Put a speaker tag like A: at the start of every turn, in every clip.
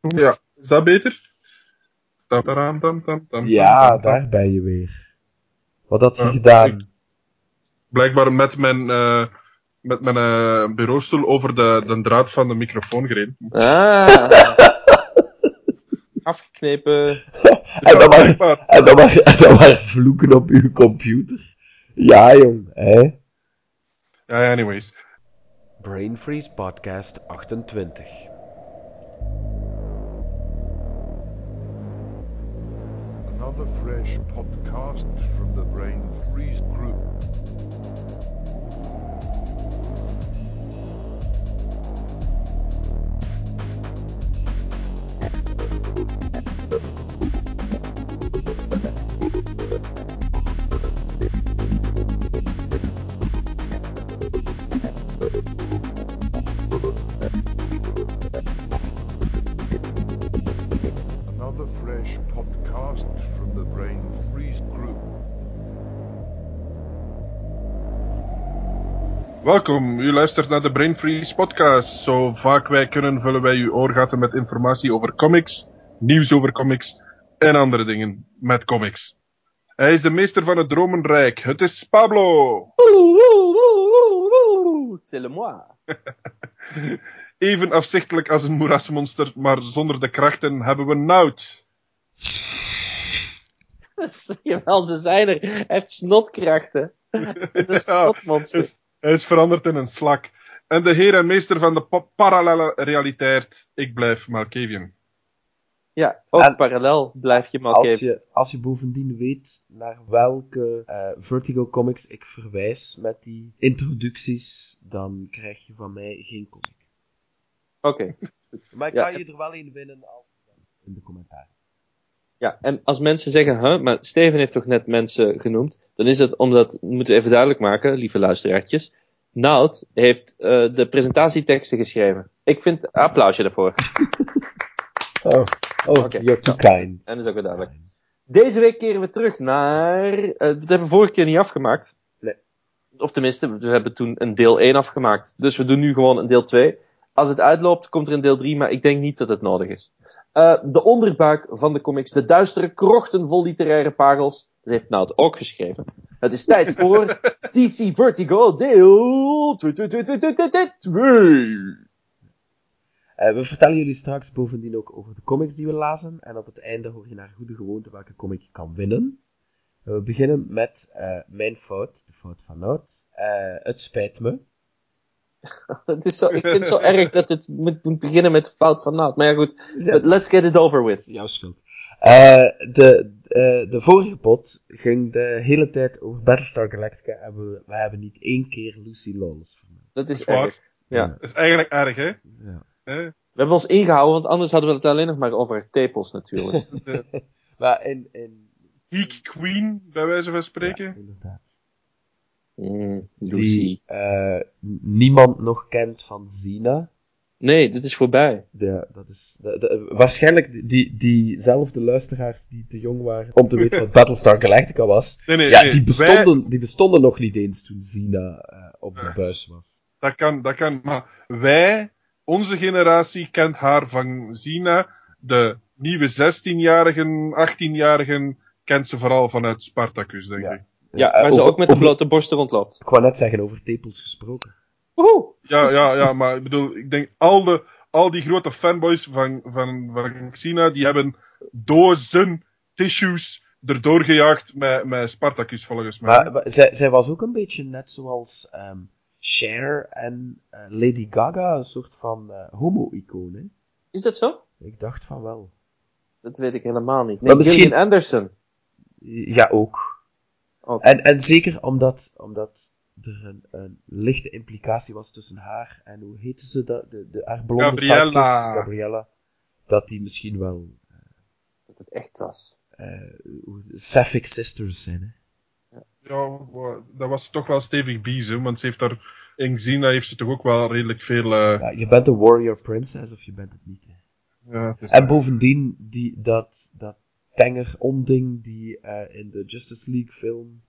A: Ja, is dat beter? Tam, tam, tam, tam, tam,
B: Ja,
A: tam, tam.
B: daar ben je weer. Wat had je
A: Ja,
B: gedaan?
A: Blijkbaar met mijn, eh, met mijn eh, bureaustoel over de, de draad van de microfoon gereden.
C: Ah. Afgeknepen.
B: En dan maar,
A: blijkbaar.
B: en dan maar, en dan maar vloeken op uw computer. Ja, jong, hè?
A: Ja, anyways.
D: Brain Freeze Podcast 28.
E: Another fresh podcast from the Brain Freeze Group.
A: Welkom, u luistert naar de Brain Freeze podcast. Zo vaak wij kunnen vullen wij uw oorgaten met informatie over comics, nieuws over comics en andere dingen met comics. Hij is de meester van het dromenrijk. Het is Pablo.
C: C'est le moi.
A: Even afzichtelijk als een moerasmonster, maar zonder de krachten hebben we Nout.
C: Jawel, ze zijn er. Hij heeft snotkrachten. Het is een snotmonster.
A: Hij is veranderd in een slak. En de heer en meester van de pa- parallele realiteit. Ik blijf Malkavian.
C: Ja, ook
B: En-
C: parallel blijf je maar
B: Als je, als je bovendien weet naar welke eh, Vertigo comics ik verwijs met die introducties, dan krijg je van mij geen comic.
C: Oké.
B: Maar ik
C: Ja.
B: kan je er wel een winnen als je dat in de commentaar.
C: Ja, en als mensen zeggen, huh, maar Steven heeft toch net mensen genoemd, dan is het omdat, moeten we even duidelijk maken, lieve luisteraartjes, Nout heeft eh, de presentatieteksten geschreven. Ik vind een applausje daarvoor.
B: Oh, oh you're too kind.
C: En dat is ook wel duidelijk. Deze week keren we terug naar, eh, dat hebben we vorige keer niet afgemaakt.
B: Nee.
C: Of tenminste, we hebben toen een deel 1 afgemaakt. Dus we doen nu gewoon een deel 2. Als het uitloopt, komt er een deel 3, maar ik denk niet dat het nodig is. Eh, de onderbuik van de comics, de duistere krochten vol literaire parels. Dat heeft Nout ook geschreven. Het is tijd voor DC Vertigo deel 2.
B: Eh, we vertellen jullie straks bovendien ook over de comics die we lazen. En op het einde hoor je naar goede gewoonte welke comic je kan winnen. En we beginnen met eh, mijn fout, de fout van Nout. Eh, het spijt me.
C: Het is zo, ik vind het zo erg dat het moet, moet beginnen met de fout van Nout. Maar ja goed, let's get it over with.
B: Jouw schuld. Eh, de, eh, de vorige pot ging de hele tijd over Battlestar Galactica. En we, we hebben niet één keer Lucy Lawless vermeld.
C: Dat is
A: Dat is waar.
C: erg. Ja.
A: Dat is eigenlijk erg, hè?
B: Ja.
A: Hè?
C: We hebben ons ingehouden, want anders hadden we het alleen nog maar over tepels natuurlijk.
B: Maar in... in
A: Geek Queen, bij wijze van spreken.
B: ja, inderdaad.
C: Mm, Lucy.
B: Die eh, niemand nog kent van Zina.
C: Nee, dit is voorbij.
B: Ja, dat is, de, de- waarschijnlijk die- die, diezelfde luisteraars die te jong waren om te weten wat Battlestar Galactica was.
A: Nee, nee,
B: Ja,
A: nee.
B: die,
A: Wij-
B: bestonden, die bestonden nog niet eens toen Zina eh, op de
A: Ja.
B: buis was.
A: Dat kan, dat kan. Maar wij, onze generatie, kent haar van Zina. De nieuwe 16-jarigen, 18-jarigen, kent ze vooral vanuit Spartacus, denk
B: Ja.
A: ik.
C: Ja,
B: eh,
C: waar
B: over-
C: ze ook met de blote borsten rondloopt.
B: Ik wou net zeggen, over tepels gesproken.
C: Woehoe!
A: Ja, ja, ja, maar ik bedoel, ik denk, al, de, al die grote fanboys van, van, van Xena, die hebben dozen tissues erdoor gejaagd met, met Spartacus, volgens mij.
B: Maar, maar zij, zij was ook een beetje net zoals ehm Cher en eh, Lady Gaga, een soort van eh, homo-icoon. hè?
C: Is dat zo?
B: Ik dacht van wel.
C: Dat weet ik helemaal niet.
B: Maar
C: Nee,
B: misschien-
C: Gillian Anderson.
B: Ja, ook. En, en zeker omdat, omdat er een, een lichte implicatie was tussen haar en hoe heette ze dat? De, de, haar blonde
A: Gabriella.
B: sidekick, Gabriella. Dat die misschien wel
C: Dat het echt was.
B: eh hoe- Sapphic Sisters zijn. Hè?
A: Ja, dat was toch wel stevig biezen, want ze heeft daar, in Xena heeft ze toch ook wel redelijk veel, eh,
B: Ja, je bent een warrior princess of je bent het niet. Hè?
A: ja, het is-
B: En bovendien, die, dat, dat tenger onding die eh, in de Justice League film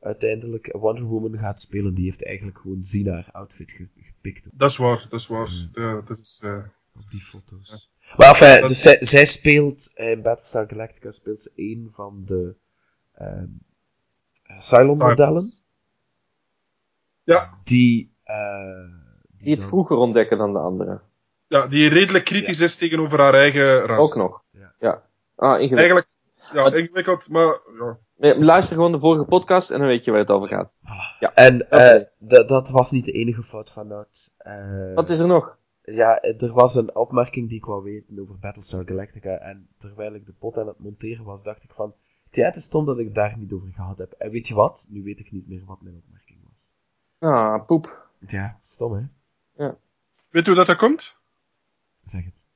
B: uiteindelijk Wonder Woman gaat spelen, die heeft eigenlijk gewoon Zina haar outfit ge- gepikt.
A: Dat is waar, dat is waar.
B: Hmm.
A: Ja, dat is, eh,
B: op die foto's. Maar enfin,
A: Dat-
B: dus zij, zij speelt in Battlestar Galactica speelt ze een van de ehm Cylon-modellen
A: Ja,
B: die, eh
C: Die het
B: dan-
C: vroeger ontdekken dan de anderen.
A: ja, die redelijk kritisch is tegenover haar eigen ras.
C: Ook nog.
B: Ja.
C: Ah, ingewikkeld.
A: Eigenlijk, ja,
C: Wat-
A: ingewikkeld, maar ja.
C: Nee, luister gewoon de vorige podcast en dan weet je waar het over gaat.
B: En
C: Oké.
B: eh, dat was niet de enige fout van Nout. Eh,
C: Wat is er nog?
B: Ja, er was een opmerking die ik wou weten over Battlestar Galactica. En terwijl ik de pot aan het monteren was, dacht ik van... Ja, het is stom dat ik daar niet over gehad heb. En weet je wat? Nu weet ik niet meer wat mijn opmerking was.
C: Ah, poep.
B: Ja, stom hè?
A: Weet je hoe dat, dat komt?
B: Zeg het.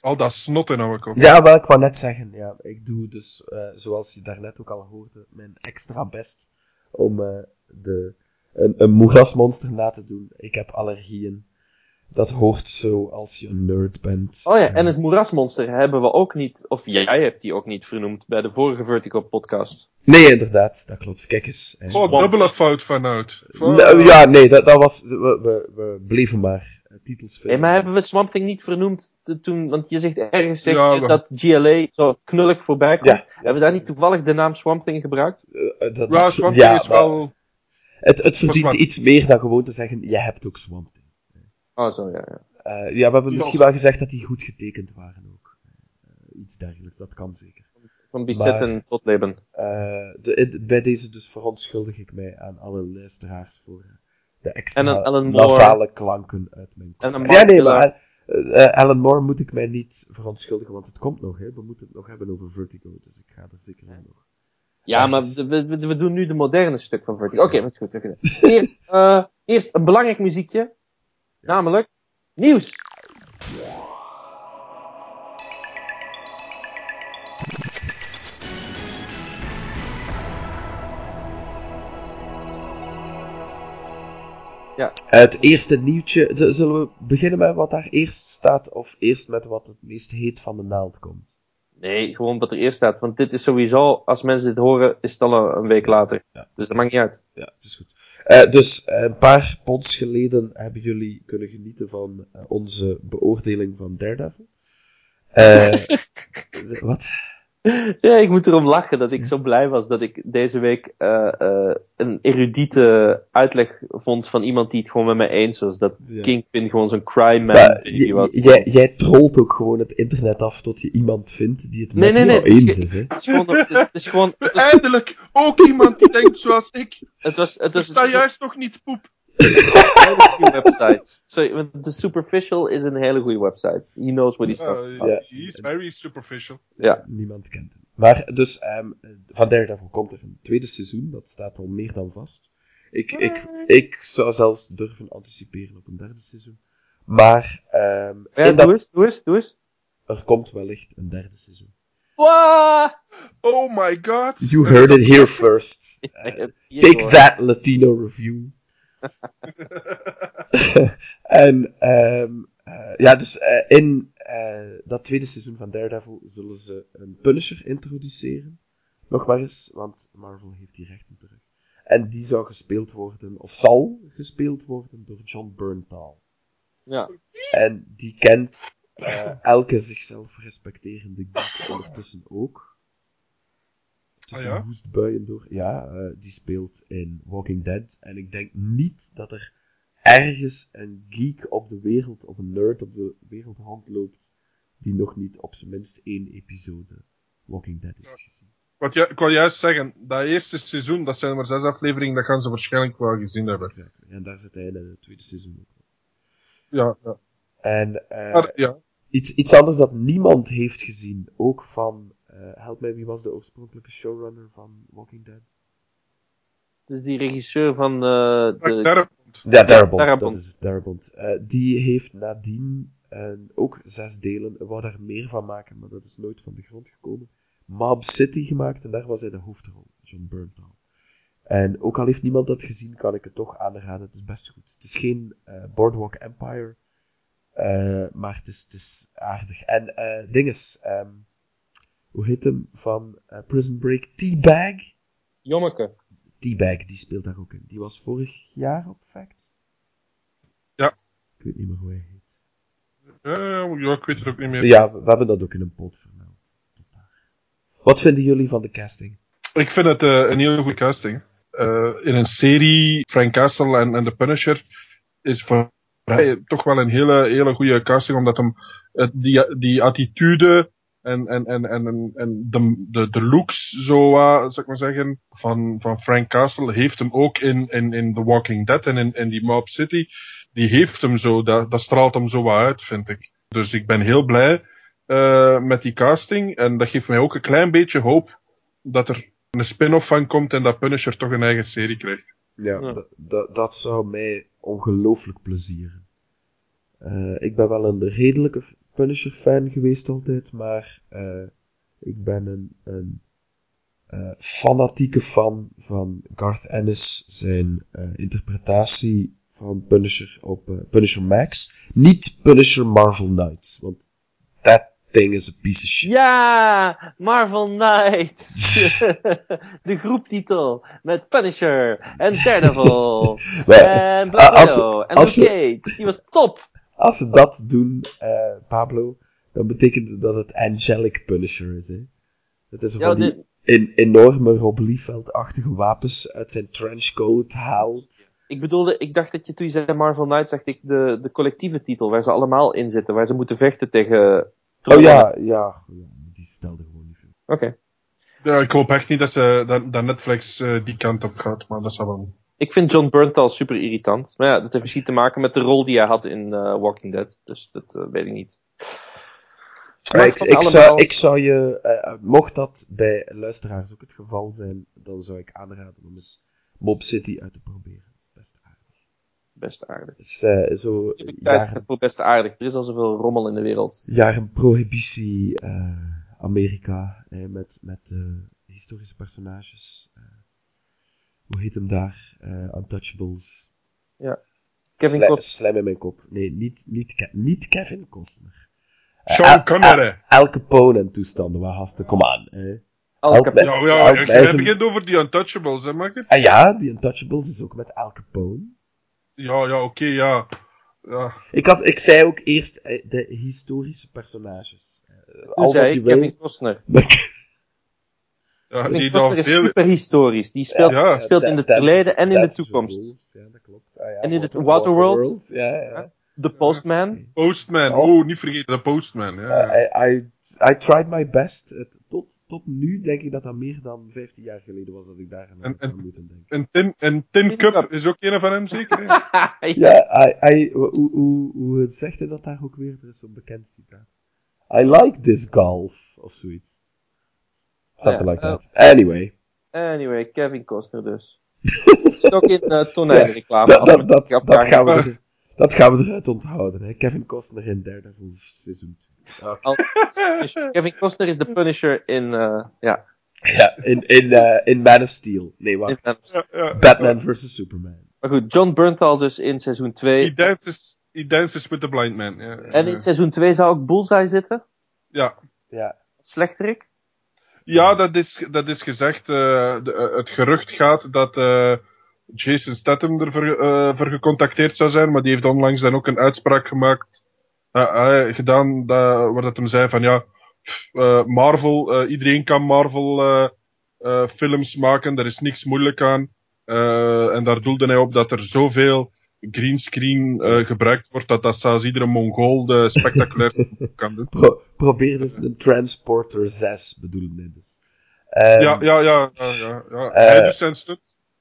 A: Al dat snot in kop.
B: Ja, wel, ik wou net zeggen. Ja, ik doe dus, eh, zoals je daarnet ook al hoorde, mijn extra best om eh, de, een, een moerasmonster na te doen. Ik heb allergieën. Dat hoort zo als je een nerd bent.
C: Oh ja,
B: Eh,
C: en het moerasmonster hebben we ook niet, of jij hebt die ook niet vernoemd bij de vorige Vertigo podcast.
B: Nee, inderdaad, dat klopt. Kijk eens.
A: Oh, dubbele fout vanuit.
B: Nou, ja, nee, dat, dat was, we, we, we bleven maar eh, titels
C: Nee,
B: vinden.
C: maar hebben we Swamp Thing niet vernoemd toen, want je zegt ergens
A: Ja,
C: dat GLA zo knullig voorbij komt.
B: Ja.
C: Hebben we daar niet toevallig de naam Swamp Thing gebruikt?
B: Eh, eh, dat,
A: Ja,
B: dat-
A: Swamp
B: ja,
A: Thing is
B: maar
A: wel...
B: het, het verdient iets meer dan gewoon te zeggen, je hebt ook Swamp Thing.
C: Oh, zo, ja, ja.
B: Eh, ja, we hebben misschien wel gezegd dat die goed getekend waren ook. Eh, iets dergelijks, dat kan zeker.
C: Van en tot Leben.
B: Eh, de, bij deze dus verontschuldig ik mij aan alle luisteraars voor de extra nasale klanken uit mijn kop. Ja, nee, maar Alan Moore moet ik mij niet verontschuldigen, want het komt nog, hè. We moeten het nog hebben over Vertigo, dus ik ga er zeker in nog.
C: Ja, maar
B: Ergens.
C: we, we, we doen nu de moderne stuk van Vertigo. Oké, dat is goed. oké. Eerst, eh, eerst een belangrijk muziekje. Namelijk nieuws.
B: Het eerste nieuwtje, zullen we beginnen met wat daar eerst staat, of eerst met wat het meest heet van de naald komt?
C: Nee, gewoon wat er eerst staat. Want dit is sowieso, als mensen dit horen, is het al een, week later.
B: Ja.
C: Dus dat maakt niet uit.
B: Ja, het is goed. Eh, dus eh, een paar pods geleden hebben jullie kunnen genieten van eh, onze beoordeling van Daredevil. Eh, wat?
C: Ja, ik moet erom lachen dat ik zo blij was dat ik deze week eh, eh, een erudite uitleg vond van iemand die het gewoon met mij eens was. Dat
B: Ja.
C: Kingpin gewoon zo'n crime man was.
B: jij, jij trolt ook gewoon het internet af tot je iemand vindt die het
C: Nee,
B: met
C: nee,
B: jou
C: nee,
B: eens is. Hè?
C: Het is gewoon, het is, het is gewoon, het, was,
A: Eindelijk ook iemand die denkt zoals ik.
C: het was, het was,
A: Sta
C: het was
A: juist nog niet poep.
C: Een hele goede website. Want The Superficial is een hele goede website. He knows what he's talking
A: Uh,
C: about.
B: Ja.
A: He's very superficial.
C: Ja.
B: Niemand kent hem. Maar dus, ehm, van Daredevil komt er een tweede seizoen. Dat staat al meer dan vast. Ik, ik, ik zou zelfs durven anticiperen op een derde seizoen. Maar ehm,
C: Ja,
B: in
C: doe
B: dat,
C: eens, doe eens, doe eens.
B: er komt wellicht een derde seizoen.
C: Wah!
A: Oh my god.
B: You heard it here first. Eh, take that, Latino review. en eh, ja, dus eh, in eh, dat tweede seizoen van Daredevil zullen ze een Punisher introduceren. Nog maar eens, want Marvel heeft die rechten terug. En die zou gespeeld worden, of zal gespeeld worden, door John Bernthal.
C: Ja.
B: En die kent elke zichzelf respecterende geek ondertussen ook. Tussen
A: Ah, ja?
B: hoestbuien door. Ja, eh, die speelt in Walking Dead. En ik denk niet dat er ergens een geek op de wereld, of een nerd op de wereld rondloopt, die nog niet op zijn minst één episode Walking Dead heeft gezien.
A: Wat ju- ik wou juist zeggen, dat eerste seizoen, dat zijn maar zes afleveringen, dat gaan ze waarschijnlijk wel gezien hebben.
B: Exact. En daar zit hij in het tweede seizoen ook.
A: Ja, ja.
B: En
A: Maar ja,
B: iets, iets anders dat niemand heeft gezien, ook van, help mij, wie was de oorspronkelijke showrunner van Walking Dead?
C: Dus die regisseur van eh,
A: Mark
C: de...
A: Darabont.
B: Ja, Darabont,
C: Darabont.
B: dat is het, Darabont. Eh, die heeft nadien eh, ook zes delen, wou daar meer van maken, maar dat is nooit van de grond gekomen. Mob City gemaakt en daar was hij de hoofdrol, John Bernthal. En ook al heeft niemand dat gezien, kan ik het toch aanraden. Het is best goed. Het is geen eh, Boardwalk Empire, eh, maar het is, het is aardig. En eh dinges, ehm, hoe heet hem van eh, Prison Break? T-Bag?
C: Jommeke.
B: T-Bag, die speelt daar ook in. Die was vorig jaar op Facts.
A: Ja.
B: Ik weet niet meer hoe hij heet.
A: Eh, ja, ik weet het ook niet meer.
B: Ja, we hebben dat ook in een pot vermeld. Tot daar. Wat vinden jullie van de casting?
A: Ik vind het eh, een hele goede casting. Eh, in een serie, Frank Castle en, en The Punisher, is voor mij toch wel een hele, hele goede casting, omdat hem het, die, die attitude en, en, en, en, en, en de, de, de looks, zo uh, zou ik maar zeggen, van, van Frank Castle, heeft hem ook in, in, in The Walking Dead en in, in die Mob City, die heeft hem zo, dat, dat straalt hem zo wat uit, vind ik. Dus ik ben heel blij uh, met die casting, en dat geeft mij ook een klein beetje hoop dat er een spin-off van komt en dat Punisher toch een eigen serie krijgt.
B: Ja, dat zou mij ongelooflijk plezieren. Eh, ik ben wel een redelijke Punisher-fan geweest altijd, maar eh, ik ben een, een eh, fanatieke fan van Garth Ennis, zijn eh, interpretatie van Punisher op Punisher Max. Niet Punisher Marvel Knights, want that thing is a piece of shit.
C: Ja, Marvel Knight. de groeptitel met Punisher en Daredevil en Black Widow en Luke Cage. Die was top.
B: Als ze dat doen, eh, Pablo, dan betekent het dat het Angelic Punisher is. Hè? Het is
C: Ja,
B: van die in, enorme Rob Liefeld-achtige wapens uit zijn trenchcoat haalt.
C: Ik bedoelde, ik dacht dat je toen je zei Marvel Knight, zag ik de, de collectieve titel waar ze allemaal in zitten, waar ze moeten vechten tegen.
B: Oh ja, ja, ja, die stelde gewoon niet veel.
C: Oké.
A: Ja, ik hoop echt niet dat, ze, dat, dat Netflix eh, die kant op gaat, maar dat zal wel.
C: Ik vind John Bernthal super irritant. Maar ja, dat heeft misschien te maken met de rol die hij had in eh, Walking Dead. Dus dat eh, weet ik niet.
B: Maar ik, ik, zou, ik zou je, eh, mocht dat bij luisteraars ook het geval zijn, dan zou ik aanraden om eens Mob City uit te proberen. Het is best aardig.
C: Best aardig.
B: Zo
C: Ik heb
B: jaren,
C: voor best aardig. Er is al zoveel rommel in de wereld.
B: jaren prohibitie Amerika eh, met, met historische personages. Eh, hoe heet hem daar? Eh, Untouchables.
C: Kevin
B: Sla-
C: Costner.
B: Slijm in mijn kop. Nee, niet, niet, Ke- niet Kevin Costner. Eh,
A: Sean Connery.
B: Al, Al Capone en toestanden, waar gasten, kom aan. hè.
C: Al Capone.
A: Ja, ja, ja, jij
B: zijn-
A: begint over die Untouchables, hè, Makker?
B: Ah ja, die Untouchables is ook met Al Capone.
A: Ja, ja, oké, ja. ja.
B: Ik, had, ik zei ook eerst eh, de historische personages. Eh,
C: Toen
B: al
C: zei
B: wat
C: ik
B: je wil.
C: Kevin Costner.
A: ja die dan
C: is
A: veel...
C: super historisch. Die speelt,
A: Ja.
C: speelt in het verleden en in de toekomst.
B: Ja, dat klopt. Ah, ja,
C: En in het
B: Water-
C: Waterworld.
B: Ja, ja.
C: The Postman.
A: Postman,
B: Oh.
A: niet vergeten, de Postman. Ja.
B: Eh, I, I, I tried my best. Het, tot, tot nu denk ik dat dat meer dan 15 jaar geleden was dat ik daar aan
A: En- en-
B: aan moeten denken.
A: En Tin, en Tin
C: Tin
A: Cup
C: Cup.
A: is ook een van hem, zeker?
B: Ja, I, I, hoe, hoe, hoe zegt hij dat daar ook weer? Er is zo'n bekend citaat. I like this golf, of zoiets. Something like that. Anyway.
C: Anyway, Kevin Costner dus. Zit ook in uh, tonijnreclame.
B: Dat, gaan we dat gaan we eruit onthouden. Hè. Kevin Costner in Daredevil seizoen 2. Oké.
C: Als- Kevin Costner is de Punisher in, eh, ja.
B: Ja, in, in, eh, in Man of Steel. Nee, wacht.
C: in-
A: Ja, ja.
B: Batman vs. Superman.
C: maar goed, John Bernthal dus in seizoen 2.
A: He dances, he dances with the blind man. Ja,
C: En in seizoen 2 zou ook Bullseye zitten.
A: ja.
B: Ja.
C: Slechterik.
A: Ja, dat is, dat is gezegd. eh, de, eh, het gerucht gaat dat eh, Jason Statham ervoor eh, voor gecontacteerd zou zijn, maar die heeft onlangs dan ook een uitspraak gemaakt, gedaan, dat, waar dat hem zei van ja, Marvel, iedereen kan Marvel films maken, daar is niks moeilijk aan. En daar doelde hij op dat er zoveel greenscreen eh gebruikt wordt, dat dat zelfs iedere Mongool de spectaculair kan doen.
B: Pro probeer dus een Transporter 6, bedoelde hij dus. Ehm,
A: Ja, ja, ja. ja, ja.
B: Eh,
A: Hij doet zijn stuk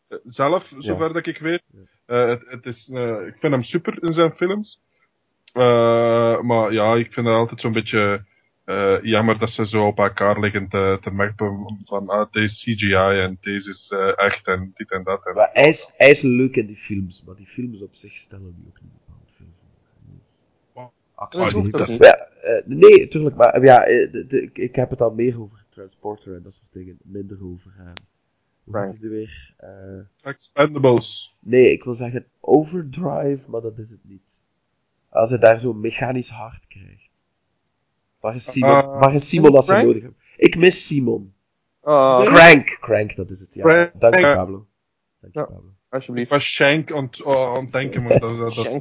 A: eh, zelf, zover dat ik weet. Het, het is, ik vind hem super in zijn films. Maar ja, ik vind het altijd zo'n beetje eh, jammer dat ze zo op elkaar liggen te, te merken van ah, deze is CGI en deze is eh, echt en dit en dat. En,
B: Maar hij is, hij is leuk in die films, maar die films op zich stellen nu ook niet bepaald veel voor. Dus, actie
C: Dat niet.
B: Ja, eh, nee, tuurlijk, maar ja, eh, de, de- ik, ik heb het al meer over Transporter en dat soort dingen, minder over, hoe heet
C: Right.
B: het weer?
A: Expendables.
B: nee, ik wil zeggen Overdrive, maar dat is het niet. Als hij daar zo'n mechanisch hart krijgt. Waar is Simon,
A: Ah.
B: waar is Simon als ze
C: Crank?
B: nodig hebben? Ik mis Simon.
C: Oh,
A: Nee.
B: Crank, Crank, dat is het, ja. Dank je,
A: Ja.
B: Pablo. Dank je,
C: Ja.
B: Pablo.
A: Ik
C: alsjeblieft.
A: Shank aan het oh, aan het denken, maar dat, dat, dat,
C: Shank.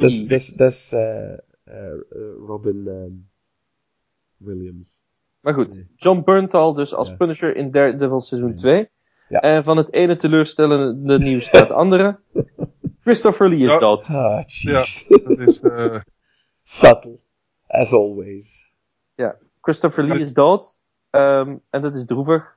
B: Dat is, eh, eh, eh, Robin ehm, Williams.
C: Maar goed. John Bernthal dus als
B: Ja.
C: Punisher in Daredevil seizoen
B: Zijn.
C: 2.
B: Ja.
C: En van het ene teleurstellende nieuws naar het andere. Christopher Lee is
A: Ja.
C: dood.
B: Ah, jeez.
A: Dat is, eh,
B: Subtle. As always.
C: Christopher Lee is dood. Ehm, en dat is droevig.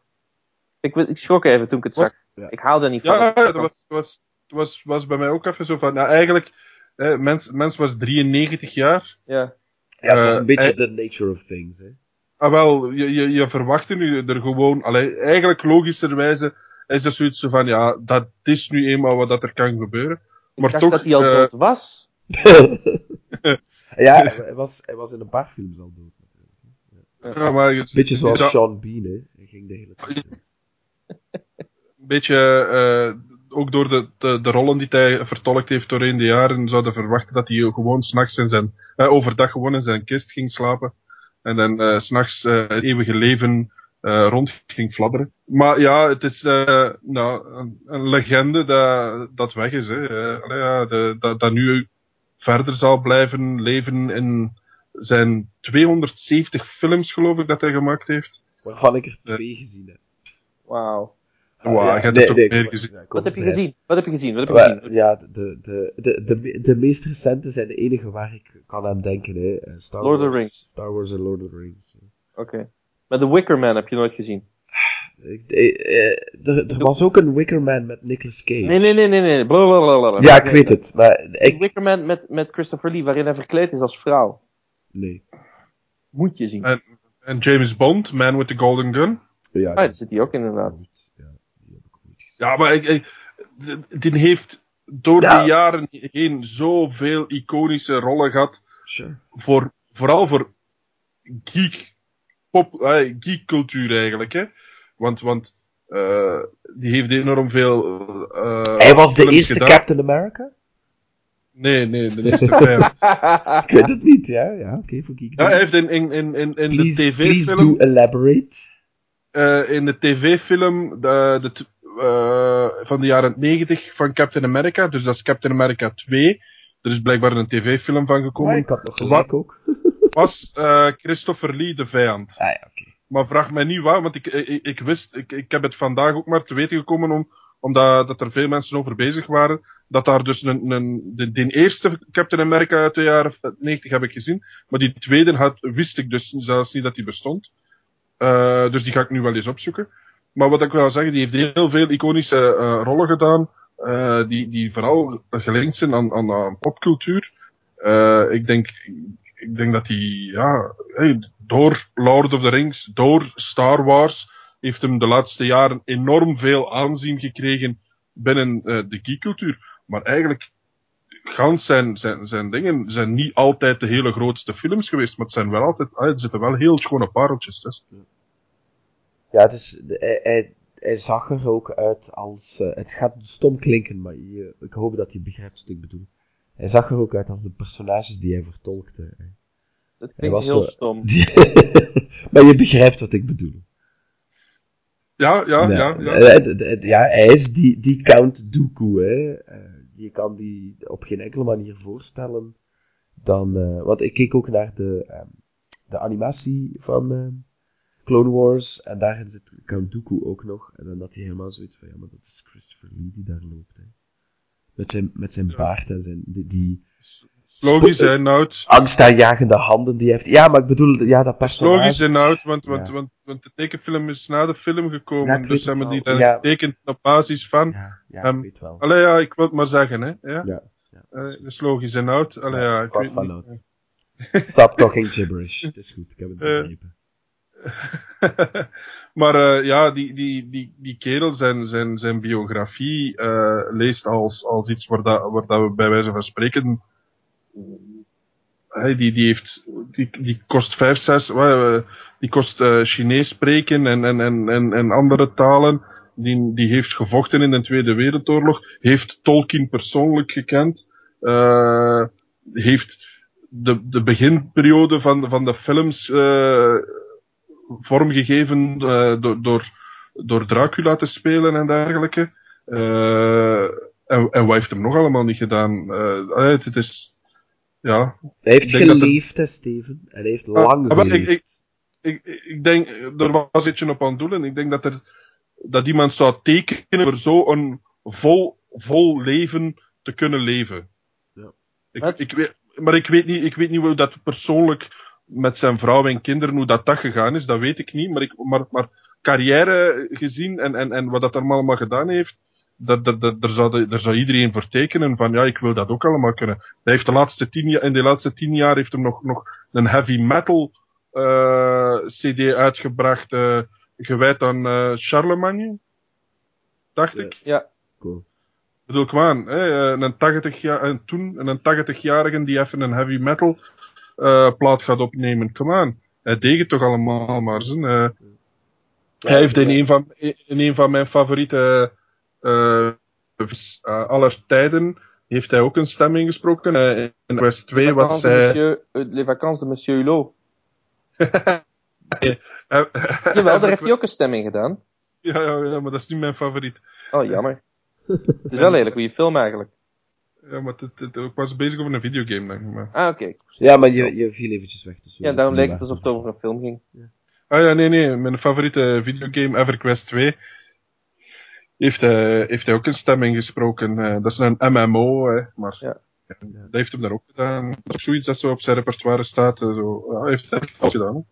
C: Ik, ik schrok even toen ik het zag.
B: Ja.
C: Ik haalde er niet van.
A: ja, dat was, was, was, was bij mij ook even zo van, nou eigenlijk, eh, mens, mens was 93 jaar.
C: Ja.
B: Ja, het was
A: Eh,
B: een beetje the nature of things, hè.
A: Ah wel, je, je, je verwachtte nu er gewoon, allee, eigenlijk logischerwijze is dat zoiets zo van, ja, dat is nu eenmaal wat dat er kan gebeuren.
C: Ik
A: Maar
C: dacht
A: toch,
C: dat hij al
A: eh,
C: dood was.
B: ja, hij was, hij was in een paar films al dood.
A: Ja, maar het-
B: Beetje zoals Sean Bean, hè. Hij ging de hele tijd
A: een beetje, eh, ook door de, de, de rollen die hij vertolkt heeft doorheen de jaren, zouden verwachten dat hij gewoon s'nachts in zijn, eh, overdag gewoon in zijn kist ging slapen. En dan s s'nachts het eeuwige leven rond ging fladderen. Maar ja, het is nou, een, een legende dat, dat weg is. Hè. De, dat, dat nu verder zal blijven leven in zijn 270 films, geloof ik, dat hij gemaakt heeft.
B: Waarvan ik er twee gezien heb.
C: Wauw.
B: Ah,
A: Wauw,
B: ja,
A: ik heb
B: nee,
A: er toch
B: nee,
A: meer
B: ik-
A: gezien.
B: ja,
C: Wat heb je gezien? Wat heb je gezien? Wat heb je gezien?
B: ja, de, de, de, de, de, de meest recente zijn de enige waar ik kan aan denken. Hè. Eh, Star
C: Lord of the
B: Wars,
C: Rings.
B: Star Wars en Lord of the Rings.
C: Oké. Maar The Wicker Man heb je nooit gezien.
B: Ik, eh, eh, er, er was ook een Wicker Man met Nicolas Cage.
C: Nee, nee, nee, nee, nee. Blablabla.
B: Ja, ik weet het. Maar
C: The
B: ik...
C: Wicker Man met, met Christopher Lee, waarin hij verkleed is als vrouw.
B: Nee.
C: Moet je zien.
A: En, en James Bond, Man with the Golden Gun.
B: Ja,
C: Ah, dat zit hij ook inderdaad.
B: Goed, ja, die heb ik ooit gezien.
A: Ja, maar ik, ik, die heeft door
B: Ja.
A: de jaren heen zoveel iconische rollen gehad.
B: Sure.
A: Voor, vooral voor geek, pop, eh, geekcultuur eigenlijk, hè. Want, want, eh, die heeft enorm veel, eh
B: Hij was de eerste
A: gedaan.
B: Captain America?
A: Nee, nee, de eerste vijf.
B: Ik weet het niet, ja. Ja, oké, voor Geek.
A: Ja, hij heeft in, in, in, in, in de
B: please, please
A: tv-film,
B: do elaborate.
A: eh, in de tv-film, de, de, eh, van de jaren 90 van Captain America, dus dat is Captain America 2. Er is blijkbaar een tv-film van gekomen.
B: Maar ik had nog gelijk ook.
A: was eh, Christopher Lee de vijand.
B: Ah ja, oké.
A: Maar vraag mij niet waar, want ik, ik, ik wist, ik, ik heb het vandaag ook maar te weten gekomen om, omdat dat er veel mensen over bezig waren. Dat daar dus een, een, de, die eerste Captain America uit de jaren 90 heb ik gezien. Maar die tweede had, wist ik dus zelfs niet dat die bestond. Eh, dus die ga ik nu wel eens opzoeken. Maar wat ik wil zeggen, die heeft heel veel iconische eh, rollen gedaan. eh, die, die vooral gelinkt zijn aan, aan, aan popcultuur. Ik denk, ik denk dat hij, ja, door Lord of the Rings, door Star Wars, heeft hem de laatste jaren enorm veel aanzien gekregen binnen eh, de geekcultuur. Maar eigenlijk, gans zijn, zijn, zijn dingen zijn niet altijd de hele grootste films geweest, maar het zijn wel altijd, ah, er zitten wel heel schone pareltjes tussen.
B: Ja, het is, hij, hij, hij zag er ook uit als... eh, het gaat stom klinken, maar je, ik hoop dat je begrijpt wat ik bedoel. Hij zag er ook uit als de personages die hij vertolkte. hè.
C: Dat
B: Hij
C: klinkt
B: was
C: heel
B: zo-
C: stom.
B: maar je begrijpt wat ik bedoel.
A: Ja, ja, ja.
B: Ja,
A: ja.
B: eh, ja, hij is die, die Count Dooku, hè. Eh, je kan die op geen enkele manier voorstellen dan... eh, want ik keek ook naar de, ehm, de animatie van ehm, Clone Wars, en daarin zit Count Dooku ook nog. En dan had hij helemaal zoiets van, ja, maar dat is Christopher Lee die daar loopt, hè. Met zijn, met zijn baard en zijn... Die, die
A: Logisch en oud.
B: angstaanjagende handen die heeft. Ja, maar ik bedoel, ja, dat
A: Logisch
B: personage...
A: en oud, want, want,
B: Ja.
A: want, want de tekenfilm is na de film gekomen,
B: Ja,
A: dus hebben die dan
B: Ja.
A: getekend op basis van.
B: Ja, ja,
A: Ehm,
B: ik weet wel.
A: Allee, ja, ik wil het maar zeggen, hè. Ja?
B: Ja.
A: Eh, dat is logisch en oud. Allee, ja, ik weet
B: van. Stop talking gibberish. Het is goed, ik heb het
A: Eh.
B: begrepen.
A: maar eh, ja, die, die, die, die kerel, zijn, zijn, zijn biografie leest als, als iets waar, dat, waar dat we bij wijze van spreken. Hey, die, die, heeft, die, die kost vijf, zes, eh, die kost eh, Chinees spreken en, en, en, en, andere talen. Die, die heeft gevochten in de Tweede Wereldoorlog, heeft Tolkien persoonlijk gekend, eh, heeft de, de beginperiode van, van de films vormgegeven door, door, door Dracula te spelen en dergelijke. En, en wat heeft hem nog allemaal niet gedaan? Het, is, ja,
B: Hij heeft
A: Ik
B: hè, Steven. En hij heeft
A: Ah,
B: lang
A: maar ik-
B: geleefd.
A: ik, ik denk, er was iets op aan het doelen. Ik denk dat er, dat iemand zou tekenen voor zo'n vol, vol leven te kunnen leven.
B: Ja.
A: Ik, ik weet, maar ik weet niet, ik weet niet hoe dat persoonlijk met zijn vrouw en kinderen, hoe dat, dat gegaan is, dat weet ik niet. Maar, ik, maar, maar carrière gezien en, en, en wat dat allemaal gedaan heeft, dat, dat, dat, daar, zou, daar zou iedereen voor tekenen van ja, ik wil dat ook allemaal kunnen. Hij heeft de laatste tien jaar, in de laatste tien jaar heeft hij nog, nog een heavy metal eh, CD uitgebracht, eh, gewijd aan eh, Charlemagne. Dacht
B: Ja.
A: ik.
C: Ja.
B: Cool.
A: Ik bedoel, kom aan, hè, eh, een 80 jaar, en toen een 80-jarige die even een heavy metal eh, plaat gaat opnemen. Kom aan. Hij deed het toch allemaal maar. Zijn, eh. hij heeft in een van, in een van mijn favoriete eh eh, aller tijden heeft hij ook een stem ingesproken. Eh, in Quest 2 was hij...
C: Monsieur, les vacances de Monsieur Hulot.
A: Eh,
C: Jawel, daar heeft hij ook een stemming gedaan.
A: Ja, ja, ja, maar dat is niet mijn favoriet.
C: Oh, jammer. Het is wel een hele goede film eigenlijk.
A: Ja, maar het, het, ik was bezig over een videogame, denk ik. Maar...
C: Ah, oké.
B: Ja, maar je, je viel eventjes weg. Dus
C: Ja, daarom leek het alsof het over een film ging.
A: Ah ja, nee, nee. Mijn favoriete videogame, EverQuest 2, heeft, hij heeft hij ook een stem ingesproken. Eh, dat is een MMO, hè, maar
C: Ja.
A: dat heeft hem daar ook gedaan. Dat is zoiets dat zo op zijn repertoire staat. Zo. Ja, hij heeft het echt gedaan.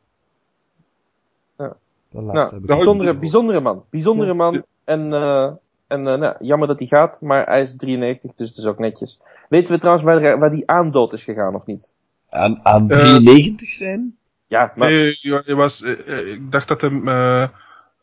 B: laatste
C: Nou, bijzondere, bijzondere man. Bijzondere
A: Ja.
C: man. En, eh, en eh, nou, jammer dat hij gaat, maar hij is 93, dus het is ook netjes. Weten we trouwens waar, waar die aan dood is gegaan of niet?
B: Aan, aan
A: Eh,
B: 93 zijn?
C: Ja, maar
A: Nee, ja, hij was, ik dacht dat hem eh,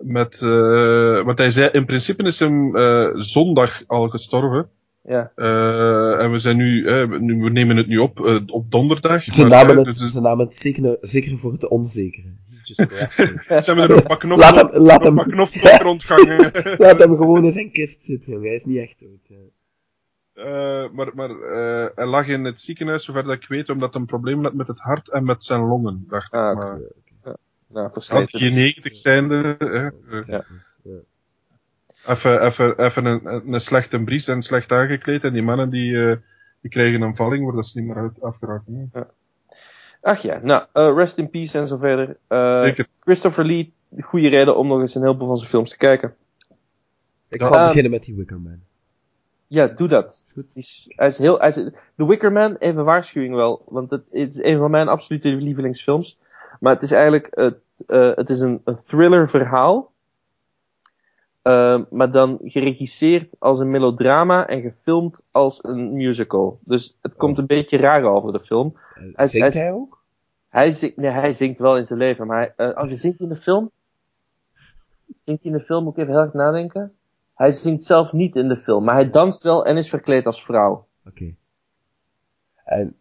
A: met... eh want hij zei, in principe is hem eh, zondag al gestorven.
C: ja.
A: Eh, en we zijn nu, eh, nu, we nemen het nu op, eh, op donderdag.
B: Ze
A: maar,
B: namen het,
A: dus-
B: ze namen het zeker, zeker voor het onzekere. Just.
A: Ze hebben er nog wat knop,
B: Laat hem- laat hem-. Laat hem gewoon in zijn kist zitten. Hij is niet echt dood. hè.
A: Eh, maar maar eh, hij lag in het ziekenhuis, zover dat ik weet, omdat hij een probleem had met het hart en met zijn longen. Dacht ik.
C: Ah,
A: maar
C: Nou, versleten.
A: je
C: dus.
A: 90 zijnde,
B: Exact. Ja.
A: even, even, even een, een slechte bries en slecht aangekleed. En die mannen die, eh, die krijgen een valling, dat ze niet meer uit afgeraakt. hè.
C: Ach ja, nou, eh, rest in peace en zo verder. Eh,
A: Zeker.
C: Christopher Lee, goede reden om nog eens een heleboel van zijn films te kijken.
B: Ik
A: Ja.
B: zal beginnen met die Wickerman.
C: Ja, doe dat.
B: Goed?
C: Is- hij is heel, hij is, The Wicker Man, even waarschuwing wel, want het, het is een van mijn absolute lievelingsfilms. Maar het is eigenlijk, het, eh, het is een, een thriller verhaal. Eh, maar dan geregisseerd als een melodrama en gefilmd als een musical. Dus het komt een beetje raar over de film. Hij-
B: Zingt
C: hij-
B: hij ook?
C: Hij zingt, nee, hij zingt wel in zijn leven, maar hij, eh, als hij zingt in de film, zingt hij in de film, moet ik even heel erg nadenken. Hij zingt zelf niet in de film, maar hij danst wel en is verkleed als vrouw.
B: Oké. En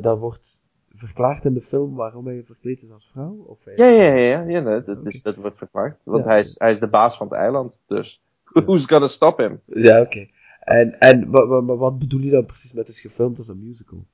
B: dat wordt verklaard in de film waarom hij verkleed is als vrouw? Of is
C: Ja, ja, ja, ja, dat, is, dat wordt verklaard. Want
B: Ja.
C: hij, is, hij is de baas van het eiland, dus who's gonna stop him?
B: Ja, oké. En, en wa- maar wat bedoel je dan precies met het is gefilmd als een musical?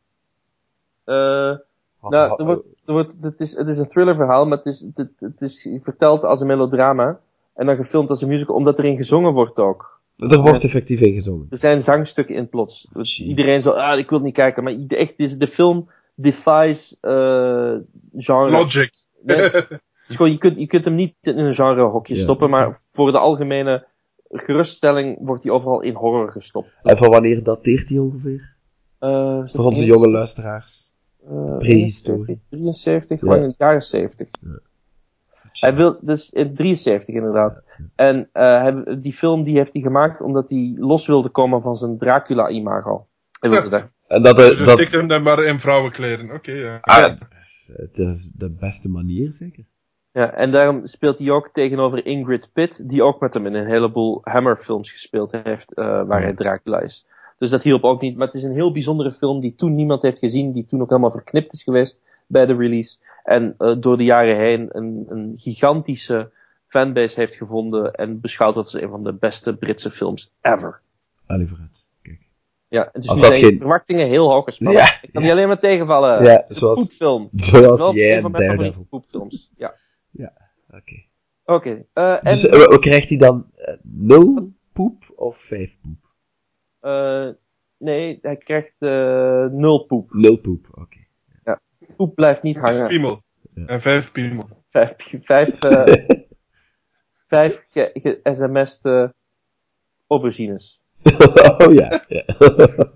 C: Eh,
B: Had-
C: nou, er wordt, er wordt, het, is, het is een thrillerverhaal, maar het is, het, het is verteld als een melodrama. En dan gefilmd als een musical, omdat erin gezongen wordt ook.
B: er wordt effectief in gezongen.
C: Er zijn zangstukken in plots. Dus iedereen zo, ah, ik wil het niet kijken. Maar echt, de film defies eh genre.
A: Logic.
C: Nee, gewoon, je, kunt, je kunt hem niet in een genrehokje
B: Ja.
C: stoppen, maar voor de algemene geruststelling wordt hij overal in horror gestopt.
B: En van wanneer dateert hij ongeveer?
C: Eh,
B: Voor onze
C: 71?
B: jonge luisteraars.
C: Eh,
B: prehistorie.
C: 73,
B: Ja.
C: gewoon in de jaren 70. Hij wil, dus in 73 inderdaad. En eh, hij, die film die heeft hij gemaakt omdat hij los wilde komen van zijn Dracula-imago. Hij wilde daar.
B: En dat,
A: Dus
B: eh,
A: dat... ik hem dan maar in vrouwenkleden. Oké, ja.
B: ah, het is- het is de beste manier, zeker.
C: Ja, en daarom speelt hij ook tegenover Ingrid Pitt, die ook met hem in een heleboel Hammer-films gespeeld heeft, eh, waar hij Dracula is. Dus dat hielp ook niet. Maar het is een heel bijzondere film die toen niemand heeft gezien, die toen ook helemaal verknipt is geweest bij de release. En eh, door de jaren heen een, een gigantische fanbase heeft gevonden en beschouwt als een van de beste Britse films ever.
B: Kijk.
C: Ja, dus
B: Als dat geen-
C: verwachtingen heel hoog gespannen.
B: Ja,
C: Ik kan die alleen maar tegenvallen.
B: Ja, zoals-
C: poepfilm.
B: Zoals jij
C: een
B: en Daredevil.
C: poepfilms. Ja.
B: Oké.
C: Oké. eh, en
B: Dus eh, krijgt hij dan eh, nul poep of vijf poep?
C: eh, nee, hij krijgt eh, nul poep.
B: Nul poep, oké.
C: Poep blijft niet hangen.
A: Piemel.
B: Ja.
A: En vijf piemel.
C: Vijf, vijf, eh, vijf ge, ge sms'd eh, aubergines.
B: oh ja, ja.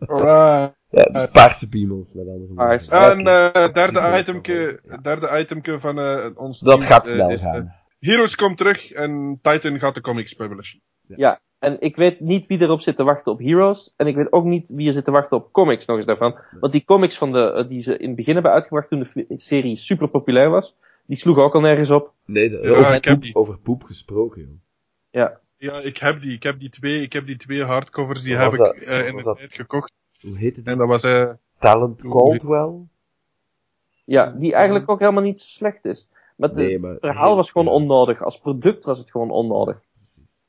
A: Alright.
B: ja dus paarse piemels, met andere woorden.
A: En eh derde
B: er
A: itemke,
B: ja.
A: derde itemke van eh, ons
B: Dat gaat
A: eh,
B: snel
A: is,
B: gaan.
A: Heroes komt terug en Titan gaat de comics publishen.
C: Ja, en ik weet niet wie erop zit te wachten op Heroes. En ik weet ook niet wie er zit te wachten op comics nog eens daarvan. Want die comics van de, die ze in het begin hebben uitgebracht toen de serie super populair was, die sloegen ook al nergens op.
B: Nee, de-
A: Ja,
B: over, poep, over poep gesproken, joh.
C: Ja,
A: Ja, ik heb die. Ik heb die twee, ik heb die twee hardcovers, die heb ik eh, in de
B: dat?
A: tijd gekocht.
B: Hoe heette die?
A: En dat was eh
B: Talent Caldwell?
C: ja die eigenlijk ook helemaal niet zo slecht is. Maar het
B: Nee, maar...
C: verhaal was gewoon
B: ja,
C: onnodig. Als product was het gewoon onnodig.
B: Precies.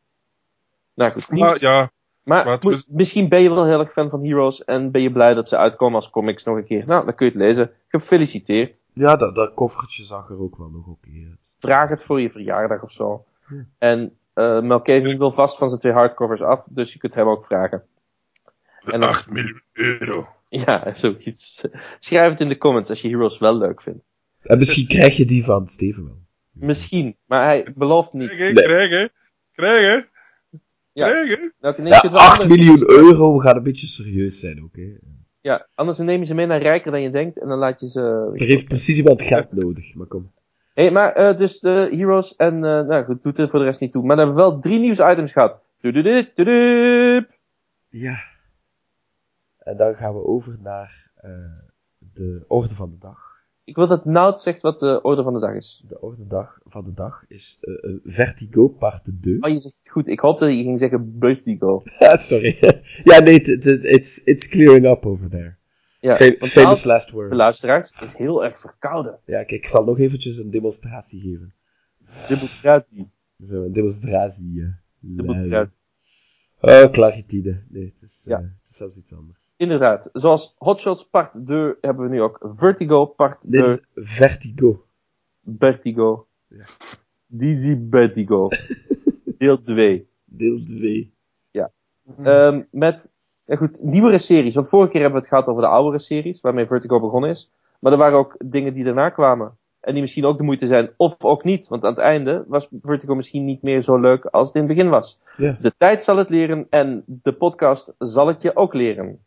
C: Nou goed,
A: maar
C: nieuws.
A: ja,
C: Maar moet- misschien ben je wel heel erg fan van Heroes en ben je blij dat ze uitkomen als comics nog een keer. Nou, dan kun je het lezen. Gefeliciteerd.
B: Ja, dat, dat koffertje zag er ook wel nog oké uit.
C: Vraag het voor je verjaardag of zo.
B: Ja.
C: En eh Melkevin wil vast van zijn twee hardcovers af, dus je kunt hem ook vragen. En dan-
A: 8 miljoen euro.
C: Ja, zoiets. Schrijf het in de comments als je Heroes wel leuk vindt.
B: En misschien krijg je die van Steven wel.
C: Misschien, maar hij belooft niet.
A: Krijgen,
B: Nee.
A: krijgen, krijgen,
C: Ja,
A: krijgen.
C: nou,
B: Ja,
C: je het wel
B: 8
C: anders.
B: miljoen euro, we gaan een beetje serieus zijn hè.
C: Ja, anders neem je ze mee naar rijker dan je denkt en dan laat je ze...
B: Er heeft precies iemand geld nodig, maar kom.
C: Hé, maar eh, dus de Heroes en, eh, nou goed, doet er voor de rest niet toe. Maar dan hebben we wel drie nieuwsitems gehad.
B: Ja. En dan gaan we over naar eh, de orde van de dag.
C: Ik wil dat Nout zegt wat de orde van de dag is.
B: De orde dag van de dag is eh, Vertigo part 2.
C: Oh, je zegt het goed. Ik hoopte dat je ging zeggen Vertigo.
B: Sorry. ja, nee, it's, it's clearing up over there.
C: Ja,
B: famous last
C: de
B: words.
C: luisteraars, is heel erg verkouden.
B: Ja, kijk, ik zal nog eventjes een demonstratie geven.
C: Zien.
B: Zo, een demonstratie. Lui.
C: eruit.
B: Oh, claritide. Nee, het is,
C: Ja.
B: eh, het is zelfs iets anders.
C: Inderdaad. Zoals Hotshots part 2 hebben we nu ook Vertigo part 2.
B: Dit is Vertigo.
C: Vertigo.
B: Ja.
C: Dizzy Vertigo. Deel 2.
B: Deel 2.
C: Ehm, met, ja goed, nieuwere series. Want vorige keer hebben we het gehad over de oudere series, waarmee Vertigo begonnen is. Maar er waren ook dingen die daarna kwamen. En die misschien ook de moeite zijn, of ook niet. Want aan het einde was Vertigo misschien niet meer zo leuk als het in het begin was.
B: Ja.
C: De tijd zal het leren en de podcast zal het je ook leren.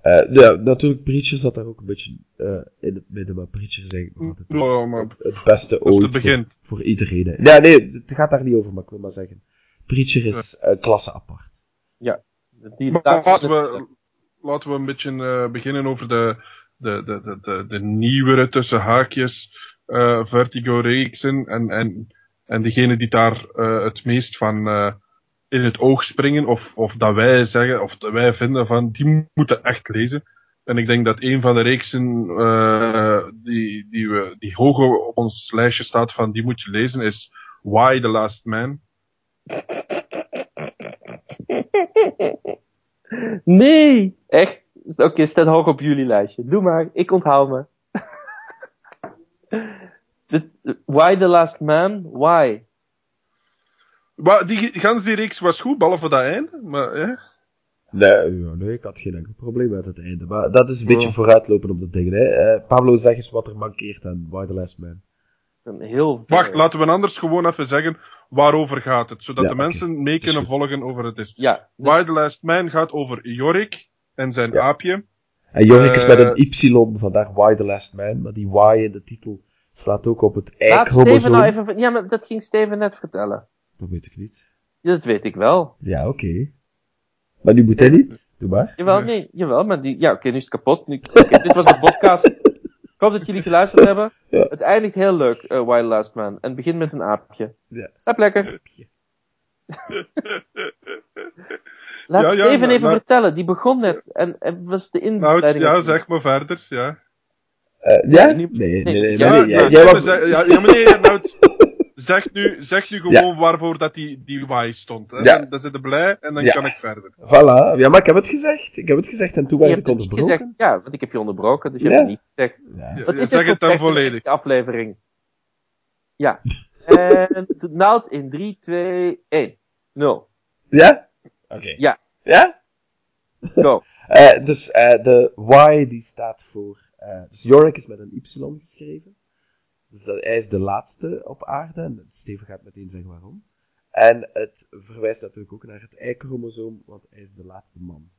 B: Eh, ja, natuurlijk, Preacher zat daar ook een beetje eh, in het midden, maar Preacher is eigenlijk nog altijd
A: Oh,
B: het, het beste
A: het
B: ooit
A: begin.
B: voor, voor iedereen. hè. Ja, nee, het gaat daar niet over, maar ik wil maar zeggen. Preacher is eh, klasse apart.
C: Die
A: Maar
C: laatste-
A: laten we, laten we een beetje eh, beginnen over de, de, de, de, de, de nieuwere tussen haakjes eh, Vertigo-reeksen en, en, en degene die daar eh, het meest van in het oog springen, of, of dat wij zeggen, of dat wij vinden van, die moeten echt lezen. En ik denk dat een van de reeksen die, die, we, die hoger op ons lijstje staat van die moet je lezen, is Why the Last Man.
C: Nee! Echt? Oké, staat hoog op jullie lijstje. Doe maar, ik onthoud me. Why the last man? Why?
A: Maar die, gans die reeks was goed, behalve dat einde. Maar, hè?
B: Nee, ja, nee, ik had geen enkel probleem met het einde. Maar dat is een beetje vooruitlopen op de dingen. Hè. Eh, Pablo, zeg eens wat er mankeert aan Why the Last Man.
C: Een heel
A: Wacht, laten we anders gewoon even zeggen waarover gaat het. Zodat
B: Ja,
A: de mensen mee
B: is
A: kunnen
B: goed.
A: volgen over het is.
C: Ja, dus-
A: Why the Last Man gaat over Jorik en zijn
B: Ja.
A: aapje.
B: En Jorik is
A: Eh,
B: met een Y, vandaar Why the Last Man. Maar die Y in de titel slaat ook op het Y-chromosoom.
C: nou even... Ja, maar dat ging Steven net vertellen.
B: Dat weet ik niet.
C: Ja, dat weet ik wel.
B: Ja, oké. Maar nu moet hij niet. Doe maar.
C: Jawel, nee, jawel, maar die... Ja, oké, nu is het kapot. Nu... dit was de podcast. Ik hoop dat jullie geluisterd hebben.
B: Ja.
C: Het eindigt heel leuk, Why the Last Man. En het begint met een aapje.
B: Ja.
C: Slaap lekker. Laat
A: Ja, ja,
C: Steven
A: maar-
C: even
A: maar-
C: vertellen. Die begon net. En, en was de
A: Nou,
C: inleiding...
A: ja,
C: ook-
A: zeg maar verder, ja.
B: Eh, ja?
C: Nee,
B: Nee, nee, nee.
C: nee, ja,
B: nee.
A: Ja, ja, ja, maar nee, nou, zeg nu, zeg nu gewoon waarvoor dat die, die Y stond. Hè.
B: Ja.
A: Dan, dan zit je blij en dan
B: Ja.
A: kan ik verder.
B: Voilà. Ja, maar ik heb het gezegd. Ik heb het gezegd en toen
C: Je
B: werd ik onderbroken.
C: gezegd. Ja, want ik heb je onderbroken, dus je
B: Ja.
C: hebt het niet gezegd. Wat
A: ja,
C: is
A: zeg het dan volledig.
C: aflevering? Ja. en Nout in 3, 2, 1. 0.
B: Ja? Oké.
C: Ja.
B: Ja?
C: Go.
B: Eh, dus eh, de Y die staat voor... eh, dus Yorick is met een Y geschreven. Dus dat, hij is de laatste op aarde. En Steven gaat meteen zeggen waarom. En het verwijst natuurlijk ook naar het Y-chromosoom, want hij is de laatste man.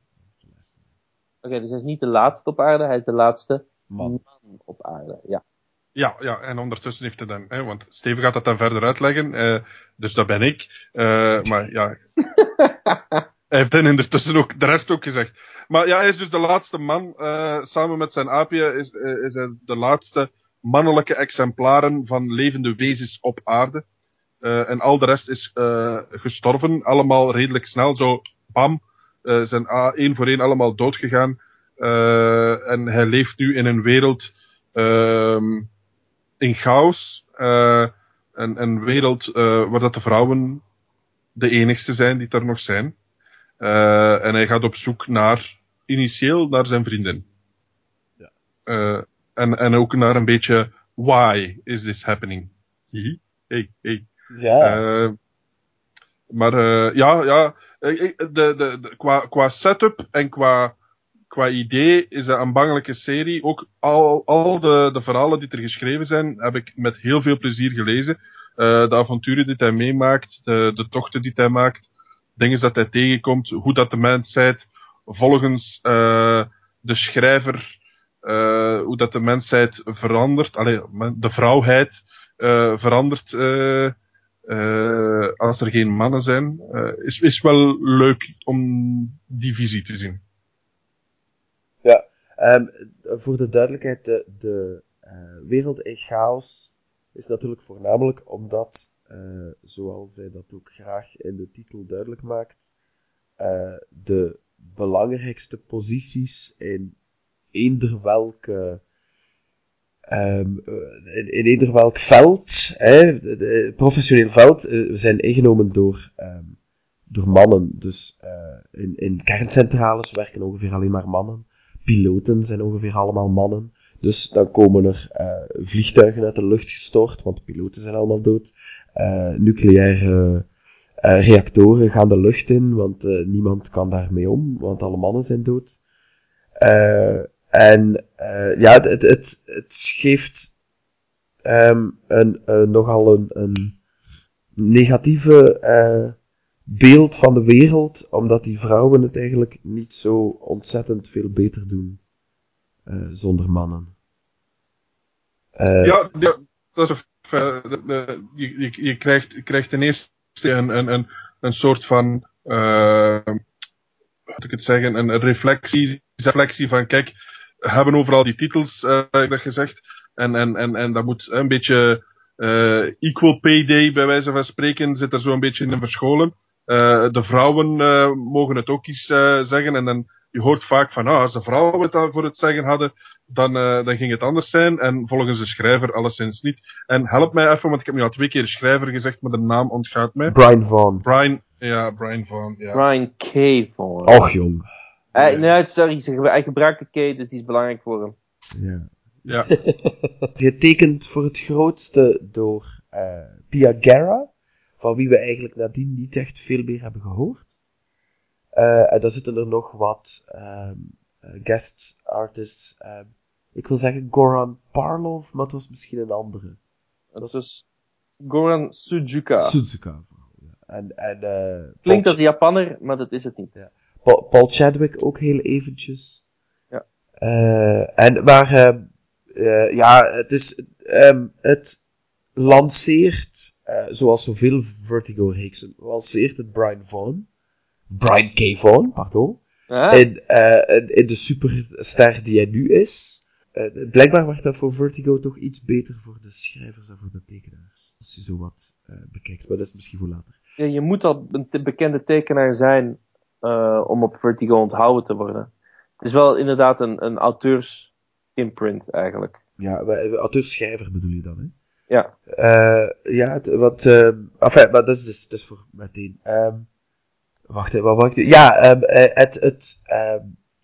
C: Oké, dus hij is niet de laatste op aarde, hij is de laatste
B: man.
C: man op aarde. Ja.
A: Ja, ja, en ondertussen heeft hij dan, hè, want Steven gaat dat dan verder uitleggen, eh, dus dat ben ik. Eh, maar ja, hij heeft dan ondertussen ook de rest ook gezegd. Maar ja, hij is dus de laatste man, eh, samen met zijn aapje, is, eh, is hij de laatste mannelijke exemplaren van levende wezens op aarde. Eh, en al de rest is eh, gestorven, allemaal redelijk snel, zo bam, eh, zijn a- één voor één allemaal doodgegaan. En hij leeft nu in een wereld ehm, in chaos. een, een wereld waar dat de vrouwen de enigste zijn die er nog zijn. En hij gaat op zoek naar, initieel, naar zijn vriendin.
B: Ja.
A: En, en ook naar een beetje, why is this happening? Hihi. Hey, hey.
B: Ja,
A: Eh, maar eh, ja, ja de, de, de- qua, qua setup en qua, qua idee is dat een bangelijke serie. Ook al, al de, de verhalen die er geschreven zijn, heb ik met heel veel plezier gelezen. Eh, de avonturen die hij meemaakt, de, de tochten die hij maakt, dingen dat hij tegenkomt, hoe dat de mensheid volgens eh, de schrijver, eh, hoe dat de mensheid verandert, allee, de vrouwheid eh, verandert eh, als er geen mannen zijn, is, is wel leuk om die visie te zien.
B: ja. Ehm, voor de duidelijkheid, de, de wereld in chaos is natuurlijk voornamelijk omdat, zoals zij dat ook graag in de titel duidelijk maakt, de belangrijkste posities in eender welke ehm, eh, in, in welk veld, hè, professioneel veld, eh, zijn ingenomen door, ehm, door mannen. Dus eh, in, in kerncentrales werken ongeveer alleen maar mannen. Piloten zijn ongeveer allemaal mannen. Dus dan komen er eh, vliegtuigen uit de lucht gestort, want de piloten zijn allemaal dood. Eh, nucleaire eh, reactoren gaan de lucht in, want eh, niemand kan daarmee om, want alle mannen zijn dood. Eh, en eh, ja, het, het, het, geeft ehm, een, een, nogal een, een negatieve eh, beeld van de wereld, omdat die vrouwen het eigenlijk niet zo ontzettend veel beter doen eh, zonder mannen. Eh,
A: Ja, ja dat is, eh, de- je, je, krijgt, je krijgt ten eerste een, een, een, een soort van, eh, hoe moet ik het zeggen, een reflectie, reflectie van, kijk, hebben overal die titels, eh, heb ik dat gezegd, en, en, en, en dat moet een beetje eh, equal pay day, bij wijze van spreken, zit er zo een beetje in verscholen. Eh, de vrouwen eh, mogen het ook eens eh, zeggen, en dan, je hoort vaak van, ah, als de vrouwen het voor het zeggen hadden, dan, eh, dan ging het anders zijn. En volgens de schrijver alleszins niet. En help mij even, want ik heb nu al twee keer schrijver gezegd, maar de naam ontgaat mij.
B: Brian Vaughan.
A: Brian, ja, Brian Vaughan, ja.
C: Brian K. Vaughan.
B: Och jong.
C: Eh, nee, sorry, hij gebruikt de K, dus die is belangrijk voor hem.
B: Ja.
A: Ja,
B: Getekend voor het grootste door eh Pia Guerra, van wie we eigenlijk nadien niet echt veel meer hebben gehoord. Eh en dan zitten er nog wat ehm, eh, guest artists. ehm, ik wil zeggen Goran Parlov, maar het was misschien een andere.
C: Dat
B: is-
C: Goran Suzuka.
B: Suzuka. vooral, ja. En, en, eh,
C: Klinkt als een Japanner, maar dat is het niet.
B: Paul, Paul Chadwick ook heel eventjes.
C: Ja.
B: Eh, en maar, ehm, eh, ja, het is, ehm, het lanceert, eh, zoals zoveel Vertigo-reeksen, lanceert het Brian Vaughan. Brian K. Vaughan, pardon.
C: Ah,
B: In, in, in de superster die hij nu is. Blijkbaar werd dat voor Vertigo toch iets beter voor de schrijvers en voor de tekenaars. Als je zo wat bekijkt, maar dat is misschien voor later.
C: ja, je moet al een bekende tekenaar zijn eh, om op Vertigo onthouden te worden. Het is wel inderdaad een, een auteurs imprint eigenlijk.
B: Ja, wij- auteur-schrijver bedoel je dan, hè?
C: Ja.
B: Eh, ja, het, wat, ehm enfin, maar dat is, dus, is voor meteen. Ehm wacht, hè, wat wou ik? Ja, ehm, eh, het, het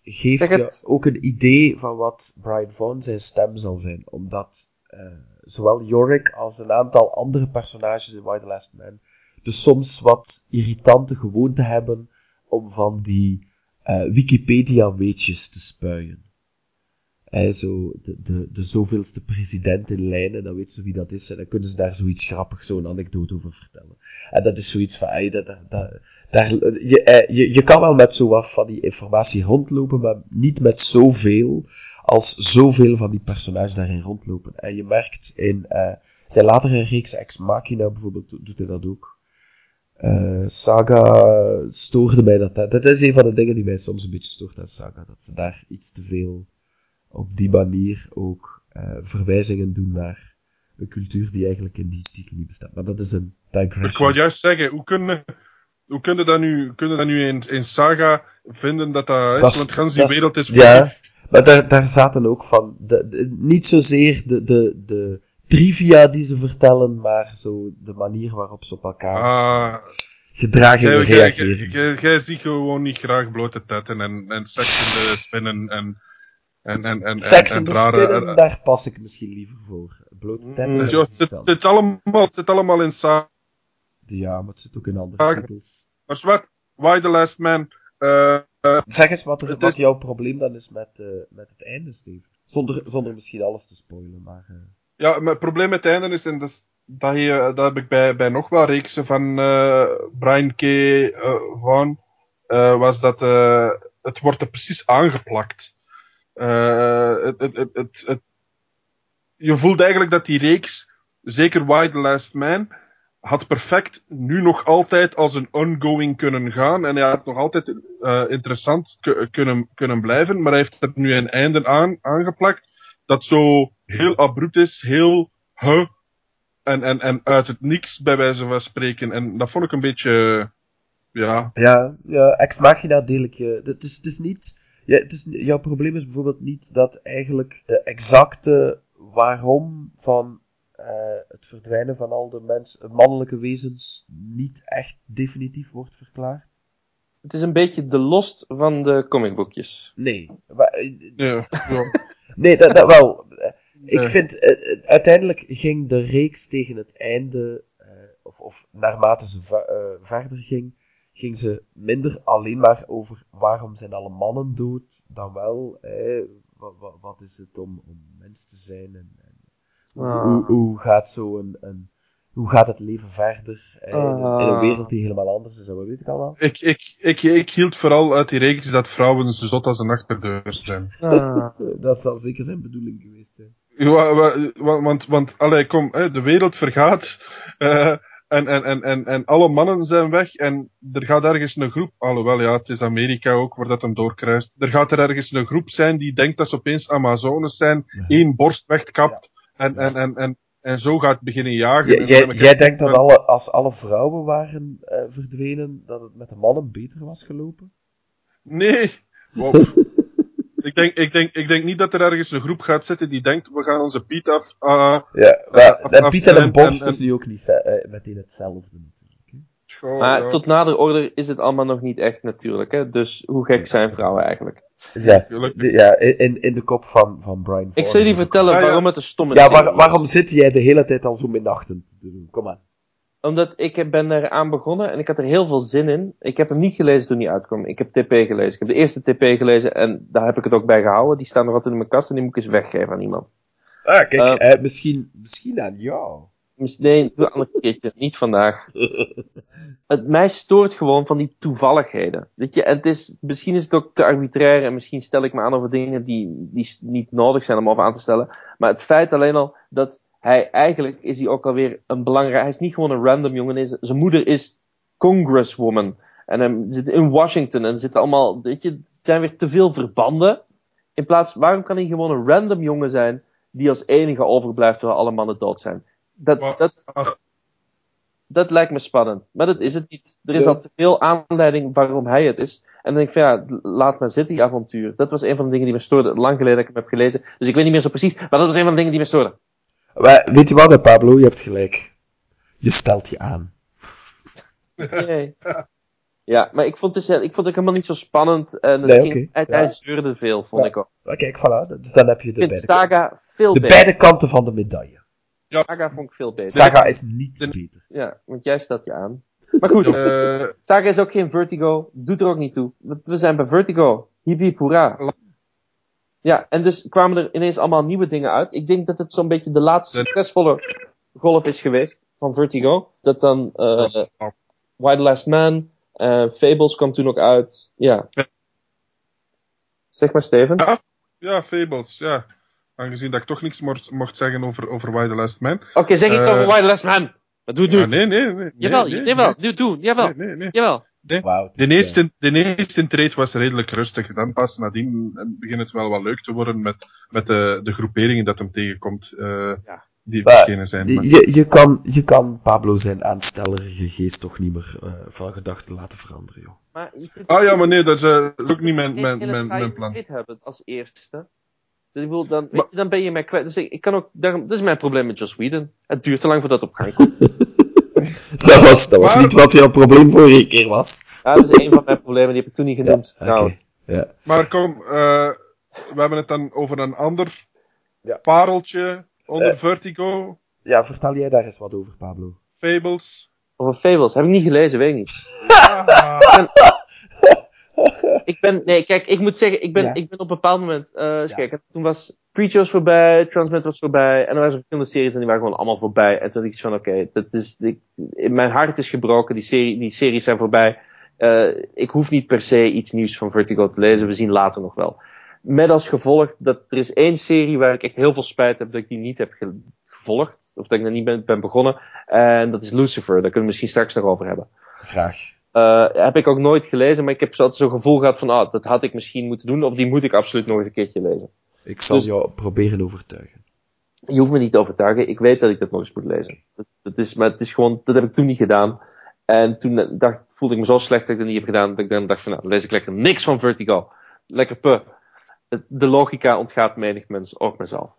B: geeft je ook een idee van wat Brian Vaughan zijn stem zal zijn. Omdat eh, zowel Yorick als een aantal andere personages in Why the Last Man dus soms wat irritante gewoonte hebben om van die eh, Wikipedia-weetjes te spuien. Eh, zo, de, de, de zoveelste president in lijnen, dan weet ze wie dat is, en dan kunnen ze daar zoiets grappigs, zo'n anekdote over vertellen. En dat is zoiets van, eh, dat, dat, dat, daar, je, eh, je, je kan wel met zo wat van die informatie rondlopen, maar niet met zoveel als zoveel van die personages daarin rondlopen. En je merkt in eh, zijn latere reeks Ex Machina bijvoorbeeld, do- doet hij dat ook. Eh, Saga stoorde mij dat. Dat is een van de dingen die mij soms een beetje stoort aan Saga. Dat ze daar iets te veel op die manier ook eh, verwijzingen doen naar een cultuur die eigenlijk in die titel niet bestaat. Maar dat is een
A: Ik wou
B: digression.
A: juist zeggen, hoe kunnen, hoe kunnen dat nu, kunnen dat nu in, in Saga vinden dat dat?
B: Dat is-
A: Want die
B: dat
A: wereld is
B: Ja, maar daar, daar zaten ook van, de, de- niet zozeer de, de, de trivia die ze vertellen, maar zo de manier waarop ze op elkaar
A: Ah,
B: gedragingen
A: jij- jij-
B: reageren.
A: jij- ziet gewoon niet graag blote tetten en, en seks in de spinnen en, en, en, en,
B: Seks
A: en,
B: en
A: en rare...
B: spinnen, daar pas ik misschien liever voor. Blote tetten,
A: Mm, ja,
B: is
A: het, zit allemaal, het zit allemaal in Saga.
B: Ja, maar het zit ook in andere titels.
A: Maar wat? Why the Last Man? eh,
B: Zeg eens wat, er, wat jouw probleem dan is met, eh, met het einde, Steve. Zonder, zonder misschien alles te spoilen, maar... eh,
A: Ja, maar het probleem met einde is, en dat, dat, je, dat heb ik bij, bij nog wel reeksen van eh, Brian K. eh, eh, was dat eh, het wordt er precies aangeplakt. Eh, het, het, het, je voelt eigenlijk dat die reeks, zeker the Last Man, had perfect nu nog altijd als een ongoing kunnen gaan. En hij had nog altijd eh, interessant ku- kunnen, kunnen blijven. Maar hij heeft er nu een einde aan, aangeplakt. Dat zo heel abrupt is, heel huh. En, en, en uit het niks bij wijze van spreken. En dat vond ik een beetje. Ja.
B: Ja, ja, Ex Machina deel ik je. Het is, het is niet... Ja, het is, jouw probleem is bijvoorbeeld niet dat eigenlijk de exacte waarom van eh, het verdwijnen van al de mens, mannelijke wezens niet echt definitief wordt verklaard.
C: Het is een beetje de lost van de comicboekjes.
B: Nee. Maar,
A: ja, ja.
B: nee, dat, dat wel. Ik
A: Eh.
B: vind, eh, uiteindelijk ging de reeks tegen het einde, of, of naarmate ze verder ging, ging ze minder alleen maar over waarom zijn alle mannen dood, dan wel, eh, wat, is het om, om mens te zijn en, en
C: Ah.
B: hoe, hoe gaat zo een, een, hoe gaat het leven verder eh, in, een, in een
C: Ah.
B: wereld die helemaal anders is en wat weet ik allemaal.
A: Ik, ik, ik, ik hield vooral uit die reeks dat vrouwen zo zot als een achterdeur zijn.
C: Ah.
B: Dat zal zeker zijn bedoeling geweest zijn.
A: Want, want, allee, kom, de wereld vergaat. eh, en, en, en, en, en alle mannen zijn weg. En er gaat ergens een groep, alhoewel ja, het is Amerika ook waar dat hem doorkruist. Er gaat er ergens een groep zijn die denkt dat ze opeens Amazones zijn.
B: Ja.
A: één borst wegkapt. En,
B: Ja.
A: en, en, en, en zo gaat beginnen jagen.
B: Jij, jij, denkt dat alle, als alle vrouwen waren eh, verdwenen, dat het met de mannen beter was gelopen?
A: Nee. Wow. Ik, denk, ik, denk, ik denk niet dat er ergens een groep gaat zitten die denkt, we gaan onze Piet af. ah,
B: Ja, maar
A: af-
B: en
A: af-
B: Piet en
A: en-
B: een is nu ook niet eh, meteen hetzelfde natuurlijk. Hè?
A: goh,
C: Maar
A: ja.
C: tot nader order is het allemaal nog niet echt natuurlijk. Hè? Dus hoe gek zijn vrouwen eigenlijk?
B: Ja, de- ja in, in de kop van, van Brian
C: Ik zal je vertellen
A: Ah, ja.
C: waarom het een stomme
B: Ja,
C: serie
B: waar-
C: is.
B: waarom zit jij de hele tijd al zo minachtend te doen? Kom aan.
C: Omdat ik ben eraan begonnen en ik had er heel veel zin in. Ik heb hem niet gelezen toen hij uitkwam. Ik heb TP gelezen. Ik heb de eerste TP gelezen en daar heb ik het ook bij gehouden. Die staan nog altijd in mijn kast en die moet ik eens weggeven aan iemand.
B: Ah, kijk,
C: Eh.
B: eh, misschien, misschien aan jou.
C: Nee, een ander keertje. Niet vandaag. Het, mij stoort gewoon van die toevalligheden. Weet je, en het is, misschien is het ook te arbitrair en misschien stel ik me aan over dingen die, die niet nodig zijn om over aan te stellen. Maar het feit alleen al dat hij eigenlijk is hij ook alweer een belangrijk, hij is niet gewoon een random jongen, is, zijn moeder is congresswoman. En hij zit in Washington en zitten allemaal, weet je, het zijn weer te veel verbanden. In plaats, waarom kan hij gewoon een random jongen zijn die als enige overblijft terwijl alle mannen dood zijn? Dat,
A: Maar-
C: dat, dat lijkt me spannend. Maar dat is het niet. Er is
B: Ja.
C: al te veel aanleiding waarom hij het is. En dan denk ik van ja, laat maar zitten die avontuur. Dat was een van de dingen die me stoorden. Lang geleden dat ik hem heb gelezen. Dus ik weet niet meer zo precies. Maar dat was een van de dingen die me stoorden.
B: Maar, weet je wat, hè, Pablo? Je hebt gelijk. Je stelt je aan.
C: Nee. Ja, maar ik vond, het, dus- ik vond het helemaal niet zo spannend. En
B: Nee, oké.
C: hij,
B: Ja.
C: zeurde veel, vond
B: Ja.
C: ik ook.
B: Maar kijk, voilà. Dus dan heb je
C: Ik
B: de
C: vind
B: beide,
C: Saga veel
B: de
C: beter.
B: beide kanten van de medaille.
C: Ja. Saga vond ik veel beter.
B: Saga is niet beter.
C: Ja, want jij stelt je aan. Maar goed, uh, Saga is ook geen Vertigo. Doet er ook niet toe. We zijn bij Vertigo. Hiep hoera. Ja, en dus kwamen er ineens allemaal nieuwe dingen uit. Ik denk dat het zo'n beetje de laatste succesvolle golf is geweest van Vertigo. Dat dan uh, Why the Last Man, uh, Fables kwam toen ook uit. Ja. Zeg maar, Steven.
A: Ja, ja Fables, ja. Aangezien dat ik toch niks mocht, mocht zeggen over, over Why the Last Man.
C: Oké, zeg iets over Why the Last Man. Wat doe het nu?
A: nee, nee, nee.
C: Jawel,
A: nee,
C: jawel, nee. doe, Jawel, nee, nee, jawel.
A: Nee. Wow, de, eerste, uh... de eerste trade was redelijk rustig. Dan pas nadien begint het wel wat leuk te worden met, met de, de groeperingen dat hem tegenkomt. Uh, ja. Die verschenen zijn.
B: Maar... Je, je, kan, je kan Pablo zijn aanstellerige geest toch niet meer uh, van gedachten laten veranderen, joh.
C: Maar
A: ah ja, maar nee, dat is uh, ook niet mijn, mijn, mijn, mijn plan.
C: Ik hebben als eerste. Dus ik dan, weet je, dan ben je mij kwijt. Dus ik, ik kan ook, daarom, dat is mijn probleem met Joss Whedon. Het duurt te lang voordat het op gang komt.
B: dat was, dat was maar, niet wat jouw probleem vorige keer was.
C: Ja, dat is een van mijn problemen, die heb ik toen niet genoemd.
B: Ja, okay. ja.
A: Maar kom, uh, we hebben het dan over een ander ja. pareltje onder uh, Vertigo.
B: Ja, vertel jij daar eens wat over, Pablo.
A: Fables.
C: Over Fables, heb ik niet gelezen, weet ik niet. ik ben, nee, kijk, ik moet zeggen, ik ben, ja. ik ben op een bepaald moment, uh, ja. kijk, toen was Preacher was voorbij, Transmit was voorbij, en er waren verschillende series en die waren gewoon allemaal voorbij. En toen dacht ik van, oké, okay, dat is, ik, mijn hart is gebroken, die, serie, die series zijn voorbij. Uh, ik hoef niet per se iets nieuws van Vertigo te lezen, we zien later nog wel. Met als gevolg dat er is één serie waar ik echt heel veel spijt heb dat ik die niet heb ge gevolgd, of dat ik er niet ben, ben begonnen, en dat is Lucifer, daar kunnen we misschien straks nog over hebben.
B: Graag.
C: Uh, heb ik ook nooit gelezen, maar ik heb altijd zo'n gevoel gehad van, ah, dat had ik misschien moeten doen, of die moet ik absoluut nog eens een keertje lezen.
B: Ik zal dus, jou proberen overtuigen.
C: Je hoeft me niet te overtuigen, ik weet dat ik dat nog eens moet lezen. Dat, dat is, maar het is gewoon, dat heb ik toen niet gedaan. En toen dacht, voelde ik me zo slecht dat ik dat niet heb gedaan, dat ik dan dacht van, nou, lees ik lekker niks van Vertigo. Lekker puh. De logica ontgaat menig mens, ook mezelf.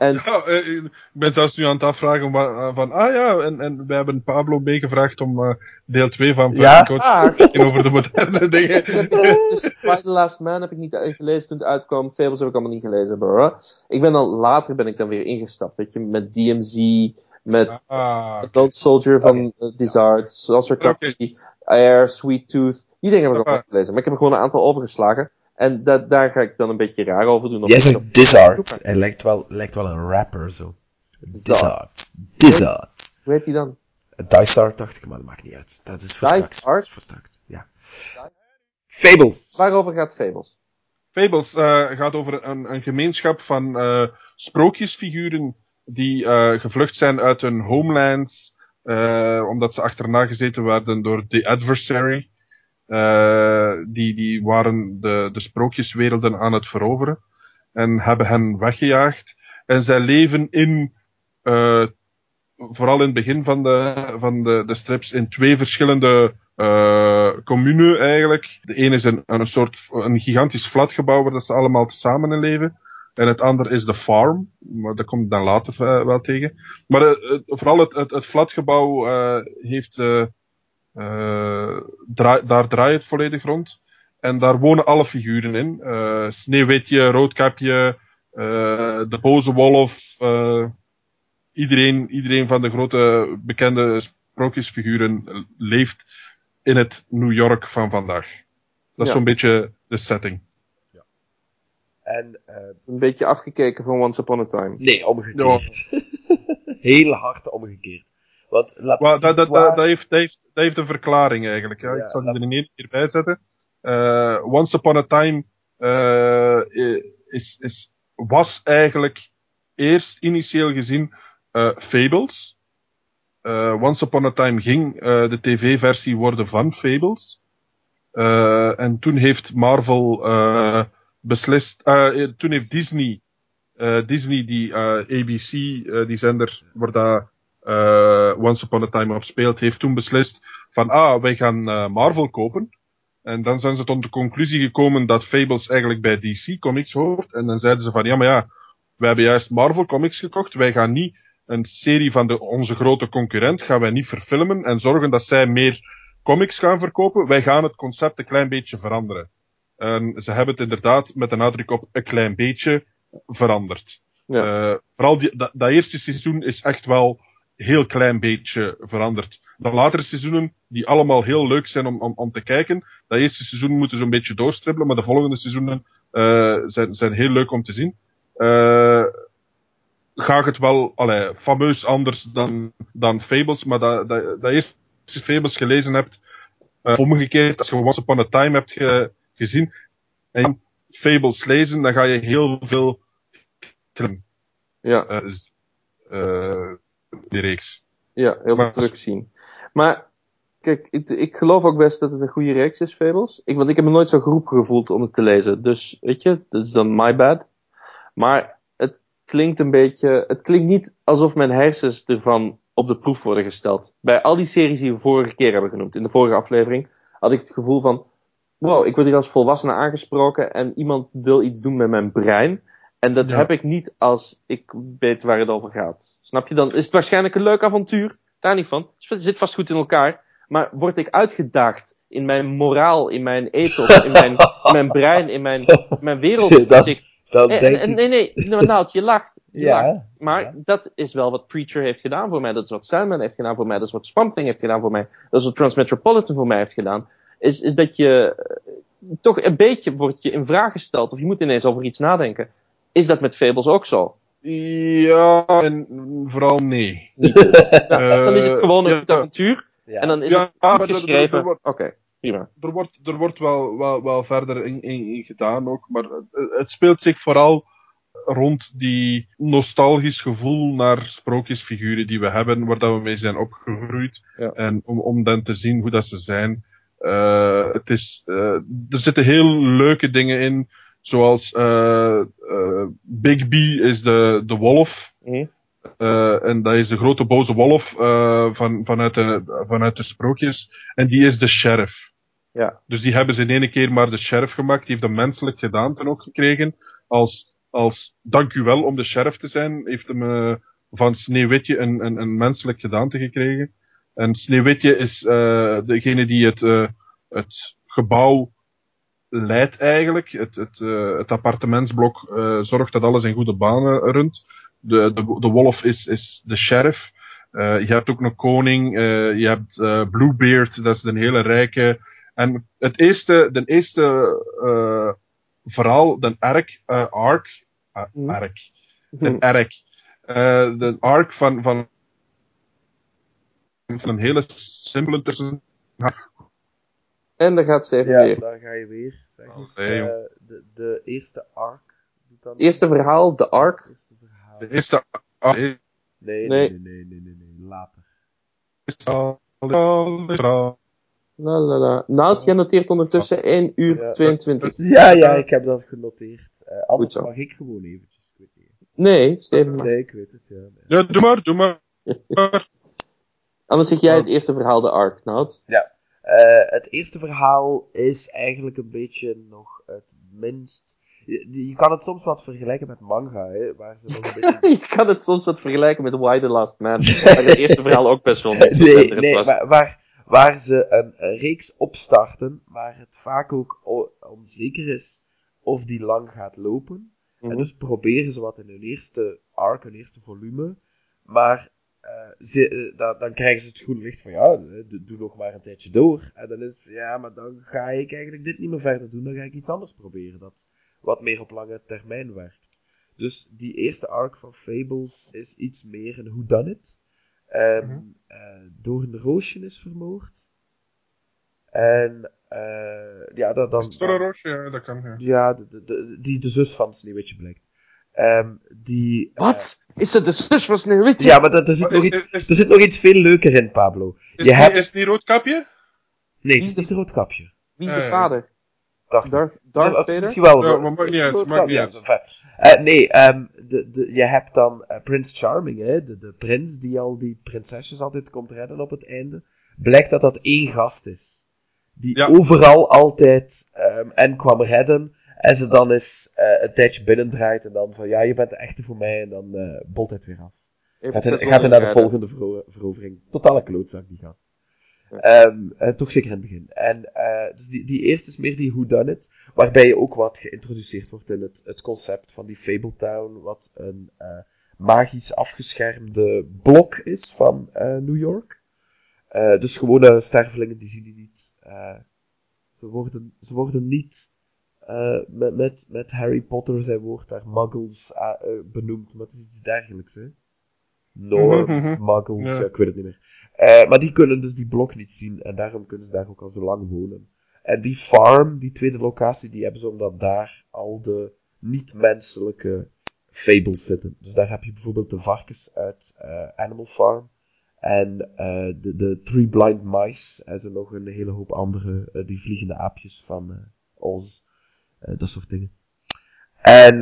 C: En...
A: Ja, eh, ik ben zelfs nu aan het afvragen van, van ah ja, en, en we hebben Pablo meegevraagd om uh, deel 2 van
B: ja?
A: te over de moderne dingen.
C: dus By the Last Man heb ik niet gelezen toen het uitkwam, Fables heb ik allemaal niet gelezen. Bro. Ik ben dan, later ben ik dan weer ingestapt, weet je, met DMZ, met
A: ah,
C: okay. Soldier van uh, Dizard, Saucer okay. Air, Sweet Tooth, die dingen heb ik ook nog gelezen. Maar ik heb er gewoon een aantal overgeslagen. En dat, daar ga ik dan een beetje raar over doen.
B: Jij zegt Dizard. Hij lijkt wel, lijkt wel een rapper zo. Dizard. Dizard.
C: Hoe heet hij dan?
B: Dysart dacht ik, maar dat maakt niet uit. Dat is voor straks. Voor straks, ja. Fables.
C: Waarover gaat Fables?
A: Fables uh, gaat over een, een gemeenschap van uh, sprookjesfiguren die uh, gevlucht zijn uit hun homelands, omdat ze achterna gezeten werden door The Adversary. Uh, die, die waren de, de sprookjeswerelden aan het veroveren. En hebben hen weggejaagd. En zij leven in, uh, vooral in het begin van de, van de, de strips, in twee verschillende uh, communen eigenlijk. De ene is een, een soort, een gigantisch flatgebouw waar ze allemaal samen in leven. En het andere is de farm, maar dat komt dan later wel tegen. Maar vooral het, het, het flatgebouw heeft draai, daar draait het volledig rond. En daar wonen alle figuren in. Uh, Sneeuwwitje, Roodkapje, uh, de boze wolf. iedereen, iedereen van de grote bekende sprookjesfiguren leeft in het New York van vandaag. Dat is ja. zo'n beetje de setting.
B: Ja. En,
C: een beetje afgekeken van Once Upon a Time.
B: Nee, omgekeerd. Ja. Heel hard omgekeerd. Want,
A: well, dat, dat, dat, dat, heeft, dat, heeft, dat heeft een verklaring eigenlijk. Ja. ik zal die er in één keer bij zetten. Uh, Once Upon a Time uh, is, is, was eigenlijk eerst initieel gezien uh, Fables. Once Upon a Time ging de tv-versie worden van Fables. en toen heeft Marvel beslist, toen heeft Disney, Disney die ABC, die zender, waar daar uh, Once Upon a Time op speelt, heeft toen beslist van, ah, wij gaan uh, Marvel kopen. En dan zijn ze tot de conclusie gekomen dat Fables eigenlijk bij DC Comics hoort. En dan zeiden ze van, ja, maar ja, wij hebben juist Marvel Comics gekocht. Wij gaan niet een serie van de, onze grote concurrent, gaan wij niet verfilmen en zorgen dat zij meer comics gaan verkopen. Wij gaan het concept een klein beetje veranderen. En ze hebben het inderdaad met een nadruk op een klein beetje veranderd.
C: Ja.
A: Eh, vooral die, dat, dat eerste seizoen is echt wel heel klein beetje veranderd. De latere seizoenen, die allemaal heel leuk zijn om, om, om te kijken, dat eerste seizoen moeten zo'n beetje doorstribbelen, maar de volgende seizoenen eh, zijn, zijn heel leuk om te zien. Eh ga het wel, allee, fameus anders dan, dan Fables, maar dat, dat, dat eerste Fables gelezen hebt, eh, omgekeerd, als je Once Upon a Time hebt ge- gezien, en Fables lezen, dan ga je heel veel
C: Ja,
A: eh, die reeks.
C: ja heel veel
A: maar-
C: terugzien. Maar, kijk, ik, ik geloof ook best dat het een goede reeks is, Fables. Ik, want ik heb me nooit zo geroepen gevoeld om het te lezen. Dus, weet je, dat is dan my bad. Maar het klinkt een beetje, het klinkt niet alsof mijn hersens ervan op de proef worden gesteld. Bij al die series die we vorige keer hebben genoemd, in de vorige aflevering, had ik het gevoel van, wow, ik word hier als volwassene aangesproken en iemand wil iets doen met mijn brein. En dat
A: Ja.
C: heb ik niet als ik weet waar het over gaat. Snap je? Dan is het waarschijnlijk een leuk avontuur. Daar niet van. Het zit vast goed in elkaar. Maar word ik uitgedaagd in mijn moraal, in mijn ethos, in mijn, in mijn brein, in mijn, mijn wereldzicht.
B: Dan
C: En,
B: denk
C: en-
B: ik...
C: nee, nee, nou, Nout, je lacht. Je
B: Ja,
C: lacht. Maar
B: ja.
C: dat is wel wat Preacher heeft gedaan voor mij. Dat is wat Sandman heeft gedaan voor mij. Dat is wat Swamp Thing heeft gedaan voor mij. Dat is wat Transmetropolitan voor mij heeft gedaan. Is, is dat je eh, toch een beetje wordt je in vraag gesteld. Of je moet ineens over iets nadenken. Is dat met Fables ook zo?
A: Ja, en vooral nee.
C: Ja, dan is het gewoon een
A: ja.
C: avontuur.
B: Ja.
C: En dan is
A: Ja,
C: het geschreven. Oké,
A: wordt-
C: prima.
A: er wordt, er wordt wel, wel, wel verder in, in, in gedaan ook, maar het, het speelt zich vooral rond die nostalgisch gevoel naar sprookjesfiguren die we hebben, waar dat we mee zijn opgegroeid.
C: Ja.
A: En om, om dan te zien hoe dat ze zijn. Eh, het is, eh, er zitten heel leuke dingen in, zoals eh, eh, Big B is de, de wolf. Eh, en dat is de grote boze wolf eh, van, vanuit, de, vanuit de sprookjes. En die is de sheriff.
C: Ja.
A: Dus die hebben ze in ene keer maar de sheriff gemaakt. Die heeft een menselijk gedaante ook gekregen. Als, als dank u wel om de sheriff te zijn, heeft hem eh, van Sneeuwwitje een, een, een menselijk gedaante gekregen. En Sneeuwwitje is degene die het, het gebouw leidt eigenlijk. Het, het, eh, het appartementsblok eh, zorgt dat alles in goede banen runt. De, de, de wolf is, is de sheriff. Eh, je hebt ook een koning. je hebt Bluebeard, dat is een hele rijke. En het eerste, de eerste verhaal, de arc, eh, arc, ah,
C: Hm.
A: arc,
C: Hm.
A: een arc. Eh, de arc van, van, van een hele simpele tussen.
C: En dan gaat Steven
B: Ja,
C: weer.
B: daar ga je weer. Zeg eens, eh, de, de eerste arc. Dan
C: Eerste
B: eens.
C: verhaal, de arc.
B: Eerste verhaal.
A: De eerste arc.
B: Nee, nee,
C: Nee.
B: nee, nee, nee, nee, nee. Later.
C: La la la. Nout, jij noteert ondertussen 1 uur
B: Ja.
C: 22.
B: Ja, ja, ik heb dat genoteerd. Eh, anders
C: zo.
B: mag ik gewoon eventjes.
C: Nee, Steven.
B: Nee, ik weet het, ja. nee.
A: Ja, doe maar, doe maar.
C: Anders zeg jij het eerste verhaal, de arc, Nout.
B: Eh, het eerste verhaal is eigenlijk een beetje nog het minst. Je, je kan het soms wat vergelijken met manga, hè, waar ze nog een beetje.
C: Je kan het soms wat vergelijken met Why the Last Man. Waar het eerste verhaal ook best wel
B: nee, nee,
C: was.
B: maar waar, waar ze een, reeks opstarten, waar het vaak ook onzeker is of die lang gaat lopen.
C: Mhm.
B: En dus proberen ze wat in hun eerste arc, hun eerste volume. Maar ze, eh, dan, dan krijgen ze het groene licht van ja, eh, doe, doe nog maar een tijdje door. En dan is het van ja, maar dan ga ik eigenlijk dit niet meer verder doen. Dan ga ik iets anders proberen dat wat meer op lange termijn werkt. Dus die eerste arc van Fables is iets meer een whodunit. Ehm
A: Mhm.
B: eh, door een roosje is vermoord. En eh, ja, dan, dan,
A: Sorry, Roosje, ja, dat kan. Ja.
B: ja, de, de, de- die de zus van Sneeuwwitje blijkt. Ehm, die, eh,
C: Wat? Is dat de zus van Sneeuwwitje?
B: ja, maar dat, er, zit nog iets,
A: is-
B: er zit nog iets veel leuker in, Pablo.
A: Is,
B: Je
A: die,
B: hebt...
A: is die roodkapje?
B: Nee, het is niet roodkapje.
C: Wie is de
A: ja.
C: vader?
B: Dacht.
C: Darth, Darth
B: dat is misschien wel
A: Ja, maar
B: is het. Eh, nee, ehm, de, de, je hebt dan eh, Prince Charming, hè, de, de prins die al die prinsesjes altijd komt redden op het einde. Blijkt dat dat één gast is. Die
A: Ja.
B: overal altijd ehm, en kwam redden. En ze dan eens eh, een tijdje binnendraait en dan van ja, je bent de echte voor mij. En dan eh bolt hij het weer af.
C: Even
B: Gaat hij,
C: zet
B: gaat hij naar de volgende vero- verovering. Totale klootzak, die gast. Ehm, eh, toch zeker in het begin. En eh, dus die, die eerste is meer die whodunit, waarbij je ook wat geïntroduceerd wordt in het, het concept van die Fabletown, wat een eh, magisch afgeschermde blok is van eh, New York. Eh, dus gewone stervelingen die zien die niet. eh, ze, worden, ze worden niet eh, met, met, met Harry Potter, zijn woord daar muggles benoemd, maar het is iets dergelijks, hè. Norms,
A: Mhm,
B: muggles,
A: Ja.
B: ja, ik weet het niet meer. Eh, maar die kunnen dus die blok niet zien en daarom kunnen ze daar ook al zo lang wonen. En die farm, die tweede locatie, die hebben ze omdat daar al de niet-menselijke fables zitten. Dus daar heb je bijvoorbeeld de varkens uit eh, Animal Farm. En eh, de, de Three Blind Mice. En zo nog een hele hoop andere, eh, die vliegende aapjes van eh Oz. Eh, dat soort dingen. En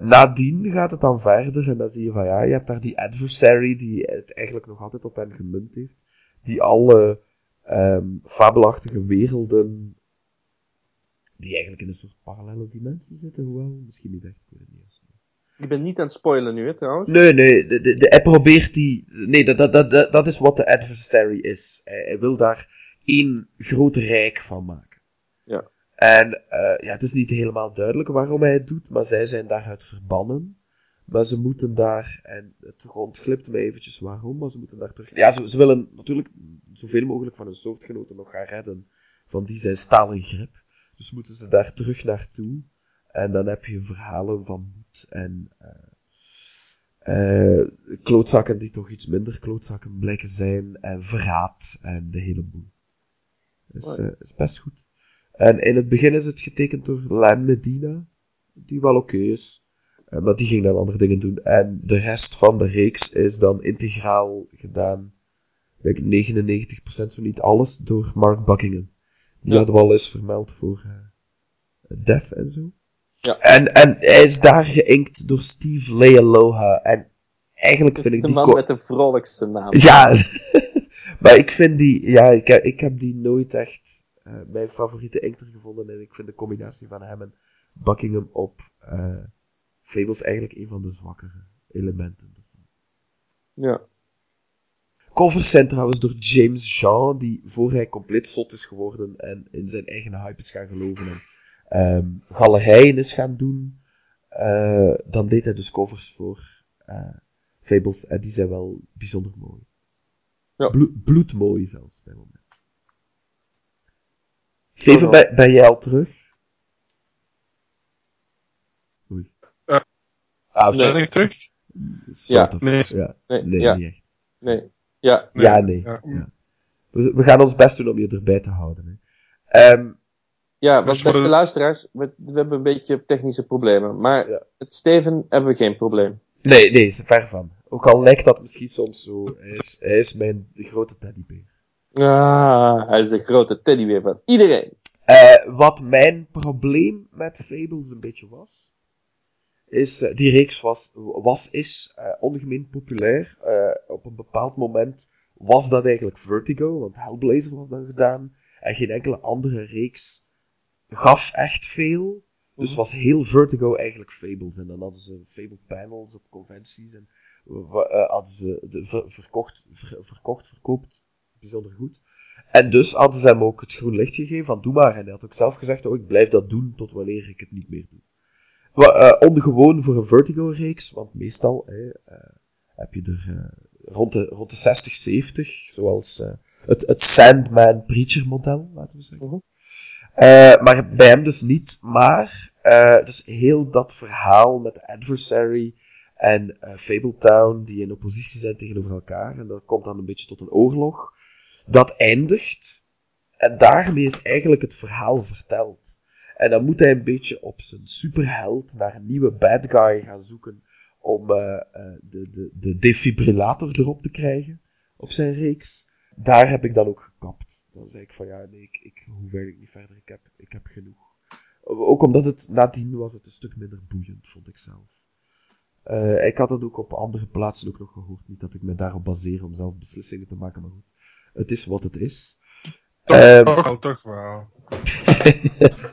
B: nadien gaat het dan verder. En dan zie je van ja, je hebt daar die adversary die het eigenlijk nog altijd op hen gemunt heeft. Die alle ehm fabelachtige werelden die eigenlijk in een soort parallele dimensie zitten, hoewel, misschien niet echt, ik weet het.
C: Ik ben niet aan het spoilen nu, hè, trouwens.
B: Nee, nee, de, de, de- hij probeert die, nee, dat, dat, dat, dat, dat is wat de adversary is. Hij, hij wil daar één groot rijk van maken.
C: Ja.
B: En, eh ja, het is niet helemaal duidelijk waarom hij het doet, maar zij zijn daaruit verbannen. Maar ze moeten daar, en het ontglipt me eventjes waarom, maar ze moeten daar terug. Ja, ze, ze willen natuurlijk zoveel mogelijk van hun soortgenoten nog gaan redden. Van die zijn stalen grip. Dus moeten ze daar terug naartoe. En dan heb je verhalen van moed en eh klootzakken die toch iets minder klootzakken blijken zijn. En verraad en de hele boel. Is, eh, is best goed. En in het begin is het getekend door Len Medina. Die wel oké is. Eh, maar die ging dan andere dingen doen. En de rest van de reeks is dan integraal gedaan. Ik denk 99% zo niet alles door Mark Buckingham. Die
C: Ja.
B: hadden we al eens vermeld voor eh Death en zo.
C: Ja.
B: En, en hij is daar geïnkt door Steve Lealoha. En eigenlijk vind ik
C: De
B: die...
C: man
B: ko-
C: met de vrolijkste naam.
B: ja, maar ik vind die, ja, ik heb, ik heb die nooit echt eh, mijn favoriete inkter gevonden. En ik vind de combinatie van hem en Buckingham op eh Fables eigenlijk een van de zwakkere elementen ervan.
C: Ja.
B: Covers zijn trouwens door James Jean, die voor hij compleet zot is geworden en in zijn eigen hype is gaan geloven en ehm, galerijen is gaan doen. Eh, dan deed hij dus covers voor eh, Fables en die zijn wel bijzonder mooi.
C: Ja.
B: Blo- bloedmooi zelfs, bij moment. Steven, ben, ben jij al terug? Oei.
A: Eh,
B: Ouch.
C: Nee.
A: Ben ik terug?
B: Of.
A: Nee.
B: Ja.
C: Nee,
B: Nee,
C: ja.
B: niet echt.
C: Nee. Ja.
A: Nee.
B: Ja, nee.
A: Ja.
B: Ja. We, we gaan ons best doen om je erbij te houden. Hè. Ehm,
C: Ja,
A: Dus
C: want beste
A: de-
C: luisteraars, we, we hebben een beetje technische problemen. Maar
B: Ja.
C: met Steven hebben we geen probleem.
B: nee, nee, is ver van. Ook al lijkt dat misschien soms zo. Hij is, hij is mijn grote teddybeer.
C: Ah, hij is de grote teddybeer van iedereen.
B: Eh, wat mijn probleem met Fables een beetje was, is, eh, die reeks was, was is eh, ongemeen populair. Eh, op een bepaald moment was dat eigenlijk Vertigo, want Hellblazer was dan gedaan, en geen enkele andere reeks gaf echt veel. Dus was heel Vertigo eigenlijk Fables. En dan hadden ze Fable panels op conventies en eh, hadden ze de, ver- verkocht, ver- verkocht, verkoopt bijzonder goed. En dus hadden ze hem ook het groen licht gegeven van doe maar. En hij had ook zelf gezegd, oh ik blijf dat doen tot wanneer ik het niet meer doe. Eh, ongewoon voor een Vertigo-reeks, want meestal eh, heb je er rond, de, rond de 60, 70, zoals het, het Sandman Preacher model, laten we zeggen. Eh, maar bij hem dus niet. Maar, eh, dus heel dat verhaal met Adversary en eh, Fabletown, die in oppositie zijn tegenover elkaar, en dat komt dan een beetje tot een oorlog, dat eindigt. En daarmee is eigenlijk het verhaal verteld. En dan moet hij een beetje op zijn superheld naar een nieuwe bad guy gaan zoeken om de, de, de defibrillator erop te krijgen op zijn reeks. Daar heb ik dan ook gekapt. Dan zei ik van ja, nee, ik, ik hoef eigenlijk niet verder. Ik heb, ik heb genoeg. Ook omdat het nadien was het een stuk minder boeiend, vond ik zelf. Eh, ik had dat ook op andere plaatsen ook nog gehoord. Niet dat ik me daarop baseer om zelf beslissingen te maken, maar goed. Het is wat het is.
A: Toch,
B: Ehm,
A: toch wel, toch wel.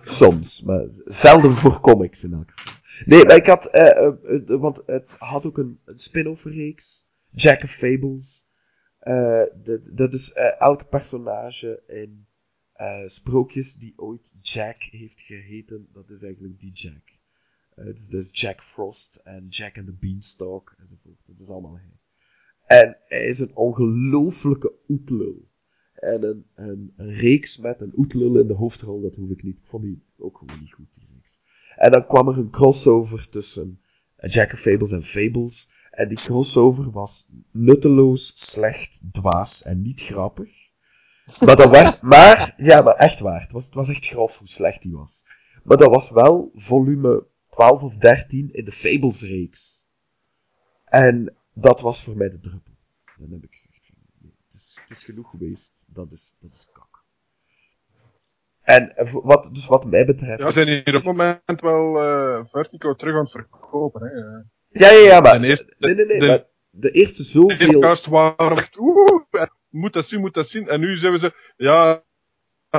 B: Soms, maar zelden voor comics in elk geval. Nee, maar ik had, eh, want het had ook een, een spin-off reeks, Jack of Fables. Eh, dat is eh, elk personage in eh, sprookjes die ooit Jack heeft geheten, dat is eigenlijk die Jack. Dus dat is Jack Frost en Jack and the Beanstalk enzovoort. Dat is allemaal hij. En hij is een ongelooflijke oetlul. En een, een, een reeks met een oetlul in de hoofdrol, dat hoef ik niet. Ik vond die ook gewoon niet goed, die reeks. En dan kwam er een crossover tussen Jack of Fables en Fables. En die crossover was nutteloos, slecht, dwaas en niet grappig. Maar dat werd, maar, ja, maar echt waar. Het was, het was echt grof hoe slecht die was. Maar dat was wel volume 12 of 13 in de Fables reeks. En dat was voor mij de druppel. Dan heb ik gezegd van, nee, het is, het is genoeg geweest. Dat is, dat is kak. En wat, dus wat mij betreft...
A: Ja, we zijn hier op het moment wel eh Vertigo terug aan het verkopen. Hè.
B: Ja, ja, ja, maar...
A: De eerste-
B: nee, nee, nee,
A: de-
B: maar de eerste
A: De
B: zoveel...
A: podcast waren we echt, oeh, moet dat zien, moet dat zien. En nu zijn we ze, ja,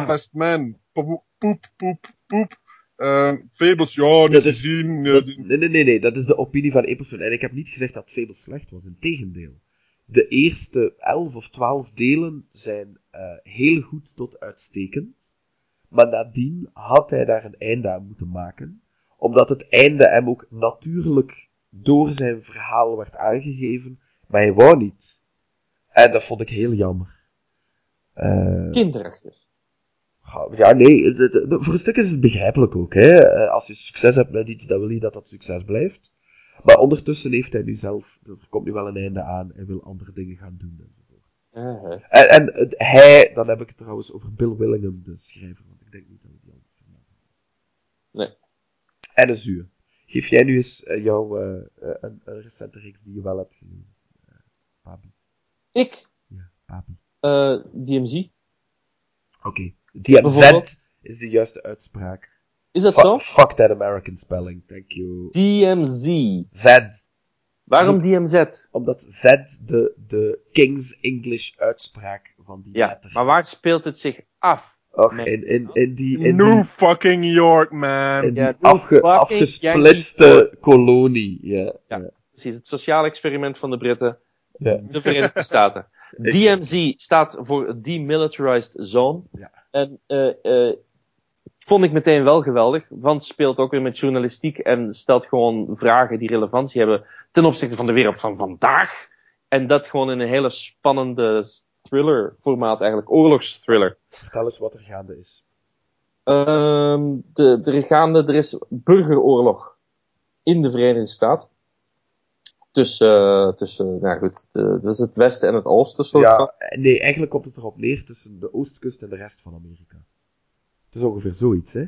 A: best man, poep, poep, poep, poep. Eh, Fables, ja, niet
B: Dat is-
A: gezien.
B: Dat,
A: die-
B: nee, nee, nee, nee, dat is de opinie van één persoon. En ik heb niet gezegd dat Fable slecht was, integendeel. De eerste elf of twaalf delen zijn eh, heel goed tot uitstekend. Maar nadien had hij daar een einde aan moeten maken. Omdat het einde hem ook natuurlijk door zijn verhaal werd aangegeven. Maar hij wou niet. En dat vond ik heel jammer. Eh,
C: Kinderachtig.
B: Ja, nee, voor een stuk is het begrijpelijk ook. Hè? Eh, Als je succes hebt met iets, dan wil je dat dat succes blijft. Maar ondertussen heeft hij nu zelf, er komt nu wel een einde aan, hij wil andere dingen gaan doen enzovoort.
C: Uh-huh.
B: En, en hij, dan heb ik het trouwens over Bill Willingham, de schrijver, want ik denk niet dat we die al vermeld hebben.
C: Nee.
B: En een zuur. Geef jij nu eens eh, jouw eh, eh, een, een recente reeks die je wel hebt gelezen, Papi.
C: Ik,
B: Ja, Papi.
C: DMZ.
B: Oké. DMZ is de juiste uitspraak.
C: Is dat zo?
B: Fuck that American spelling, thank you.
C: DMZ.
B: Z.
C: Waarom DMZ?
B: Omdat Z de, de King's English uitspraak van die
C: Ja,
B: letter
C: maar waar
B: is.
C: speelt het zich af?
B: Och,
C: Nee.
B: in, die, in
A: New
B: die,
A: fucking York, man.
B: in die
C: Ja,
B: afge, afgesplitste
C: Yankee-
B: kolonie. Ja,
C: Ja.
B: ja.
C: Precies, het sociaal experiment van de Britten.
B: Ja.
C: De Verenigde Staten. DMZ staat voor Demilitarized Zone.
B: Ja.
C: En eh, eh, vond ik meteen wel geweldig, want het speelt ook weer met journalistiek en stelt gewoon vragen die relevantie hebben ten opzichte van de wereld van vandaag. En dat gewoon in een hele spannende thriller formaat eigenlijk, oorlogsthriller.
B: Vertel eens wat er gaande is.
C: Ehm de, er, is gaande, er is burgeroorlog in de Verenigde Staten. Tussen, eh, tussen nou goed, de, dus het westen en het oosten. Soort van.
B: Ja, nee, eigenlijk komt het erop neer tussen de oostkust en de rest van Amerika. Het is ongeveer zoiets, hè?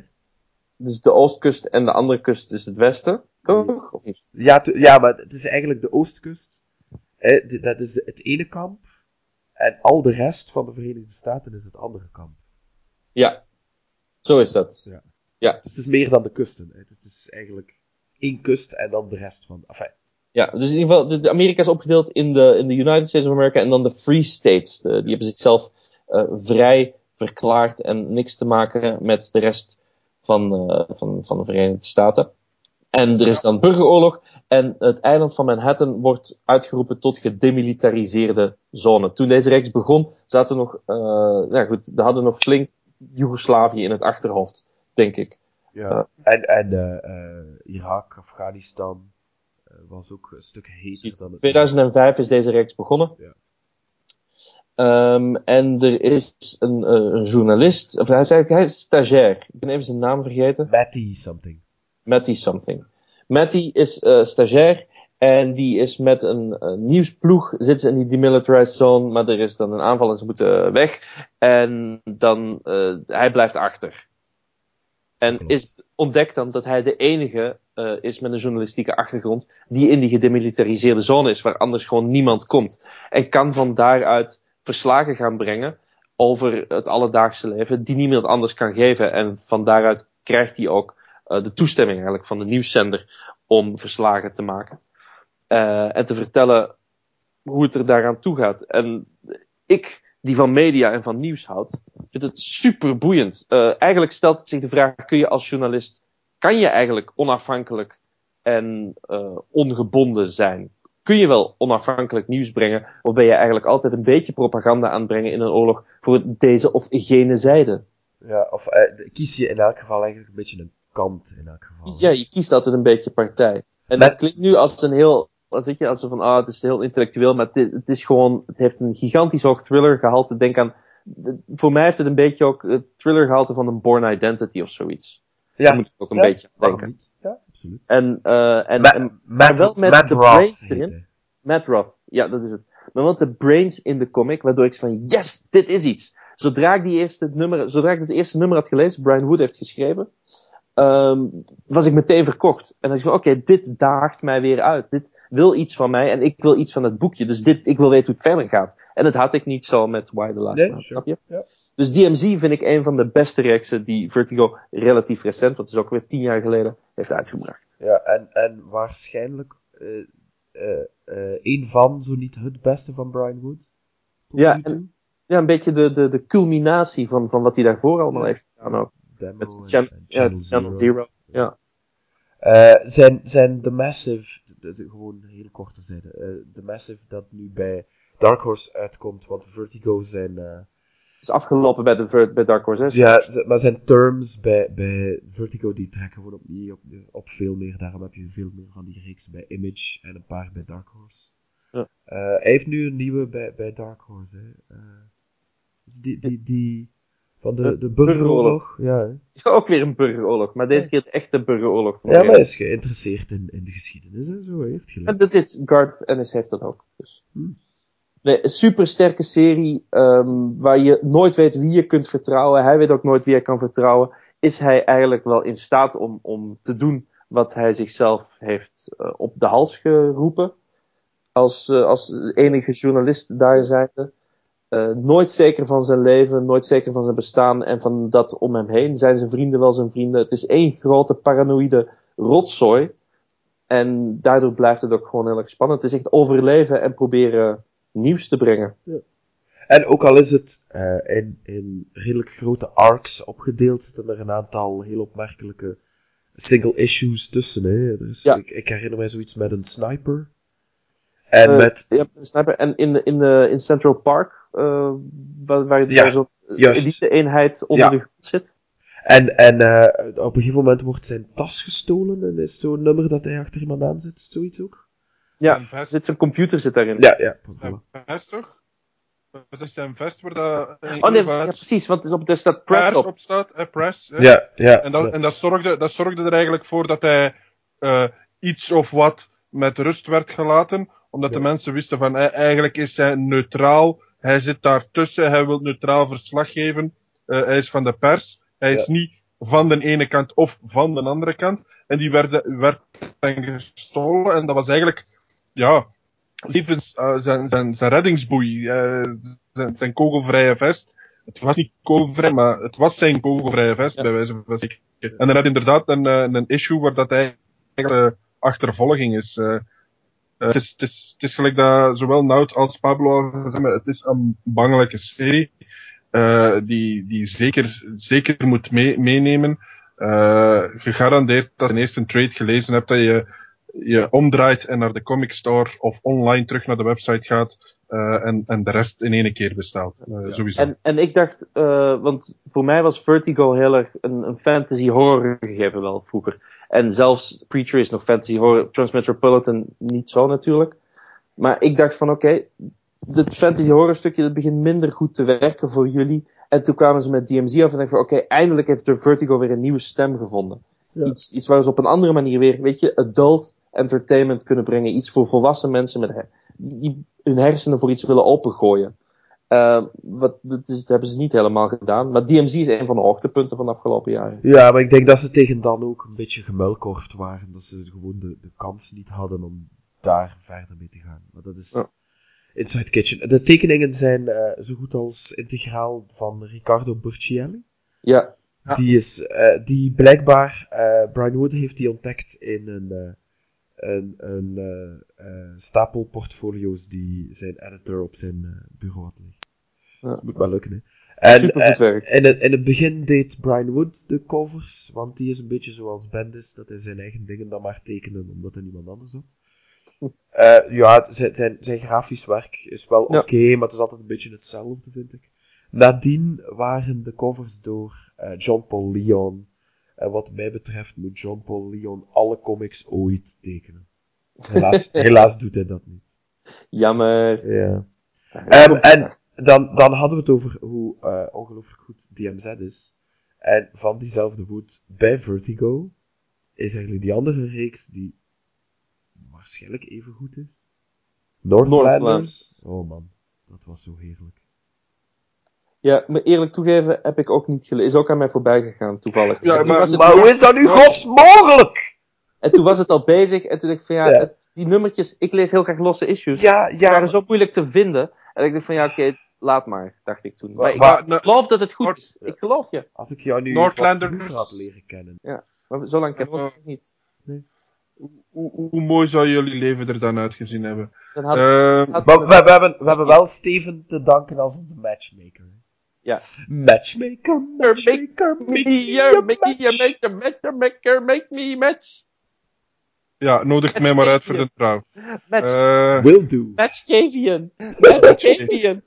C: Dus de oostkust en de andere kust is het westen, toch?
B: Ja, ja, maar het is eigenlijk de oostkust. Dat is de- het ene kamp. En al de rest van de Verenigde Staten is het andere kamp.
C: Ja, zo is dat.
B: Dus het is meer dan de kusten. Het is eigenlijk één kust en dan de rest van... Enfin,
C: Ja, dus in ieder geval, de, Amerika is opgedeeld in de, in de United States of America en dan de Free States. De- die hebben zichzelf eh, vrij verklaard en niks te maken met de rest van, eh, van, van de Verenigde Staten. En er is dan burgeroorlog en het eiland van Manhattan wordt uitgeroepen tot gedemilitariseerde zone. Toen deze reeks begon, zaten nog, eh ja goed, we hadden nog flink Joegoslavië in het achterhoofd, denk ik.
B: ja. En, en eh, eh, Irak, Afghanistan eh, was ook een stuk heter dan het
C: 2005 is deze reeks begonnen.
B: Ja.
C: Ehm, en er is een, eh, een journalist, of hij is eigenlijk hij is stagiair. Ik ben even zijn naam vergeten.
B: Matty something.
C: Matty something. Matty is eh, stagiair en die is met een, nieuwsploeg, zit ze in die demilitarized zone, maar er is dan een aanval en ze moeten weg. En dan, eh, hij blijft achter. En is, ontdekt dan dat hij de enige eh, is met een journalistieke achtergrond die in die gedemilitariseerde zone is, waar anders gewoon niemand komt. En kan van daaruit verslagen gaan brengen over het alledaagse leven, die niemand anders kan geven. En van daaruit krijgt hij ook de toestemming eigenlijk van de nieuwszender om verslagen te maken. Eh, en te vertellen hoe het er daaraan toe gaat. En ik, die van media en van nieuws houdt, vind het super boeiend. Eh, eigenlijk stelt zich de vraag, kun je als journalist, kan je eigenlijk onafhankelijk en eh, ongebonden zijn? Kun je wel onafhankelijk nieuws brengen, of ben je eigenlijk altijd een beetje propaganda aan het brengen in een oorlog voor deze of gene zijde.
B: Ja, of eh, kies je in elk geval eigenlijk een beetje een kant in elk geval.
C: Ja, je kiest altijd een beetje partij. En
B: Maar-
C: dat klinkt nu als een heel, als ik je, als van, ah, het is heel intellectueel, maar het, het is gewoon, het heeft een gigantisch hoog thriller gehalte. Denk aan, voor mij heeft het een beetje ook het thriller gehalte van een Born Identity of zoiets.
B: ja,
C: Daar moet ik ook een
B: ja,
C: beetje aan denken.
B: niet? Ja, absoluut.
C: En, eh en,
B: Ma-
C: en
B: Matt,
C: wel met
B: Matt
C: de
B: Roth
C: brains erin. Matt Roth, ja, dat is het. Maar want de brains in de comic, waardoor ik van, yes, dit is iets. Zodra ik die eerste nummer, zodra ik het eerste nummer had gelezen, Brian Wood heeft geschreven, ehm, was ik meteen verkocht. En dan dacht ik van, oké, dit daagt mij weer uit. Dit wil iets van mij en ik wil iets van het boekje. Dus dit, ik wil weten hoe het verder gaat. En dat had ik niet zo met Why the Last
B: Nee,
C: Man, snap je?
B: Ja.
C: Dus DMZ vind ik een van de beste reeksen die Vertigo relatief recent, want het is ook weer tien jaar geleden, heeft uitgebracht.
B: Ja, en, en waarschijnlijk eh, een van, zo niet het beste van Brian Wood.
C: Ja, en- Ja, een beetje de, de, de culminatie van, van wat hij daarvoor allemaal
B: Ja.
C: heeft gedaan ook.
B: Demo
C: Met
B: en-
C: Chan-
B: en
C: ja,
B: Channel
C: Channel
B: Zero.
C: Zero. Ja.
B: Eh, zijn, zijn The Massive, de, de- gewoon heel kort te zeggen, eh, The Massive dat nu bij Dark Horse uitkomt, want Vertigo zijn, eh,
C: is afgelopen bij, de, bij Dark Horse. hè?
B: ja, maar zijn terms bij, bij Vertigo die trekken gewoon op, niet op, op veel meer, daarom heb je veel meer van die reeksen bij Image en een paar bij Dark Horse.
C: Ja.
B: Eh, hij heeft nu een nieuwe bij, bij Dark Horse, hè. Dus die, die, die, van de,
C: De
B: de burgeroorlog, ja,
C: ook weer een burgeroorlog, maar deze keer de echte burgeroorlog.
B: Ja, maar hij is geïnteresseerd in, in de geschiedenis en zo, heeft gelijk.
C: En dat is Garth Ennis heeft dat ook. Dus. Nee, een super sterke serie, ehm, waar je nooit weet wie je kunt vertrouwen. Hij weet ook nooit wie hij kan vertrouwen. Is hij eigenlijk wel in staat om, om te doen wat hij zichzelf heeft eh, op de hals geroepen? Als, eh, als enige journalist daar zijnde. Eh, nooit zeker van zijn leven, nooit zeker van zijn bestaan en van dat om hem heen. Zijn zijn vrienden wel zijn vrienden? Het is één grote paranoïde rotzooi. En daardoor blijft het ook gewoon heel erg spannend. Het is echt overleven en proberen nieuws te brengen.
B: En ook al is het eh, in, in redelijk grote arcs opgedeeld, zitten er een aantal heel opmerkelijke single issues tussen. Hè.
C: Ja.
B: ik, ik herinner mij zoiets met een sniper. En
C: Eh,
B: met...
C: Ja, een sniper. En in, in, in Central Park, waar, waar
B: Ja,
C: waar zo'n
B: juist.
C: elite-eenheid onder
B: Ja.
C: de grond zit.
B: En, en eh, op een gegeven moment wordt zijn tas gestolen. En is zo'n nummer dat hij achter iemand aan zit. Zoiets ook?
C: Ja, zit zijn computer zit daarin.
B: Ja, ja.
A: Zijn
B: voilà.
A: vest toch? Dat is zijn vest waar dat...
C: Oh nee, ja, precies, want er is op, staat press op.
A: op staat, eh, press.
B: Ja, ja.
A: En, dat,
B: ja.
A: en dat, zorgde, dat zorgde er eigenlijk voor dat hij eh, iets of wat met rust werd gelaten. Omdat
B: Ja.
A: de mensen wisten van eh, eigenlijk is hij neutraal. Hij zit daartussen. Hij wil neutraal verslag geven. Eh, hij is van de pers. Hij is niet van de ene kant of van de andere kant. En die werd, werd dan gestolen. En dat was eigenlijk, ja, Stevens, eh, zijn, zijn, zijn reddingsboei. eh, zijn, zijn kogelvrije vest. Het was niet kogelvrij, maar het was zijn kogelvrije vest,
C: Ja.
A: bij wijze van spreken. En hij had inderdaad een, een issue waar dat hij eigenlijk achtervolging is. Eh. Het, is, het, is, het is gelijk dat zowel Nout als Pablo het is een bangelijke serie. eh, die, die zeker, zeker moet mee, meenemen. Eh, gegarandeerd dat je eerst een trade gelezen hebt, dat je je omdraait en naar de comic store of online terug naar de website gaat eh, en, en de rest in één keer bestelt. Eh, Sowieso.
C: En, en ik dacht, eh, want voor mij was Vertigo heel erg een, een fantasy horror gegeven wel vroeger. En zelfs Preacher is nog fantasy horror, Transmetropolitan niet zo natuurlijk. Maar ik dacht van oké, het fantasy horror stukje dat begint minder goed te werken voor jullie. En toen kwamen ze met DMZ af en dacht van oké, eindelijk heeft de Vertigo weer een nieuwe stem gevonden.
B: Ja.
C: Iets, iets waar ze op een andere manier weer, weet je, adult entertainment kunnen brengen. Iets voor volwassen mensen met die hun hersenen voor iets willen opengooien. Eh, wat, dat, is, dat hebben ze niet helemaal gedaan. Maar DMZ is een van de hoogtepunten van de afgelopen jaren.
B: Ja, maar ik denk dat ze tegen dan ook een beetje gemuilkorfd waren. Dat ze gewoon de, de kans niet hadden om daar verder mee te gaan. Maar dat is
C: Ja.
B: Inside Kitchen. De tekeningen zijn eh, zo goed als integraal van Riccardo Burchielli.
C: Ja,
A: Ja.
B: Die is, eh, die blijkbaar, eh, Brian Wood heeft die ontdekt in een, eh, een, een eh, eh, stapel portfolio's die zijn editor op zijn eh, bureau had liggen.
C: Ja.
B: Dat moet wel lukken, hè. En, in het, in het begin deed Brian Wood de covers, want die is een beetje zoals Bendis, dat hij zijn eigen dingen dan maar tekenen, omdat er niemand anders had. Eh, ja, zijn, zijn, zijn grafisch werk is wel
C: Ja.
B: oké, maar het is altijd een beetje hetzelfde, vind ik. Nadien waren de covers door John Paul Leon. En wat mij betreft moet John Paul Leon alle comics ooit tekenen. Helaas, helaas doet hij dat niet.
C: Jammer.
B: Ja. Ehm, en dan, dan hadden we het over hoe eh, ongelooflijk goed DMZ is. En van diezelfde woed bij Vertigo is eigenlijk die andere reeks die waarschijnlijk even goed is. Northlanders. Oh man, dat was zo heerlijk.
C: Ja, me eerlijk toegeven, heb ik ook niet gelezen. Is ook aan mij voorbij gegaan, toevallig.
A: Ja,
C: toen
A: maar-
C: het-
B: Maar hoe is dat nu gods mogelijk?
C: En toen was het al bezig, en toen dacht ik van ja,
B: Ja.
C: het- die nummertjes, ik lees heel graag losse issues.
B: Ja,
C: Die
B: ja.
C: waren zo moeilijk te vinden. En ik dacht van ja, oké, laat maar, dacht ik toen. Maar ik geloof dat het goed
A: Noord-
C: is. Ik geloof je.
B: Als ik jou nu vroeger had leren kennen.
C: Maar zo lang ken ik
A: Ja.
C: ook nog niet.
A: Hoe, hoe, hoe mooi zou jullie leven er dan uitgezien hebben?
C: Dan had,
A: Eh,
C: had-
B: Maar we, we, hebben, we hebben wel Steven te danken als onze matchmaker.
C: Ja.
B: Matchmaker, matchmaker, make me
C: uh, make me a
B: match.
C: match, a match, a maker, make me a match.
A: ja, nodig mij maar uit voor de trouw.
C: Match,
A: Eh,
B: Will do.
C: match Cavian. Match Cavian.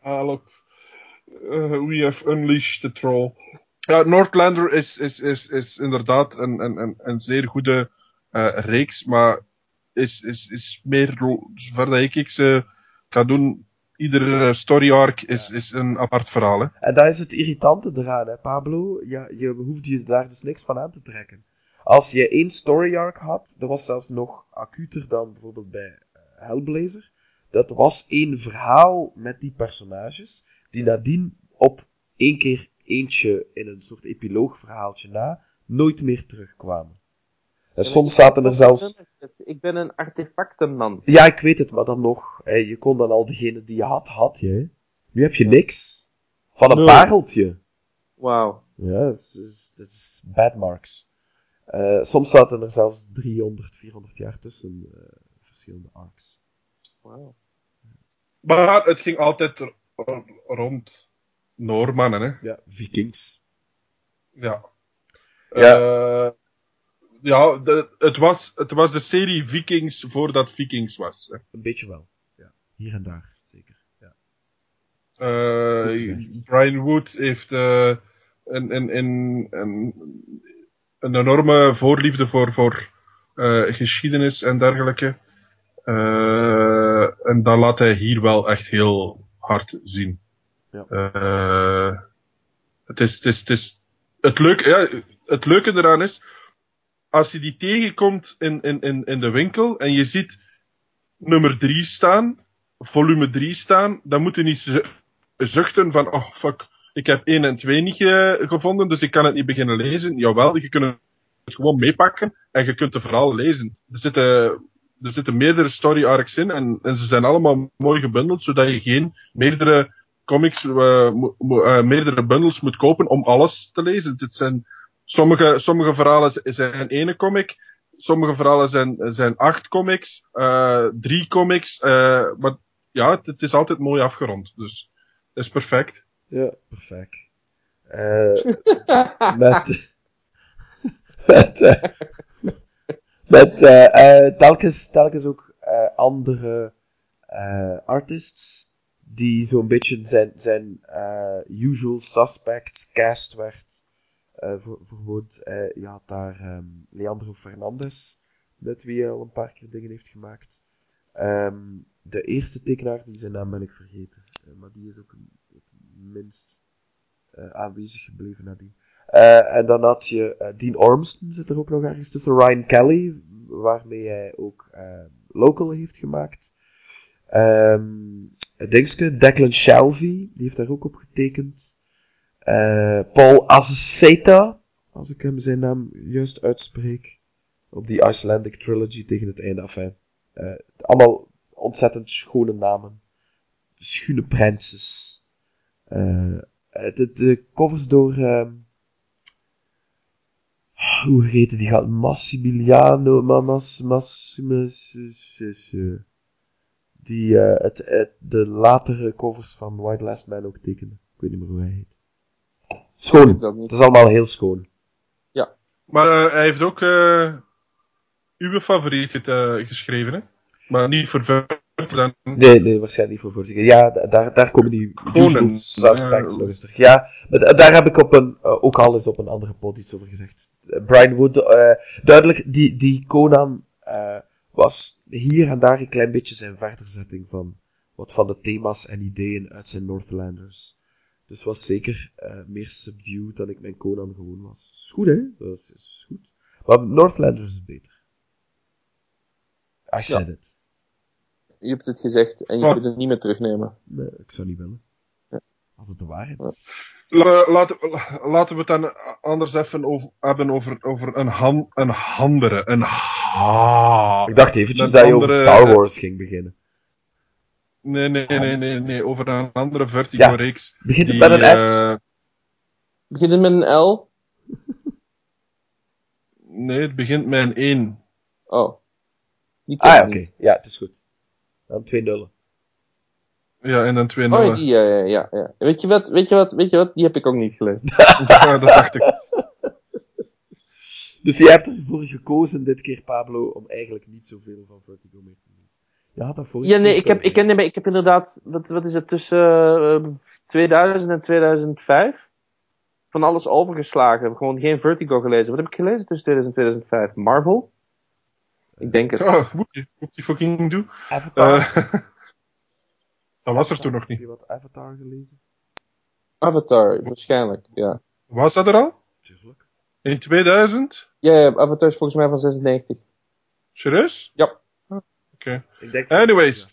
A: haal op. Eh, we have unleashed the troll. Ja, Northlander is, is, is, is inderdaad een, een, een, een zeer goede eh, reeks, maar is, is, is meer, zover dat ik, ik ze kan doen, iedere story arc is, is een apart verhaal. Hè.
B: En dat is het irritante eraan, hè, Pablo. Ja, je hoeft je daar dus niks van aan te trekken. Als je één story arc had, dat was zelfs nog acuter dan bijvoorbeeld bij eh, Hellblazer. Dat was één verhaal met die personages, die nadien op één keer eentje in een soort epiloogverhaaltje na, nooit meer terugkwamen. En soms zaten er zelfs...
C: Ik ben een artefactenman.
B: Ja, ik weet het, maar dan nog. Hè, je kon dan al degene die je had, had je. hè. Nu heb je niks. Van een pareltje.
C: Wauw.
B: Ja, dat is, dat is, bad marks. Eh, soms zaten er zelfs 300, 400 jaar tussen eh, verschillende arcs.
C: Wauw.
A: Maar het ging altijd rond Noormannen, hè.
B: Ja, Vikings.
A: Ja.
B: Ja.
A: Eh, ja, de- het, was, het was de serie Vikings voordat Vikings was. Hè.
B: Een beetje wel. Ja, hier en daar, zeker. Ja.
A: Eh. Brian Wood heeft eh, een, een, een, een, een enorme voorliefde voor, voor eh, geschiedenis en dergelijke. Eh, en dat laat hij hier wel echt heel hard zien.
B: Ja.
A: Eh, het, is, het, is, het, is, het, leuke, ja, het leuke eraan is, als je die tegenkomt in, in, in, in de winkel en je ziet nummer 3 staan, volume 3 staan, dan moet je niet zu- zuchten van, oh fuck, ik heb 1 en 2 niet ge- gevonden, dus ik kan het niet beginnen lezen. Jawel, je kunt het gewoon meepakken en je kunt het verhaal lezen. Er zitten, er zitten meerdere story arcs in en, ze zijn allemaal mooi gebundeld, zodat je geen meerdere comics, eh, eh, meerdere bundles moet kopen om alles te lezen. Het zijn, sommige, sommige verhalen zijn ene comic, sommige verhalen zijn, zijn acht comics, eh, drie comics, eh, maar ja, het, het is altijd mooi afgerond, dus het is perfect.
B: Ja, perfect. Eh, met, met, eh, met telkens, telkens ook eh, andere eh, artists die zo'n beetje zijn, zijn eh, usual suspects cast werd. Eh, voor, bijvoorbeeld, eh, je had daar ehm, Leandro Fernandez, met wie hij al een paar keer dingen heeft gemaakt. Ehm, de eerste tekenaar, die zijn naam ben ik vergeten, eh, maar die is ook het minst eh, aanwezig gebleven nadien. Eh, en dan had je eh, Dean Ormston zit er ook nog ergens tussen. Ryan Kelly, waarmee hij ook eh, Local heeft gemaakt. Ehm Dingske, Declan Shelby, die heeft daar ook op getekend. Eh, Paul Azaceta, als ik hem zijn naam juist uitspreek. Op die Icelandic Trilogy tegen het einde af. Eh, allemaal ontzettend schone namen. Schone prinses. Eh, eh, de, de covers door... ehm, hoe heette die gaat? Massimiliano, Mamas, Massimus, die eh, het, de latere covers van White Last Man ook tekende. Ik weet niet meer hoe hij heet. Schoon.
C: Dat.
B: Het is allemaal heel schoon.
A: Maar eh, hij heeft ook, eh, uw favoriet eh, geschreven, hè? Maar niet voor verder dan...
B: Nee, nee, waarschijnlijk niet voor Vertigo. Ja, da- daar, daar komen die
A: Gewoon
B: usual
A: een-
B: suspects nog eens terug. Ja, maar da- daar heb ik op een, ook al eens op een andere pod iets over gezegd. Brian Wood, eh, duidelijk, die, die Conan eh, was hier en daar een klein beetje zijn verderzetting van wat van de thema's en ideeën uit zijn Northlanders. Dus was zeker eh, meer subdued dan ik mijn Conan gewoon was. Is goed, hè? Dat is, is goed. Maar Northlanders is beter. I said it.
C: Je hebt het gezegd en je kunt het niet meer terugnemen.
B: Nee, ik zou niet willen. Als het de waarheid is.
A: La- Laten, la- laten we het dan anders even over, hebben over, over een, han, een andere. Een ha.
B: Ik dacht eventjes dat je over Star Wars ging beginnen.
A: Nee, nee, nee, nee, nee, over een andere Vertigo-reeks.
B: Begint het
A: die,
B: met een S?
A: eh,
C: Begint het met een L?
A: nee, het begint met een 1.
C: Oh.
B: Ah oké. Ja, het is goed. Dan twee nullen.
A: Ja, en dan 2
C: Oh,
A: nullen.
C: die, ja, ja, ja, ja. Weet je wat, weet je wat, weet je wat? Die heb ik ook niet gelezen.
A: Ja, dat dacht ik.
B: Dus je hebt ervoor gekozen dit keer, Pablo, om eigenlijk niet zoveel van Vertigo meer te lezen. Je had dat vorige
C: Ja, nee, ik heb, ik, ken, nee, maar ik heb inderdaad, wat, wat is het, tussen eh, 2000 en 2005? Van alles overgeslagen. Gewoon geen Vertigo gelezen. Wat heb ik gelezen tussen 2000 en 2005? Marvel? Ik denk het.
A: Oh, moet je, moet je fucking doen.
B: Avatar.
A: Eh, dat was er toen nog
B: Heb
A: niet.
B: je wat Avatar gelezen?
C: Avatar, waarschijnlijk, ja.
A: Was dat er al?
B: Tuurlijk.
A: In 2000?
C: Ja, ja, Avatar is volgens mij van 96.
A: Serieus?
C: Ja.
A: Oké.
B: Ik
A: Anyways.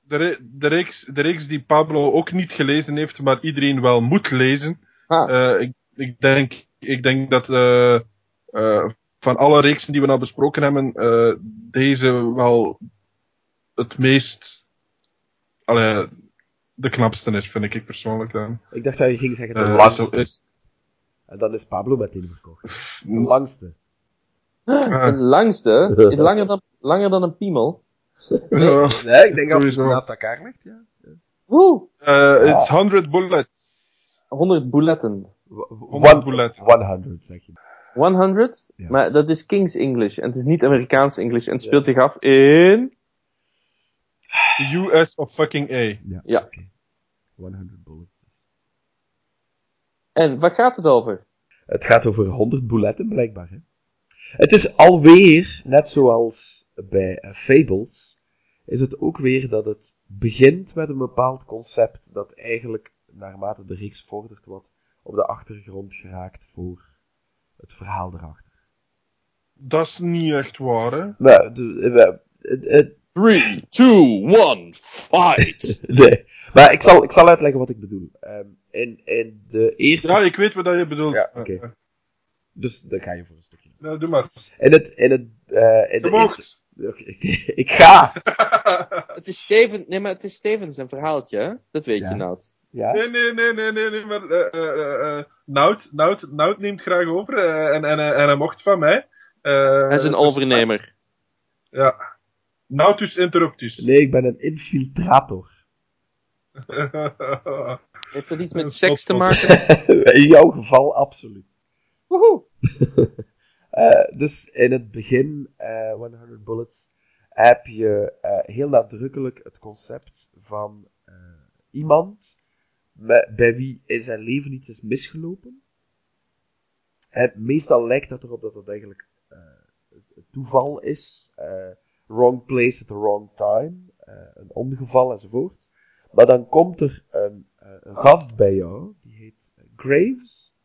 A: De, re- de, reeks, de reeks die Pablo ook niet gelezen heeft, maar iedereen wel moet lezen.
C: Ah,
A: Eh, ik, ik, denk, ik denk dat eh, eh, van alle reeksen die we nou besproken hebben, eh, deze wel het meest. Allee, de knapste is, vind ik persoonlijk dan.
B: Ik dacht dat je ging zeggen de langste.
A: is-
B: En dan is Pablo meteen verkocht. Het is de langste.
C: de langste is langer dan, langer dan een piemel.
B: Nee, ik denk als ze naast elkaar legt, ja.
C: Woe!
A: eh, it's 100 bullets.
C: 100 buletten.
B: One,
A: bullet.
B: 100, zeg je.
C: 100?
B: Ja.
C: Maar dat is King's English. En het is niet Amerikaans English. En het speelt zich af in...
A: The US of fucking A.
B: Ja,
C: Ja.
B: oké. 100 bullets dus.
C: En waar gaat het over?
B: Het gaat over 100 bouletten, blijkbaar. Hè? Het is alweer, net zoals bij Fables, is het ook weer dat het begint met een bepaald concept dat eigenlijk, naarmate de reeks vordert, wat op de achtergrond geraakt voor het verhaal erachter.
A: Dat is niet echt waar, hè?
B: Maar, de, we- het- het-
C: 3, 2, 1, fight!
B: nee. maar ik zal, ik zal uitleggen wat ik bedoel. Ehm, in, in de eerste...
A: Ja, ik weet wat je bedoelt.
B: Ja, oké.
A: Eh, eh,
B: Dus dan ga je voor een stukje.
A: nou, doe maar.
B: In het... In het eh, in de eerste... ik ga!
C: het is Steven... Nee, maar het is Steven zijn verhaaltje, hè? Dat weet
B: Ja.
C: je, Nout.
B: Ja?
A: Nee, nee, nee, nee, nee, nee, maar eh, eh, eh, eh, Nout, Nout, Nout neemt graag over eh, en, en, en hij mocht van mij. Eh,
C: Hij is een
A: dus-
C: overnemer.
A: Ja. Nautus interruptus.
B: Nee, ik ben een infiltrator.
C: Heeft dat iets met seks te maken?
B: In jouw geval absoluut.
C: Woehoe!
B: Eh, dus in het begin, eh 100 Bullets, heb je eh, heel nadrukkelijk het concept van iemand bij wie in zijn leven iets is misgelopen. En meestal lijkt dat erop dat dat eigenlijk toeval is. wrong place at the wrong time. een ongeval enzovoort. Maar dan komt er een, een gast bij jou, die heet Graves.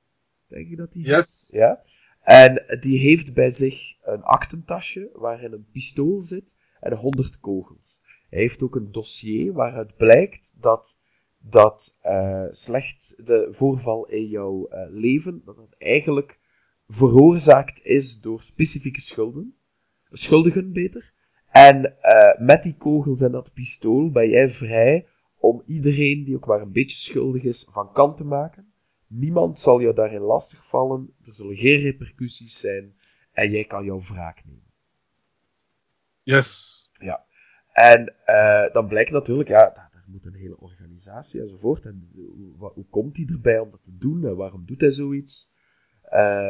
B: Denk je dat die heet? Ja. En die heeft bij zich een aktentasje waarin een pistool zit en 100 kogels. Hij heeft ook een dossier waaruit blijkt dat dat eh, slecht de voorval in jouw eh, leven, dat het eigenlijk veroorzaakt is door specifieke schulden. Schuldigen beter. En eh, met die kogels en dat pistool ben jij vrij om iedereen die ook maar een beetje schuldig is van kant te maken. Niemand zal jou daarin lastigvallen, er zullen geen repercussies zijn en jij kan jouw wraak nemen.
A: Yes.
B: En eh, dan blijkt natuurlijk, ja, daar, daar moet een hele organisatie enzovoort. En hoe, komt hij erbij om dat te doen en waarom doet hij zoiets?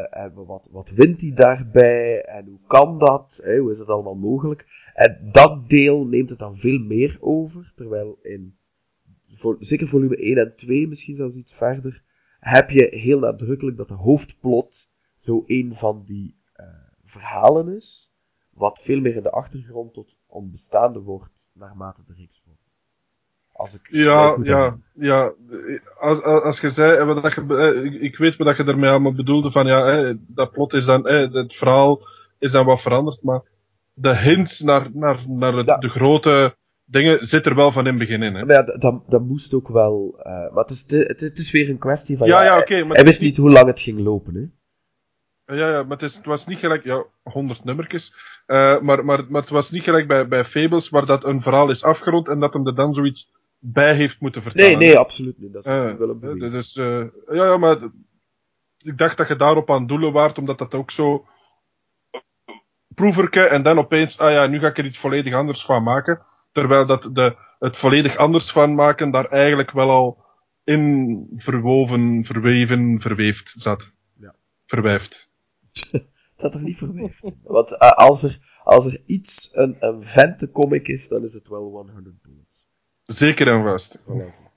B: En wat, wat wint hij daarbij? En hoe kan dat? Hoe is het allemaal mogelijk? En dat deel neemt het dan veel meer over. Terwijl in, voor, zeker volume 1 en 2, misschien zelfs iets verder, heb je heel nadrukkelijk dat de hoofdplot zo een van die eh, verhalen is. Wat veel meer in de achtergrond tot onbestaande wordt naarmate de reeks vormt. Als ik
A: Ja, ja, ja. Als, als, als je zei, eh, wat dat je, eh, ik- weet wat je ermee allemaal bedoelde, van ja, dat plot is dan, het verhaal is dan wat veranderd, maar de hint naar, naar, naar het-
B: Ja.
A: de grote dingen zit er wel van in het begin in. Hè.
B: Maar ja, dat- dat, moest ook wel. eh, maar het is, het, het is weer een kwestie van.
A: Ja, ja,
B: hij-
A: maar
B: wist
A: is
B: niet hoe lang het ging lopen, hè?
A: Ja, ja, maar het, is, het was niet gelijk, ja, honderd nummertjes. Eh, maar, maar, maar het was niet gelijk bij, bij Fables, waar dat een verhaal is afgerond en dat hem er dan zoiets bij heeft moeten vertellen.
B: Nee, nee, absoluut niet. Dat is
A: Eh,
B: wel een
A: dus, ja, ja, maar ik dacht dat je daarop aan doelen waart, omdat dat ook zo proeverke en dan opeens, ah ja, nu ga ik er iets volledig anders van maken. Terwijl dat de, het volledig anders van maken daar eigenlijk wel al in verwoven, verweven, verweefd zat.
B: Ja.
A: Verwijfd.
B: Het zat er niet verweefd. Want eh, als, er, als er iets een, een ventencomic is, dan is het wel 100 Bullets.
A: Zeker en vast.
B: Voilà.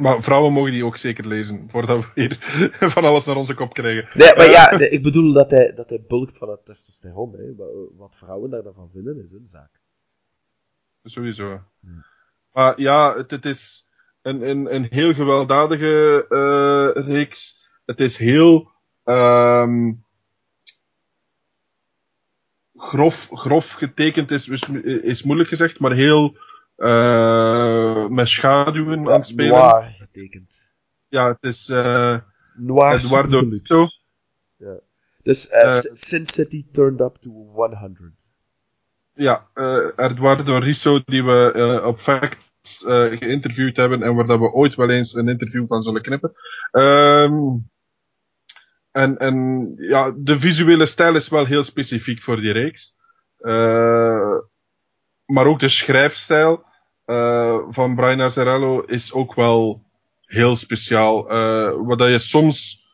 A: Maar vrouwen mogen die ook zeker lezen, voordat we hier van alles naar onze kop krijgen.
B: Nee, maar
A: Eh,
B: ja, nee, ik bedoel dat hij, dat hij bulkt van het testosteron. Hè. Wa- Wat vrouwen daar dan van vinden, is hun zaak.
A: Sowieso. Maar ja, het, het is een, een, een heel gewelddadige eh, reeks. Het is heel ehm grof, grof getekend, is, is, is moeilijk gezegd, maar heel eh met schaduwen aan het spelen.
B: noir getekend.
A: Ja, het is...
B: Noir
A: Eduardo. Tito.
B: Ja. Dus Sin City turned up to 100.
A: Ja, eh Eduardo Risso, die we eh, op Facts eh, geïnterviewd hebben en waar dat we ooit wel eens een interview van zullen knippen. Ehm, en, en ja, de visuele stijl is wel heel specifiek voor die reeks. Maar ook de schrijfstijl van Brian Azzarello is ook wel heel speciaal. waar dat je soms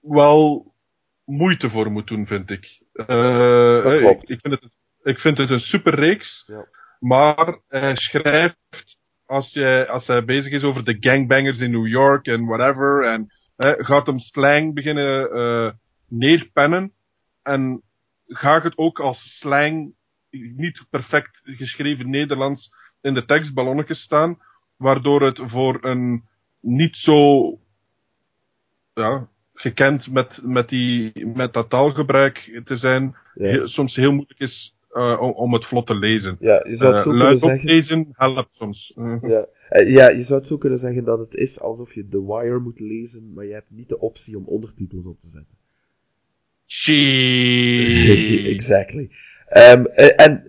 A: wel moeite voor moet doen, vind ik. Ik, ik, vind het, ik vind het een super reeks,
B: Ja.
A: maar hij schrijft als, jij, als hij bezig is over de gangbangers in New York en whatever, en gaat hem slang beginnen eh, neerpennen, en gaat het ook als slang, niet perfect geschreven Nederlands, in de tekstballonnetjes staan, waardoor het voor een niet zo ja, gekend met, met, die, met dat taalgebruik te zijn,
B: Ja.
A: heel- soms heel moeilijk is eh, om, het vlot te lezen.
B: Ja, je zou het zo
A: Eh,
B: kunnen
A: luid
B: zeggen.
A: oplezen helpt soms. Eh,
B: Ja. Ja, je zou het zo kunnen zeggen dat het is alsof je The Wire moet lezen, maar je hebt niet de optie om ondertitels op te zetten. Exactly. Eh, en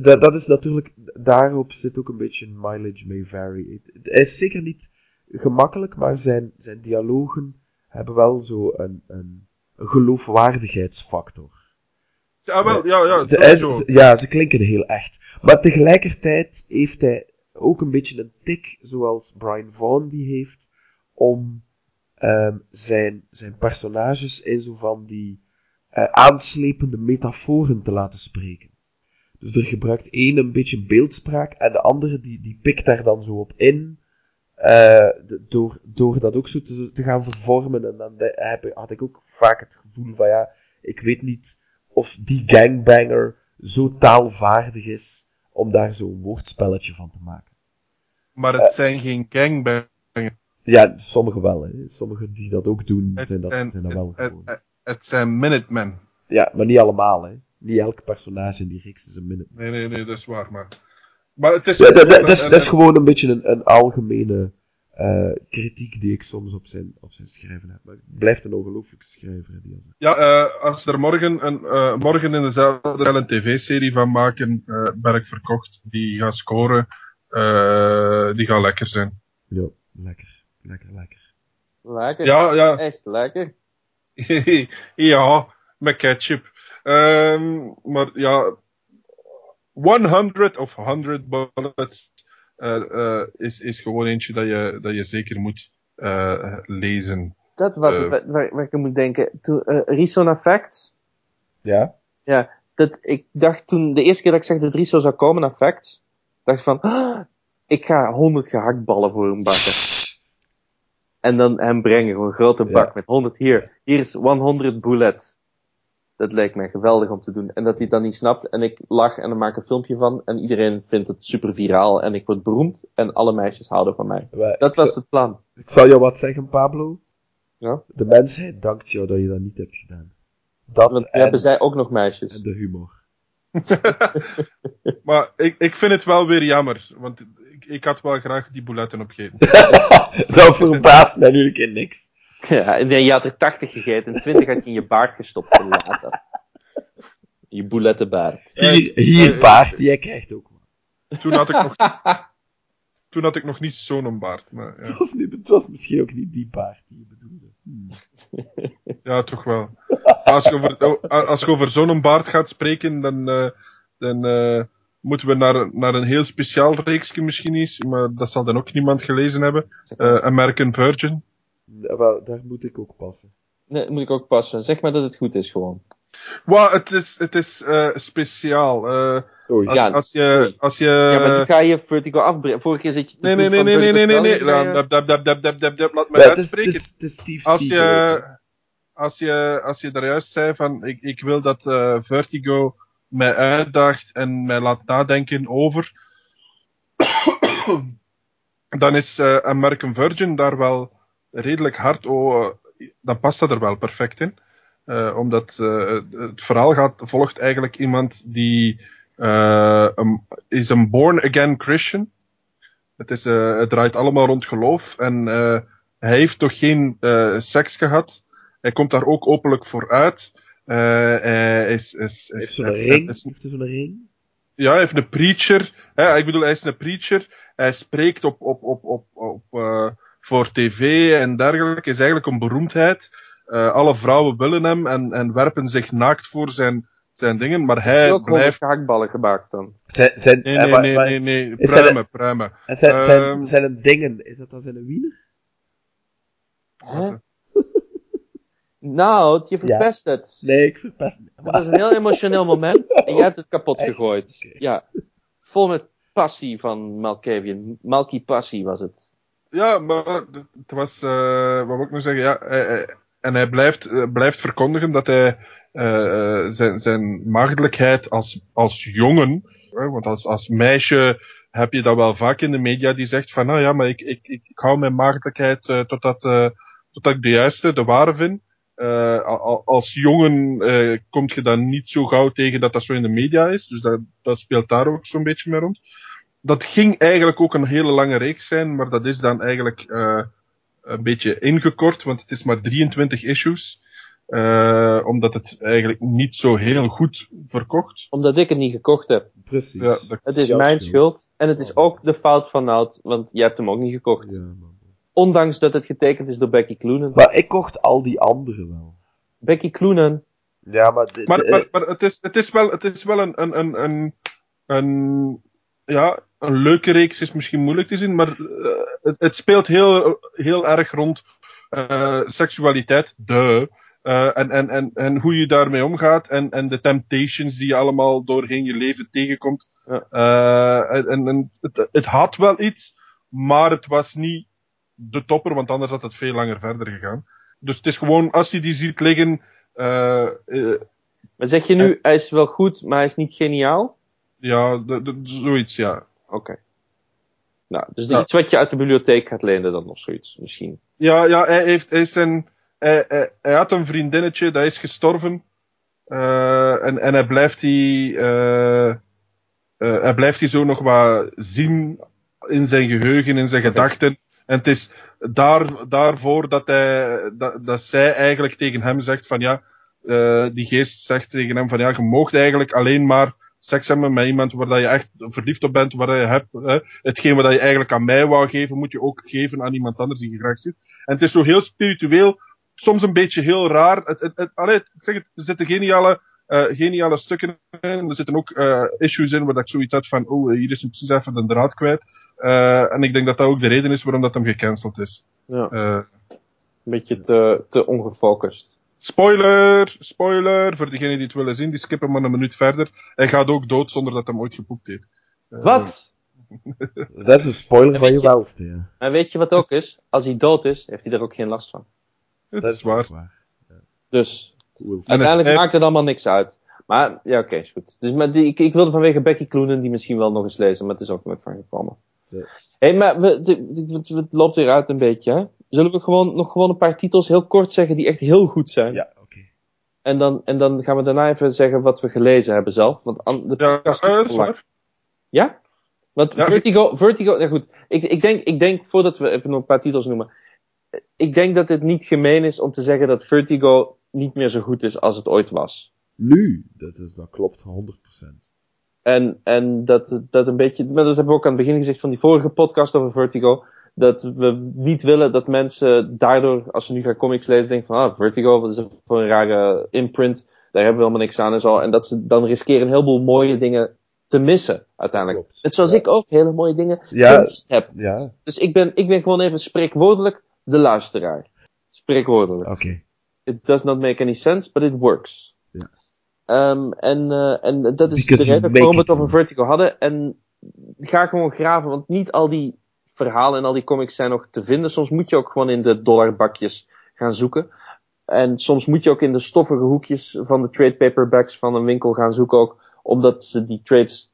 B: dat, dat is natuurlijk, daarop zit ook een beetje mileage may vary. Het, het is zeker niet gemakkelijk, maar zijn, zijn dialogen hebben wel zo een, een, een geloofwaardigheidsfactor.
A: Ja, wel, ja, ja,
B: Ze, hij-
A: sowieso.
B: ze- ja, ze klinken heel echt. Maar tegelijkertijd heeft hij ook een beetje een tik, zoals Brian Vaughan die heeft, om ehm, zijn, zijn personages in zo van die eh, aanslepende metaforen te laten spreken. Dus er gebruikt één een beetje beeldspraak en de andere die, die pikt daar dan zo op in. eh, de- door, door dat ook zo te, te gaan vervormen. En dan de- heb, ik- had ik ook vaak het gevoel van ja, ik weet niet of die gangbanger zo taalvaardig is om daar zo'n woordspelletje van te maken.
A: Maar het zijn geen gangbangers.
B: Ja, sommigen wel. Hè. Sommigen die dat ook doen,
A: Het
B: zijn dat,
A: zijn-
B: zijn dat wel
A: het,
B: gewoon.
A: het, het zijn Minutemen.
B: Ja, maar niet allemaal. Hè. Niet elk personage in die reeks is een minute.
A: Nee, nee, nee, dat is waar, maar... Maar het is...
B: Ja, dat, dat, dat is,
A: en-
B: dat is gewoon een beetje een, een algemene eh, kritiek die ik soms op zijn, op zijn schrijven heb. Maar het blijft een ongelooflijke schrijver. hè, Die als-
A: Ja, eh, als er morgen, een, eh, morgen in dezelfde wel een tv-serie van maken, eh Berk verkocht, die gaat scoren, eh, die gaat lekker zijn.
B: ja, lekker. Lekker, lekker.
C: Lekker.
A: Ja, ja.
C: Echt lekker.
A: ja, met ketchup. Ehm, maar ja, 100 of 100 bullets is, is gewoon eentje dat je, dat je zeker moet eh, lezen.
C: Dat was
A: Eh.
C: het waar, waar, waar ik aan moet denken. Toen, eh Reason Effect.
B: Ja?
C: Ja, dat, ik dacht toen, de eerste keer dat ik zag dat Riso zou komen Facts, dacht ik van, "Ah, ik ga 100 gehaktballen voor hem bakken. En dan hem brengen, gewoon een grote bak
B: Ja.
C: met 100 hier. Hier is 100 bullet. Dat lijkt mij geweldig om te doen. En dat hij het dan niet snapt en ik lach en dan maak ik een filmpje van en iedereen vindt het super viraal en ik word beroemd en alle meisjes houden van mij.
B: Maar
C: Dat was het plan.
B: ik zal jou wat zeggen, Pablo.
C: Ja?
B: De mensheid dankt jou dat je dat niet hebt gedaan. Dat
C: Want
B: en,
C: hebben zij ook nog meisjes.
B: en de humor.
A: Maar ik, ik vind het wel weer jammer. Want ik, ik had wel graag die bouletten opgegeten.
B: dat verbaast mij nu in niks.
C: Ja, en je had er 80 gegeten en 20 had je in je baard gestopt voor later. Je boulettenbaard.
B: Hier, hier
A: eh,
B: baard, jij krijgt ook wat.
A: Toen had ik nog, toen had ik nog niet zo'n baard. Maar ja.
B: Het was, niet, het was misschien ook niet die baard die je bedoelde. Hmm.
A: Ja, toch wel. Als je over, als je over zo'n baard gaat spreken, dan, eh, dan eh, moeten we naar, naar een heel speciaal reeksje misschien eens, maar dat zal dan ook niemand gelezen hebben. Eh, American Virgin.
B: Wel, daar moet ik ook passen.
C: Nee, moet ik ook passen. Zeg maar dat het goed is gewoon.
A: Wow, het is, het is eh, speciaal. Eh,
B: Oei.
A: als,
C: Ja,
A: als je... Als je
C: ja, maar nu ga je Vertigo afbreken. Vorige keer zit je...
A: nee, nee, nee, nee, nee, nee, nee, nee. Dab, dab, dab, dab, dab, dab, dab. Laat me uitspreken.
B: is, het is Steve
A: Als je, als je, als je daar juist zei van, ik, ik wil dat eh, Vertigo mij uitdaagt en mij laat nadenken over, dan is eh, American Virgin daar wel redelijk hard, oh, dan past dat er wel perfect in. Eh, omdat eh, het- verhaal gaat, volgt eigenlijk iemand die eh, een, is een born-again Christian. Het, is, het draait allemaal rond geloof en hij heeft toch geen seks gehad. Hij komt daar ook openlijk voor uit. Hij is, is,
B: heeft zo'n ring.
A: is-
B: Heeft zo'n ring?
A: ja, hij heeft een preacher. Hè, ik bedoel, hij is een preacher. Hij spreekt op, op, op, op, op, voor tv en dergelijke. Hij is eigenlijk een beroemdheid. Eh, alle vrouwen willen hem en, en werpen zich naakt voor zijn, zijn dingen. Maar hij
C: ook 100
A: blijft...
C: gehaktballen gemaakt dan?
B: Zijn, zijn,
A: Nee,
B: eh,
A: nee,
B: maar-
A: nee,
B: maar-
A: nee, nee.
B: is dat
A: Pruimen, pruimen.
B: en zijn, zijn,
A: Ehm.
B: zijn dingen, is dat dan zijn wiener?
C: Nou, je verpest het.
B: Nee, ik verpest niet.
C: Dat was een heel emotioneel moment en jij hebt het kapot
B: Echt?
C: gegooid. Ja. Vol met passie van Malkavian. Malky passie was het.
A: Ja, maar het was, eh wat wil ik nu zeggen, ja, hij- hij- en hij blijft, eh, blijft verkondigen dat hij eh, eh, zijn, zijn maagdelijkheid als, als jongen, want als, als meisje heb je dat wel vaak in de media die zegt van, nou ja, maar ik, ik, ik, hou mijn maagdelijkheid eh, totdat, eh, totdat ik de juiste, de ware vind. Eh, al- al- als jongen eh kom je dan niet zo gauw tegen dat dat zo in de media is, dus dat, dat speelt daar ook zo'n beetje mee rond dat ging eigenlijk ook een hele lange reeks zijn, maar dat is dan eigenlijk eh, een beetje ingekort, want het is maar 23 issues. eh, omdat het eigenlijk niet zo heel goed verkocht.
C: Omdat ik het niet gekocht heb.
B: Precies.
A: Ja, dat-
C: Het is mijn schuld. En het is ook de fout van Nout, want jij hebt hem ook niet gekocht.
B: Ja, man.
C: Ondanks dat het getekend is door Becky Cloonan.
B: Maar ik kocht al die andere wel.
C: Becky Cloonan.
B: Ja, maar... de-
A: Maar,
B: de-
A: maar, maar het, is, het is wel, het is wel een, een, een, een, een, ja, een leuke reeks, is misschien moeilijk te zien, maar eh, het, het speelt heel, heel erg rond eh, seksualiteit, de. eh, en, en, en, en hoe je daarmee omgaat en, en de temptations die je allemaal doorheen je leven tegenkomt.
C: Ja.
A: En, en, het, het had wel iets, maar het was niet de topper, want anders had het veel langer verder gegaan. Dus het is gewoon, als je die ziet liggen,
C: Maar zeg je nu, hij is wel goed, maar hij is niet geniaal?
A: ja, zoiets, ja.
C: Oké. Nou, dus
A: Ja.
C: iets wat je uit de bibliotheek gaat lenen dan of zoiets, misschien.
A: Ja, ja hij, heeft, hij, is een, hij, hij, hij had een vriendinnetje, dat is gestorven. Eh, en, en hij blijft die, eh, eh, hij blijft die zo nog wat zien in zijn geheugen, in zijn gedachten. En het is daar, daarvoor dat, hij, dat, dat zij eigenlijk tegen hem zegt van ja, eh, die geest zegt tegen hem van ja, je moogt eigenlijk alleen maar seks hebben met iemand waar dat je echt verliefd op bent, waar je hebt, hè, hetgeen wat je eigenlijk aan mij wou geven, moet je ook geven aan iemand anders die je graag ziet. En het is zo heel spiritueel, soms een beetje heel raar. Het, het, het, allee, ik zeg het, er zitten geniale, eh, geniale stukken in. Er zitten ook eh, issues in waar dat ik zoiets had van, oh, hier is hem precies even de draad kwijt. Eh, en ik denk dat dat ook de reden is waarom dat hem gecanceld is.
C: Ja. Een beetje te, te ongefocust.
A: Spoiler! Spoiler! Voor degenen die het willen zien, die skippen maar een minuut verder. Hij gaat ook dood zonder dat hij hem ooit geboekt heeft. Eh,
C: Wat?
B: Dat is een spoiler van je welste, ja.
C: En weet je wat ook is? Als hij dood is, heeft hij er ook geen last van.
B: Dat
A: is waar.
C: Dus
B: Cool.
C: Uiteindelijk maakt het allemaal niks uit. Maar ja, oké, is goed. Dus maar die, ik, ik wilde vanwege Becky Cloonan die misschien wel nog eens lezen, maar het is ook nooit van gekomen.
B: Ja.
C: Hé, maar we, de- de- het, het loopt weer uit een beetje, hè? Zullen we gewoon nog gewoon een paar titels heel kort zeggen die echt heel goed zijn?
B: Ja, oké.
C: En, dan, en dan gaan we daarna even zeggen wat we gelezen hebben zelf. Want an- de
A: Ja,
C: podcast
A: eh.
C: Ja? Want
A: Ja,
C: Vertigo, Vertigo, ja goed. Ik, ik, denk, ik denk, voordat we even nog een paar titels noemen. Ik denk dat het niet gemeen is om te zeggen dat Vertigo niet meer zo goed is als het ooit was.
B: Nu, dat, is, dat klopt voor 100%.
C: En, en dat, dat een beetje, maar dat hebben we ook aan het begin gezegd van die vorige podcast over Vertigo. Dat we niet willen dat mensen daardoor, als ze nu gaan comics lezen, denken van, ah, Vertigo, wat is dat voor een rare imprint? Daar hebben we helemaal niks aan en zo. En dat ze dan riskeren een heleboel mooie dingen te missen, uiteindelijk.
B: Klopt.
C: Net zoals
B: Ja.
C: ik ook hele mooie dingen
B: Ja.
C: gemist heb.
B: Ja,
C: Dus ik ben, ik ben gewoon even spreekwoordelijk de luisteraar. Spreekwoordelijk.
B: oké.
C: It does not make any sense, but it works.
B: Ja.
C: Ehm, en, eh, en dat is
B: Because
C: de reden waarom we het over. Vertigo hadden. En ga gewoon graven, want niet al die verhalen en al die comics zijn nog te vinden. Soms moet je ook gewoon in de dollarbakjes gaan zoeken. En soms moet je ook in de stoffige hoekjes van de trade paperbacks van een winkel gaan zoeken ook. Omdat ze die trades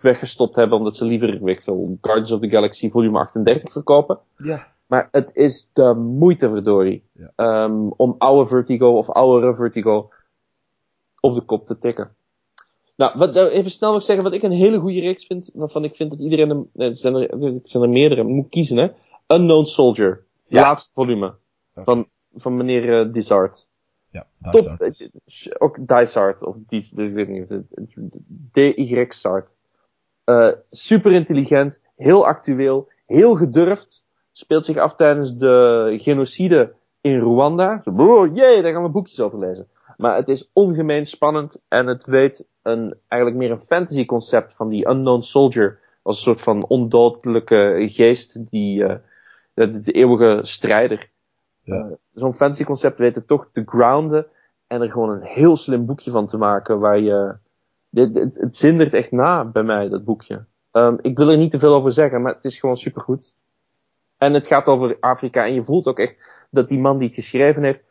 C: weggestopt hebben, omdat ze liever, ik veel, Guardians of the Galaxy volume 38 verkopen.
B: Ja.
C: Maar het is de moeite, verdorie.
B: Ja.
C: Ehm, om oude Vertigo of oudere Vertigo op de kop te tikken. Nou, wat, nou, even snel nog zeggen wat ik een hele goede reeks vind. Waarvan ik vind dat iedereen hem. nee, Er zijn er, er zijn er meerdere. Moet kiezen, hè? Unknown Soldier.
B: Ja.
C: Laatste volume. Van, van meneer eh, Dizard.
B: Ja,
C: Top. eh, Ook Dysart. Of Dies, ik weet niet. D-Y-Sart. Eh super intelligent. Heel actueel. Heel gedurfd. Speelt zich af tijdens de genocide in Rwanda. Zo, bro, jee, daar gaan we boekjes over lezen. Maar het is ongemeen spannend. En het weet een, eigenlijk meer een fantasy concept van die Unknown Soldier. Als een soort van ondodelijke geest. Die, eh, de, de eeuwige strijder.
B: Ja.
C: Eh, Zo'n fantasy concept weet het toch te grounden. En er gewoon een heel slim boekje van te maken. Waar je. Dit, het, het zindert echt na bij mij, dat boekje. Ehm, ik wil er niet te veel over zeggen, maar het is gewoon supergoed. En het gaat over Afrika. En je voelt ook echt dat die man die het geschreven heeft.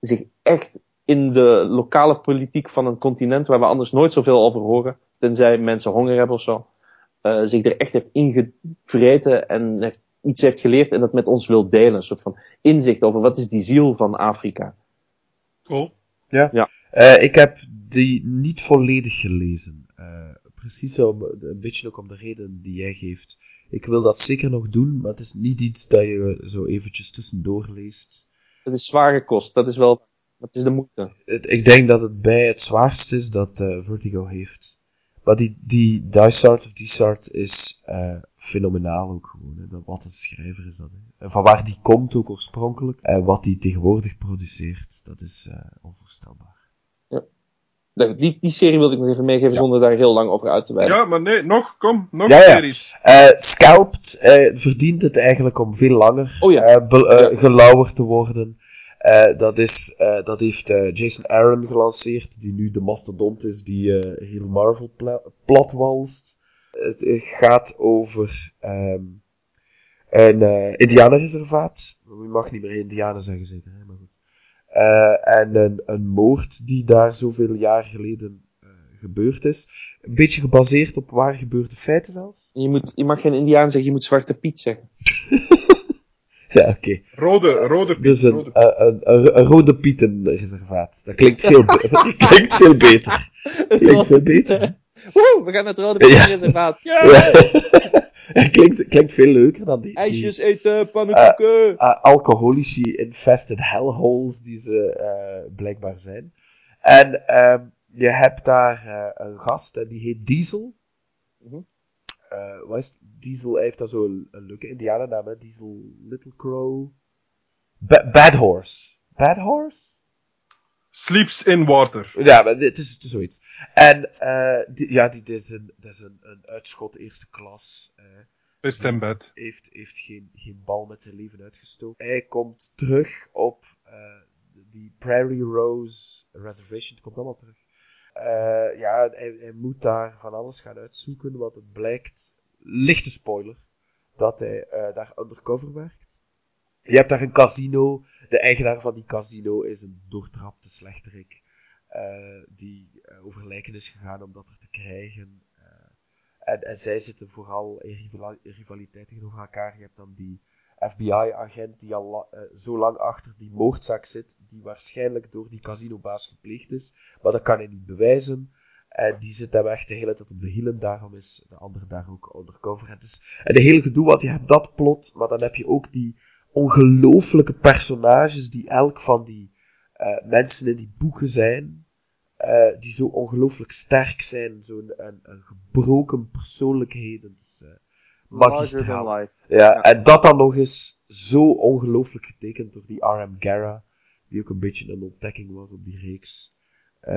C: zich echt in de lokale politiek van een continent. waar we anders nooit zoveel over horen. tenzij mensen honger hebben of zo. eh, zich er echt heeft ingevreten. en heeft, iets heeft geleerd en dat met ons wil delen. Een soort van inzicht over wat is die ziel van Afrika.
A: Cool.
B: Eh, ik heb die niet volledig gelezen. Eh, precies om, een beetje ook om de reden die jij geeft. Ik wil dat zeker nog doen, maar het is niet iets dat je zo eventjes tussendoor leest.
C: Het is zware kost, dat is wel. Dat is de moeite.
B: Het, ik denk dat het bij het zwaarst is dat eh, Vertigo heeft. Maar die, die Dysart of Dysart is eh, fenomenaal ook gewoon. Hè. Dat, wat een schrijver is dat. Hè. En van waar die komt ook oorspronkelijk. En wat die tegenwoordig produceert, dat is eh, onvoorstelbaar.
C: Nou, Die, die serie wilde ik nog even meegeven
B: Ja.
C: zonder daar heel lang over uit te wijden.
A: Ja, maar nee, nog, kom, nog
B: Ja, ja.
A: series.
B: Eh, Scalped eh, verdient het eigenlijk om veel langer
C: Oh ja. Ja.
B: gelauwerd te worden. Eh, dat, is, eh, dat heeft eh, Jason Aaron gelanceerd, die nu de mastodont is die eh, heel Marvel pla- platwalst. Het gaat over ehm, een eh indianenreservaat. Je mag niet meer indianen zeggen zeker, hè, maar goed. Eh, en een, een moord die daar zoveel jaar geleden eh, gebeurd is. Een beetje gebaseerd op waar gebeurde feiten zelfs.
C: Je, moet, je mag geen Indiaan zeggen, je moet Zwarte Piet zeggen.
B: Ja, oké.
A: Rode, rode Piet,
B: Dus een,
A: rode Piet.
B: eh, een, een, een rode pietenreservaat. Dat klinkt veel, be- klinkt veel beter. Klinkt veel beter. hè?
C: Woe, we gaan naar het Rode
B: Ja.
C: Piet-reservaat. Ja.
B: Ja. klinkt, klinkt veel leuker dan die, die
C: IJsjes eten, pannenkoeken.
B: uh, alcoholici infested hellholes die ze eh, blijkbaar zijn. En ehm, je hebt daar eh, een gast en die heet Diesel.
C: Mhm.
B: Eh, wat is? Diesel heeft daar zo een, een leuke indianennaam, hè? Diesel Little Crow. Ba- Bad Horse. Bad Horse?
A: Sleeps in water.
B: Ja, maar het is, het is zoiets. En eh die, ja, die, dit is, een, dit is een, een uitschot eerste klas. eh
A: Pist in bed.
B: heeft, heeft geen, geen bal met zijn leven uitgestoken. Hij komt terug op eh, die Prairie Rose Reservation. Het komt allemaal terug. Eh, ja, hij, moet daar van alles gaan uitzoeken, want het blijkt, lichte spoiler, dat hij eh, daar undercover werkt. Je hebt daar een casino. De eigenaar van die casino is een doortrapte slechterik. eh, die over lijken is gegaan om dat er te krijgen. En, en zij zitten vooral in rivaliteit tegenover elkaar. Je hebt dan die FBI-agent die al eh, zo lang achter die moordzaak zit, die waarschijnlijk door die casinobaas gepleegd is, maar dat kan hij niet bewijzen. En die zit hem echt de hele tijd op de hielen, daarom is de andere daar ook undercover. Het is, en de hele gedoe, want je hebt dat plot, maar dan heb je ook die ongelooflijke personages die elk van die eh, mensen in die boeken zijn, eh, die zo ongelooflijk sterk zijn, zo'n een, een gebroken persoonlijkheden. Magistraal. Ja,
C: Ja.
B: en dat dan nog eens zo ongelooflijk getekend door die R.M. Guerra, die ook een beetje een ontdekking was op die reeks. Eh,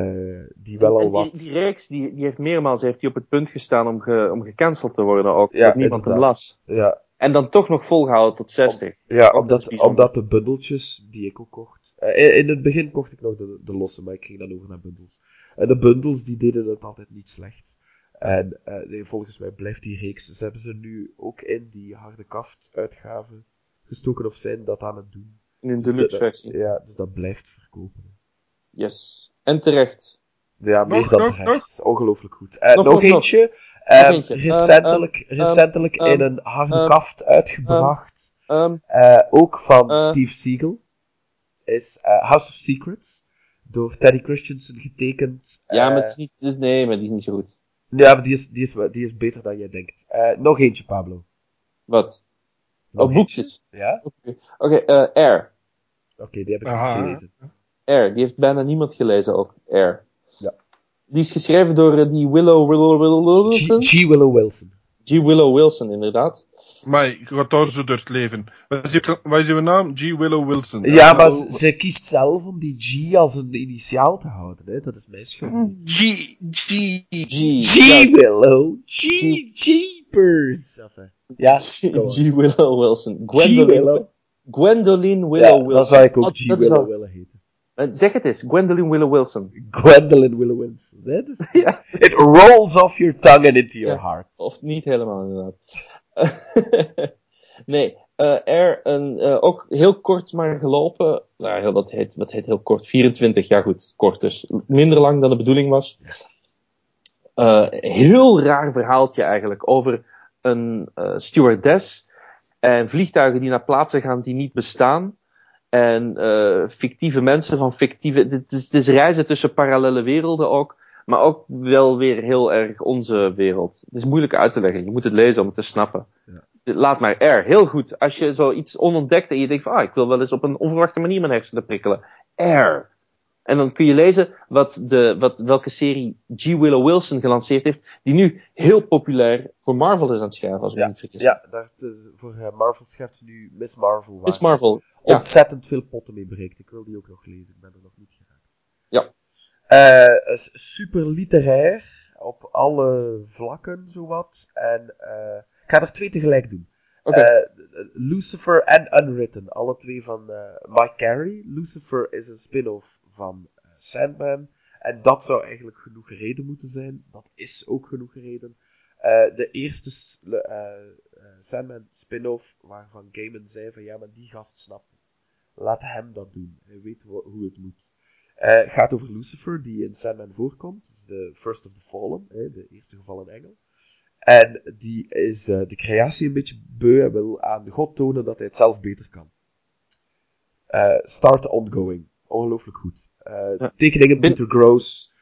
B: die wel al
C: En die,
B: wat...
C: die reeks die, die heeft meermaals heeft die op het punt gestaan om, ge, om gecanceld te worden ook.
B: Ja,
C: dat niemand hem las.
B: Ja,
C: En dan toch nog volgehouden tot 60.
B: ja
C: Ook
B: omdat, de bundeltjes die ik ook kocht... eh, in, in het begin kocht ik nog de, de losse, maar ik ging dan over naar bundels. En de bundels die deden het altijd niet slecht. En eh, nee, volgens mij blijft die reeks... Ze hebben ze nu ook in die harde kaft uitgave gestoken of zijn dat aan het doen.
C: In een
B: Dus
C: deluxe versie.
B: Ja, dus dat blijft verkopen.
C: Yes. En terecht.
B: Ja, meer dan
A: nog,
B: terecht. Ongelooflijk goed. Eh,
C: Nog,
B: nog,
C: nog, nog.
B: eentje. Ehm,
C: eentje. Ehm,
B: recentelijk
C: ehm,
B: recentelijk in een harde kaft uitgebracht.
C: Ehm,
B: eh, ook van. Steve Siegel. Is eh, House of Secrets. Door Teddy Christensen getekend.
C: ja, maar het is niet, nee, maar die is niet zo goed.
B: Ja, maar die is, die, is, die is beter dan jij denkt. Eh, nog eentje, Pablo.
C: Wat?
B: Nog
C: Oh, boekjes.
B: eentje? Ja?
C: Oké, Oké, eh, Air.
B: Oké, die heb ik
A: Aha.
B: niet gelezen.
C: Air, die heeft bijna niemand gelezen ook. Air.
B: Ja.
C: Die is geschreven door eh, die Willow, Willow, Willow
B: G,
C: Wilson.
B: G. Willow Wilson.
C: G. Willow Wilson, inderdaad.
A: Maar ik ga daar zo door het leven. Wat is, je, wat is uw naam? G. Willow Wilson.
B: Ja, maar ze, ze kiest zelf om die G als een initiaal te houden. Hè? Dat is mijn schuld.
A: G. G.
C: G.
B: G. Willow. G. Jeepers. Enfin, Ja.
C: G. Willow Wilson.
B: G. Willow.
C: Gwendolyn Willow
B: Ja,
C: Wilson.
B: dan zou ik ook
C: Oh,
B: G.
C: dat is
B: Willow willen heten.
C: Eh, Zeg het eens, Gwendolyn Willow Wilson.
B: Gwendolyn Willow Wilson. hè? Dus
C: Ja.
B: It rolls off your tongue and into your
C: Ja.
B: heart.
C: Of niet helemaal, inderdaad. nee, eh Air, een, eh, ook heel kort maar gelopen. Nou, wat, heet, wat heet heel kort? 24, ja goed, kort dus. Minder lang dan de bedoeling was. Eh, heel raar verhaaltje eigenlijk over een stewardess en vliegtuigen die naar plaatsen gaan die niet bestaan. En fictieve mensen van fictieve. Het is, het is reizen tussen parallele werelden ook. Maar ook wel weer heel erg onze wereld. Het is moeilijk uit te leggen. Je moet het lezen om het te snappen. Laat maar R. Heel goed. Als je zoiets onontdekt en je denkt van, ah, ik wil wel eens op een onverwachte manier mijn hersenen prikkelen. R. En dan kun je lezen wat de, wat, welke serie G. Willow Wilson gelanceerd heeft. Die nu heel populair voor Marvel is aan het schrijven, als ik me niet vergis.
B: Ja, daar is dus voor eh, Marvel schrijft ze nu Miss Marvel.
C: Miss Marvel. Ja.
B: Ontzettend veel potten mee bereikt. Ik wil die ook nog lezen. Ik ben er nog niet geraakt.
C: Ja.
B: Eh, super literair. Op alle vlakken, zowat. En eh, ik ga er twee tegelijk doen. Eh, Lucifer en Unwritten, alle twee van Mike Carey. Lucifer is een spin-off van Sandman. En dat zou eigenlijk genoeg reden moeten zijn. Dat is ook genoeg reden. De eerste Sandman spin-off waarvan Gaiman zei van ja, maar die gast snapt het. Laat hem dat doen. Hij weet hoe het moet. Eh, Het gaat over Lucifer, die in Sandman voorkomt. Dat is de First of the Fallen, hè, de eerste gevallen engel. En die is eh, de creatie een beetje beu en wil aan God tonen dat hij het zelf beter kan. Eh, start ongoing. Ongelooflijk goed. Eh,
C: Ja.
B: Tekeningen
C: Bin-
B: Peter Gross.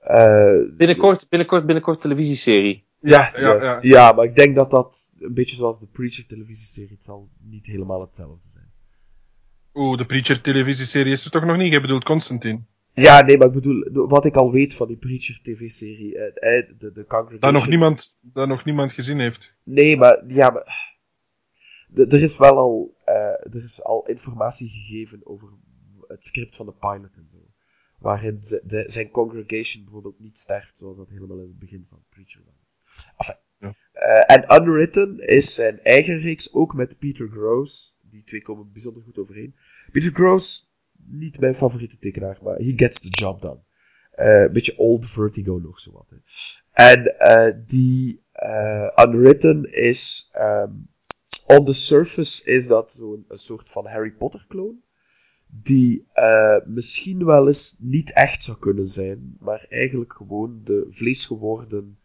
B: Eh,
C: Binnenkort, binnenkort, binnenkort televisieserie.
B: ja,
A: Ja,
B: juist.
A: ja.
B: ja, maar ik denk dat dat een beetje zoals de Preacher televisieserie, het zal niet helemaal hetzelfde zijn.
A: Oeh, de Preacher televisieserie is er toch nog niet? Je bedoelt Constantine.
B: Ja, nee, maar ik bedoel, wat ik al weet van die Preacher tv-serie, eh, eh, de, de Congregation...
A: Dat nog niemand, dat nog niemand gezien heeft.
B: Nee, maar, ja, maar... Er is wel al, eh, er is al informatie gegeven over het script van de pilot en zo. Waarin ze- de, zijn congregation bijvoorbeeld niet sterft, zoals dat helemaal in het begin van Preacher was. Enfin, en Unwritten is zijn eigen reeks, ook met Peter Gross. Die twee komen bijzonder goed overeen. Peter Gross, niet mijn favoriete tekenaar, maar he gets the job done. Eh, een beetje old Vertigo nog zo wat. En eh, die eh, Unwritten is, ehm, on the surface is dat zo'n soort van Harry Potter clone. Die misschien wel eens niet echt zou kunnen zijn, maar eigenlijk gewoon de vleesgeworden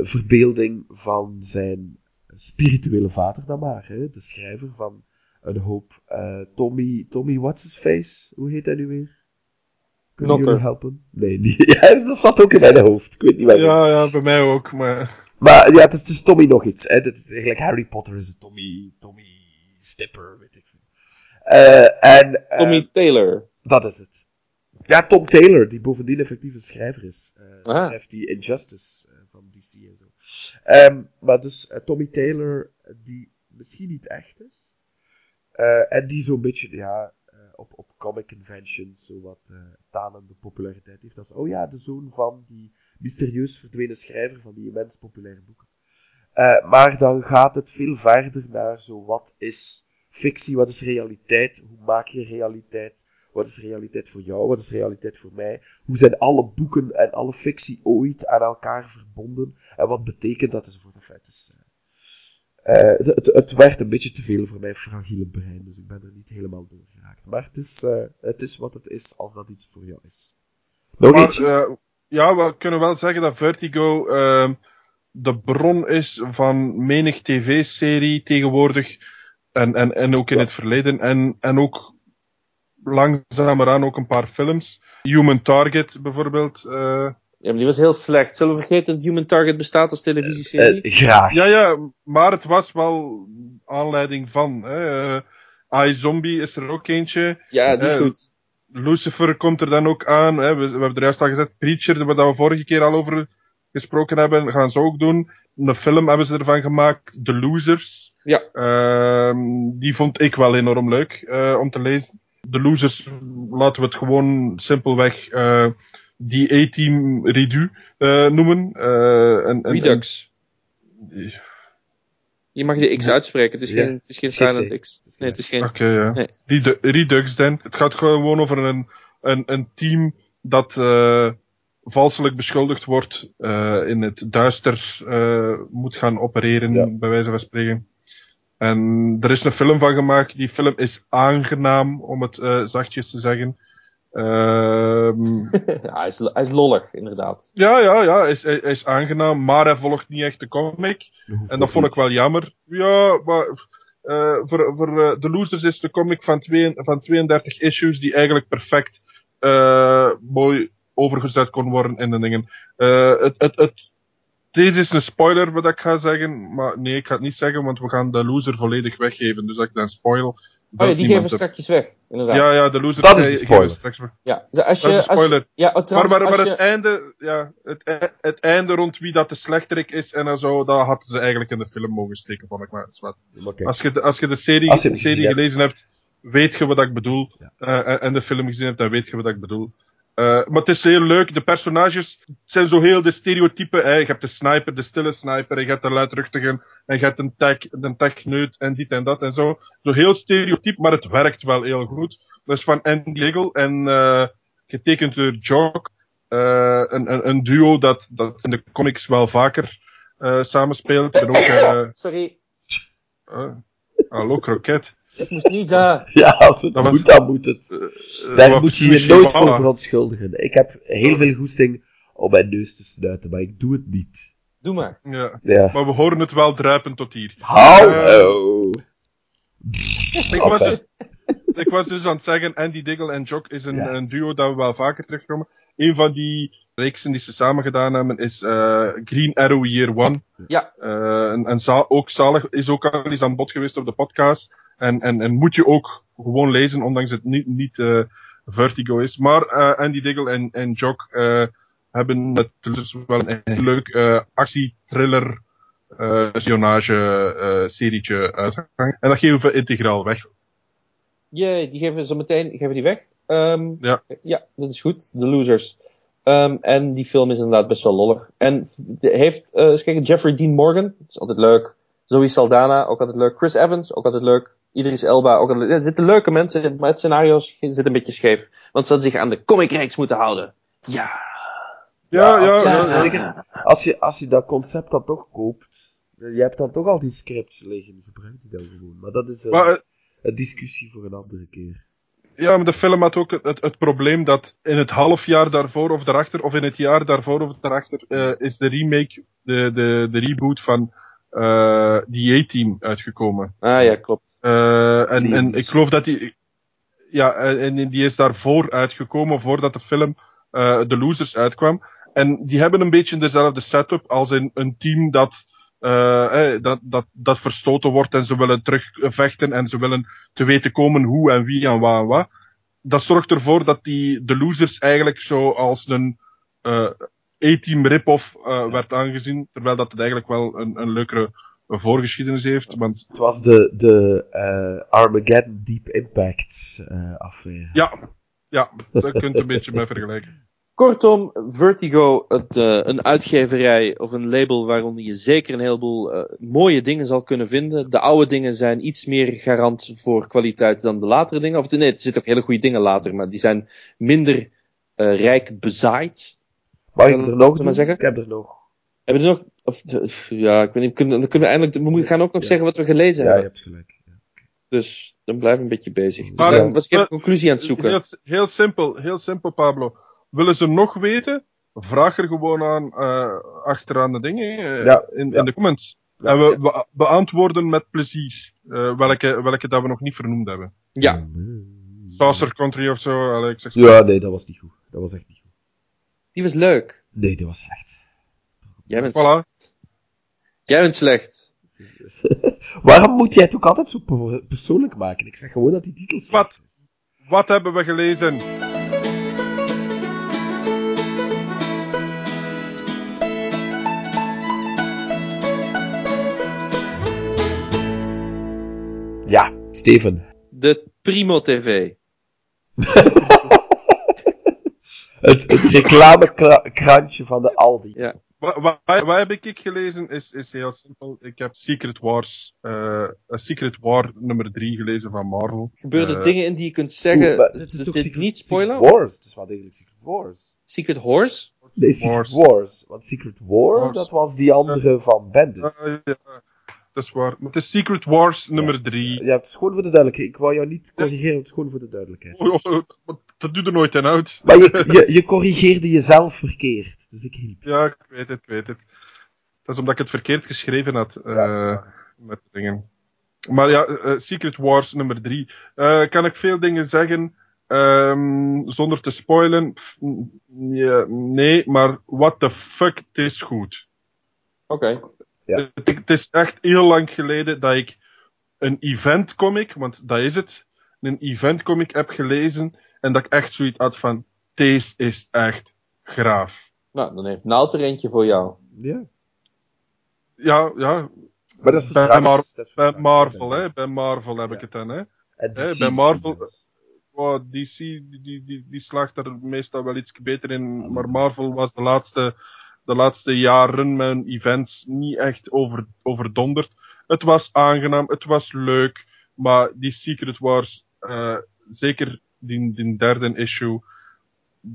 B: verbeelding van zijn spirituele vader dan maar. Hè? De schrijver van een hoop eh, Tommy, Tommy What's His Face? Hoe heet hij nu weer? Kunnen
C: Knocker.
B: jullie helpen? Nee. Ja, dat zat ook in mijn hoofd. Ik weet niet waarom.
A: Ja, ja, bij mij ook, maar...
B: Maar ja, het is, het is Tommy nog iets. Hè? Het is eigenlijk Harry Potter is het Tommy, Tommy Stipper, weet ik veel. Eh, en, eh,
C: Tommy Taylor.
B: dat is het. Ja, Tom Taylor, die bovendien effectief een schrijver is. Eh
C: Ah.
B: Schrijft die Injustice eh, van DC en zo. Ehm, maar dus eh, Tommy Taylor, die misschien niet echt is. en die zo'n beetje, ja, op, op comic conventions zo wat tanende populariteit heeft. Als, oh ja, de zoon van die mysterieus verdwenen schrijver van die immens populaire boeken. Maar dan gaat het veel verder naar zo, wat is fictie, wat is realiteit, hoe maak je realiteit, wat is realiteit voor jou, wat is realiteit voor mij, hoe zijn alle boeken en alle fictie ooit aan elkaar verbonden, en wat betekent dat enzovoort. Enfin, het, is, eh, eh, het, het, het werd een beetje te veel voor mijn fragiele brein, dus ik ben er niet helemaal door geraakt. Maar het is, eh, het is wat het is, als dat iets voor jou is. Nog
A: Maar, eh, ja, we kunnen wel zeggen dat Vertigo ehm, de bron is van menig tv-serie tegenwoordig. En, en, en ook in
B: Ja.
A: het verleden. En, en ook langzameraan ook een paar films. Human Target bijvoorbeeld. eh.
C: Ja, maar die was heel slecht. Zullen we vergeten dat Human Target bestaat als televisieserie?
B: Eh, graag.
A: ja, ja, maar het was wel aanleiding van. Hè. Eh, iZombie is er ook eentje.
C: ja, die is goed.
A: Lucifer komt er dan ook aan. Hè. We, we hebben er juist al gezet. Preacher, waar we vorige keer al over gesproken hebben, gaan ze ook doen. Een film hebben ze ervan gemaakt. The Losers.
C: Ja.
A: Ehm, die vond ik wel enorm leuk eh, om te lezen. The Losers, laten we het gewoon simpelweg eh, die A-Team Redu eh, noemen. Eh, en, en,
C: Redux.
A: en-
C: Je mag de X uitspreken. Het is
B: Ja,
C: geen, het is geen silent. X.
B: Het is
C: Nee,
B: geen
C: het is geen...
A: Oké, ja.
C: Nee.
A: Redu- Redux dan. Het gaat gewoon over een, een, een team dat eh valselijk beschuldigd wordt eh, in het duister eh, moet gaan opereren,
B: Ja.
A: bij wijze van spreken. En er is een film van gemaakt. Die film is aangenaam, om het eh, zachtjes te zeggen. Ehm,
C: ja, hij is, hij is lollig, inderdaad.
A: ja, ja, ja, hij is, hij is aangenaam, maar hij volgt niet echt de comic.
B: Dat
A: En dat vond ik wel jammer. Ja, maar eh, voor, voor eh, The Losers is de comic van, twee, van 32 issues die eigenlijk perfect eh, mooi overgezet kon worden in de dingen. Eh, het, het, het, deze is een spoiler wat ik ga zeggen, maar nee, ik ga het niet zeggen, want we gaan de loser volledig weggeven. Dus als ik dan spoil.
C: Oh ja, die geven we strakjes weg, inderdaad.
A: Ja, ja, de loser.
B: Dat is de
A: we
B: spoiler.
A: straks.
C: Ja, dus als
A: Dat is
C: je...
A: een
C: Als je
A: spoiler.
C: ja, oh,
A: Maar,
C: trouwens,
A: maar, maar
C: als
A: het
C: je...
A: einde, ja, het, e- het einde rond wie dat de slechterik is en zo, dat hadden ze eigenlijk in de film mogen steken, vond ik maar. het is wat.
B: Kijk,
A: Als je de, als je de serie,
B: je
A: gelezen hebt, weet je wat ik bedoel.
B: Ja.
A: Eh, en de film gezien hebt, dan weet je wat ik bedoel. Eh, maar het is heel leuk. De personages zijn zo heel de stereotypen. Hè. Je hebt de sniper, de stille sniper. Je hebt de luidruchtige. En je hebt een tech, een techneut en dit en dat en zo. Zo heel stereotyp, maar het werkt wel heel goed. Dat is van Andy Diggle en eh, getekend door Jock. Eh, een, een, een duo dat, dat in de comics wel vaker samenspeelt. En ook...
C: Sorry,
A: hallo, kroket.
C: Ik moest niet zo...
B: ja, als het
A: Dat
B: moet, dan moet het.
A: Eh,
B: Daar
A: wat
B: moet je je nooit voor verontschuldigen. Ik heb heel veel goesting om mijn neus te snuiten, maar ik doe het niet.
C: Doe maar.
A: Ja,
B: Ja.
A: maar we horen het wel druipen tot hier.
B: Hallo!
A: Ik was, dus, ik was dus aan het zeggen, Andy Diggle en Jock is een,
B: Ja.
A: een duo dat we wel vaker terugkomen. Een van die reeksen die ze samen gedaan hebben is eh, Green Arrow Year One.
C: Ja.
A: Eh, en en za- ook zalig is ook al eens aan bod geweest op de podcast. En, en, en moet je ook gewoon lezen, ondanks het niet, niet eh, Vertigo is. Maar eh, Andy Diggle en, en Jock eh, hebben het dus wel een leuk eh actie-thriller eh spionage eh serietje uitgegaan. En dat geven we integraal weg.
C: Jee, die geven we zo meteen geven die weg. Ehm,
A: Ja.
C: ja, dat is goed. De losers. Ehm, en die film is inderdaad best wel lollig. En heeft, eh eens kijken, Jeffrey Dean Morgan, dat is altijd leuk. Zoe Saldana, ook altijd leuk. Chris Evans, ook altijd leuk. Idris Elba, ook altijd leuk. Er zitten leuke mensen in, maar het scenario zit een beetje scheef. Want ze hadden zich aan de comicreeks moeten houden. Ja.
A: Ja, ja.
B: Zeker, als je, als je dat concept dan toch koopt, je hebt dan toch al die scripts liggen, gebruik die dan gewoon. Maar dat is een,
A: Maar, eh,
B: een discussie voor een andere keer.
A: Ja, maar de film had ook het, het, het probleem dat in het half jaar daarvoor of daarachter, of in het jaar daarvoor of daarachter, eh, is de remake, de, de, de reboot van eh die A-Team uitgekomen.
C: Ah ja, klopt.
A: Eh, en, en ik geloof dat die, ja, en en die is daarvoor uitgekomen, voordat de film The Losers uitkwam. En die hebben een beetje dezelfde setup als in een team dat, eh, eh, dat, dat, dat verstoten wordt en ze willen terugvechten en ze willen te weten komen hoe en wie en wat en wat. Dat zorgt ervoor dat die The Losers eigenlijk zo als een eh A-team rip-off eh, werd aangezien, terwijl dat het eigenlijk wel een, een leukere voorgeschiedenis heeft. Want
B: Het was de, de eh, Armageddon Deep Impact affaire.
A: Ja, ja, dat kunt je een beetje mee vergelijken.
C: Kortom, Vertigo, het, eh, een uitgeverij of een label waaronder je zeker een heleboel eh, mooie dingen zal kunnen vinden. De oude dingen zijn iets meer garant voor kwaliteit dan de latere dingen. Of nee, er zitten ook hele goede dingen later, maar die zijn minder eh, rijk bezaaid.
B: Mag ik er nog
C: zeggen?
B: Ik heb er nog.
C: Hebben we er nog? Of, ja, ik weet niet. Kunnen, dan kunnen we eindelijk. We moeten- gaan ook nog
B: Ja.
C: zeggen wat we gelezen
B: Ja, je
C: hebben.
B: hebt gelijk. Ja.
C: Dus dan blijf ik een beetje bezig. Dus
A: Maar,
C: dan was ik een conclusie aan het zoeken.
A: Heel, heel simpel, heel simpel, Pablo. Willen ze nog weten? Vraag er gewoon aan uh, achteraan de dingen uh,
B: Ja,
A: in,
B: ja.
A: in de comments.
B: Ja.
A: en we be beantwoorden met plezier uh, welke, welke dat we nog niet vernoemd hebben.
C: Ja.
A: Saucer Country of zo, ik zeg
B: Ja, nee, dat was niet goed. Dat was echt niet goed.
C: Die was leuk.
B: Nee, dat was slecht.
C: Jij bent,
A: Voilà.
C: jij bent slecht.
B: Waarom moet jij het ook altijd zo per- persoonlijk maken? Ik zeg gewoon dat die titel slecht
A: Wat?
B: is.
A: Wat hebben we gelezen?
B: Steven.
C: De Primo TV.
B: Het, het reclamekrantje van de Aldi.
C: Ja.
A: Wat, wat, wat heb ik gelezen is, is heel simpel. Ik heb Secret Wars, uh, Secret War nummer 3 gelezen van Marvel.
C: Gebeuren
A: Eh,
C: dingen in die je kunt zeggen. Dus
B: het is toch
C: dit
B: Secret,
C: niet
B: Secret
C: spoilen?
B: Wars? Het is wel degelijk Secret Wars.
C: Secret Horse?
B: Nee, Secret
A: Wars.
B: Wars. Want Secret War,
A: Wars.
B: dat was die andere van Bendis.
A: Uh, ja, dat is waar. Maar het is Secret Wars nummer 3.
B: Ja, het is gewoon voor de duidelijkheid. Ik wou jou niet corrigeren, het is gewoon voor de duidelijkheid.
A: Oh, oh, oh, dat doet er nooit aan uit.
B: Maar je, je, je corrigeerde jezelf verkeerd, dus ik hielp.
A: Ja, ik weet het, ik weet het. Dat is omdat ik het verkeerd geschreven had. eh,
B: Ja,
A: met dingen. Maar ja, eh, Secret Wars nummer 3. Eh kan ik veel dingen zeggen ehm, zonder te spoilen? Pff, nee, maar what the fuck, het is goed.
C: Oké.
B: Ja.
A: Het, het is echt heel lang geleden dat ik een event comic, want dat is het, een event comic heb gelezen en dat ik echt zoiets had van, deze is echt graaf.
C: Nou, dan heeft Naald er eentje voor jou.
B: Ja.
A: Ja, ja,
B: Maar dat is
A: bij,
B: voor straks.
A: Mar-
B: dat is voor
A: bij
B: straks,
A: Marvel,
B: hè,
A: bij Marvel heb ik het dan, hè.
B: En DC
A: Eh, bij Marvel-. Oh, DC, die, die, die, die slaagt er meestal wel iets beter in. Maar Marvel was de laatste, de laatste jaren hun events niet echt over, overdonderd. Het was aangenaam, het was leuk. Maar die Secret Wars, eh, zeker die, die derde issue,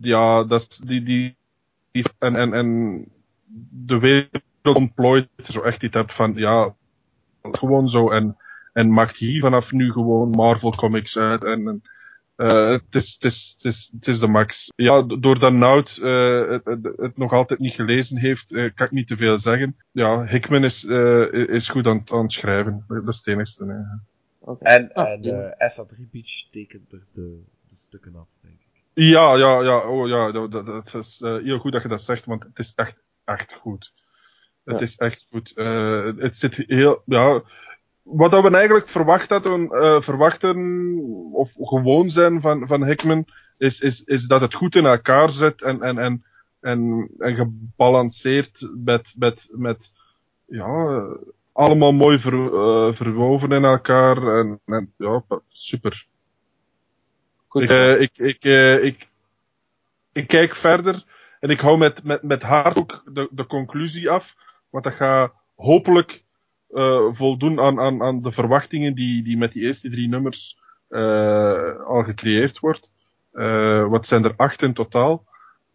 A: ja, dat die, die, die en, en, en de wereld ontplooit zo echt iets hebt van, ja, gewoon zo. En, en maakt hier vanaf nu gewoon Marvel Comics uit. En, en het, is, het, is, het, is, het is de max. Ja, doordat Nout eh, het, het, het nog altijd niet gelezen heeft, eh, kan ik niet te veel zeggen. Ja, Hickman is, eh, is goed aan, het- aan het schrijven. Dat is het enigste. nee.
C: Oké.
B: En,
C: Ah,
B: en eh Essa Tripic tekent er de, de stukken af, denk ik.
A: Ja, ja, ja, oh ja, dat, dat, dat is eh, heel goed dat je dat zegt, want het is echt, echt goed. Het
C: Ja.
A: is echt goed. Eh, het- het zit heel, ja, wat dat we eigenlijk verwacht hadden, eh, verwachten, of gewoon zijn van, van Hickman, is, is, is dat het goed in elkaar zet en, en, en, en, en gebalanceerd met, met, met, ja, allemaal mooi ver, eh, verwoven in elkaar en, en ja, super.
C: Goed.
A: Ik, eh, ik, ik, ik, ik kijk verder En ik hou met, met, met hart ook de, de conclusie af, want dat gaat hopelijk voldoen aan, aan, aan de verwachtingen die, die met die eerste drie nummers eh, al gecreëerd wordt. Eh, wat zijn er acht in totaal?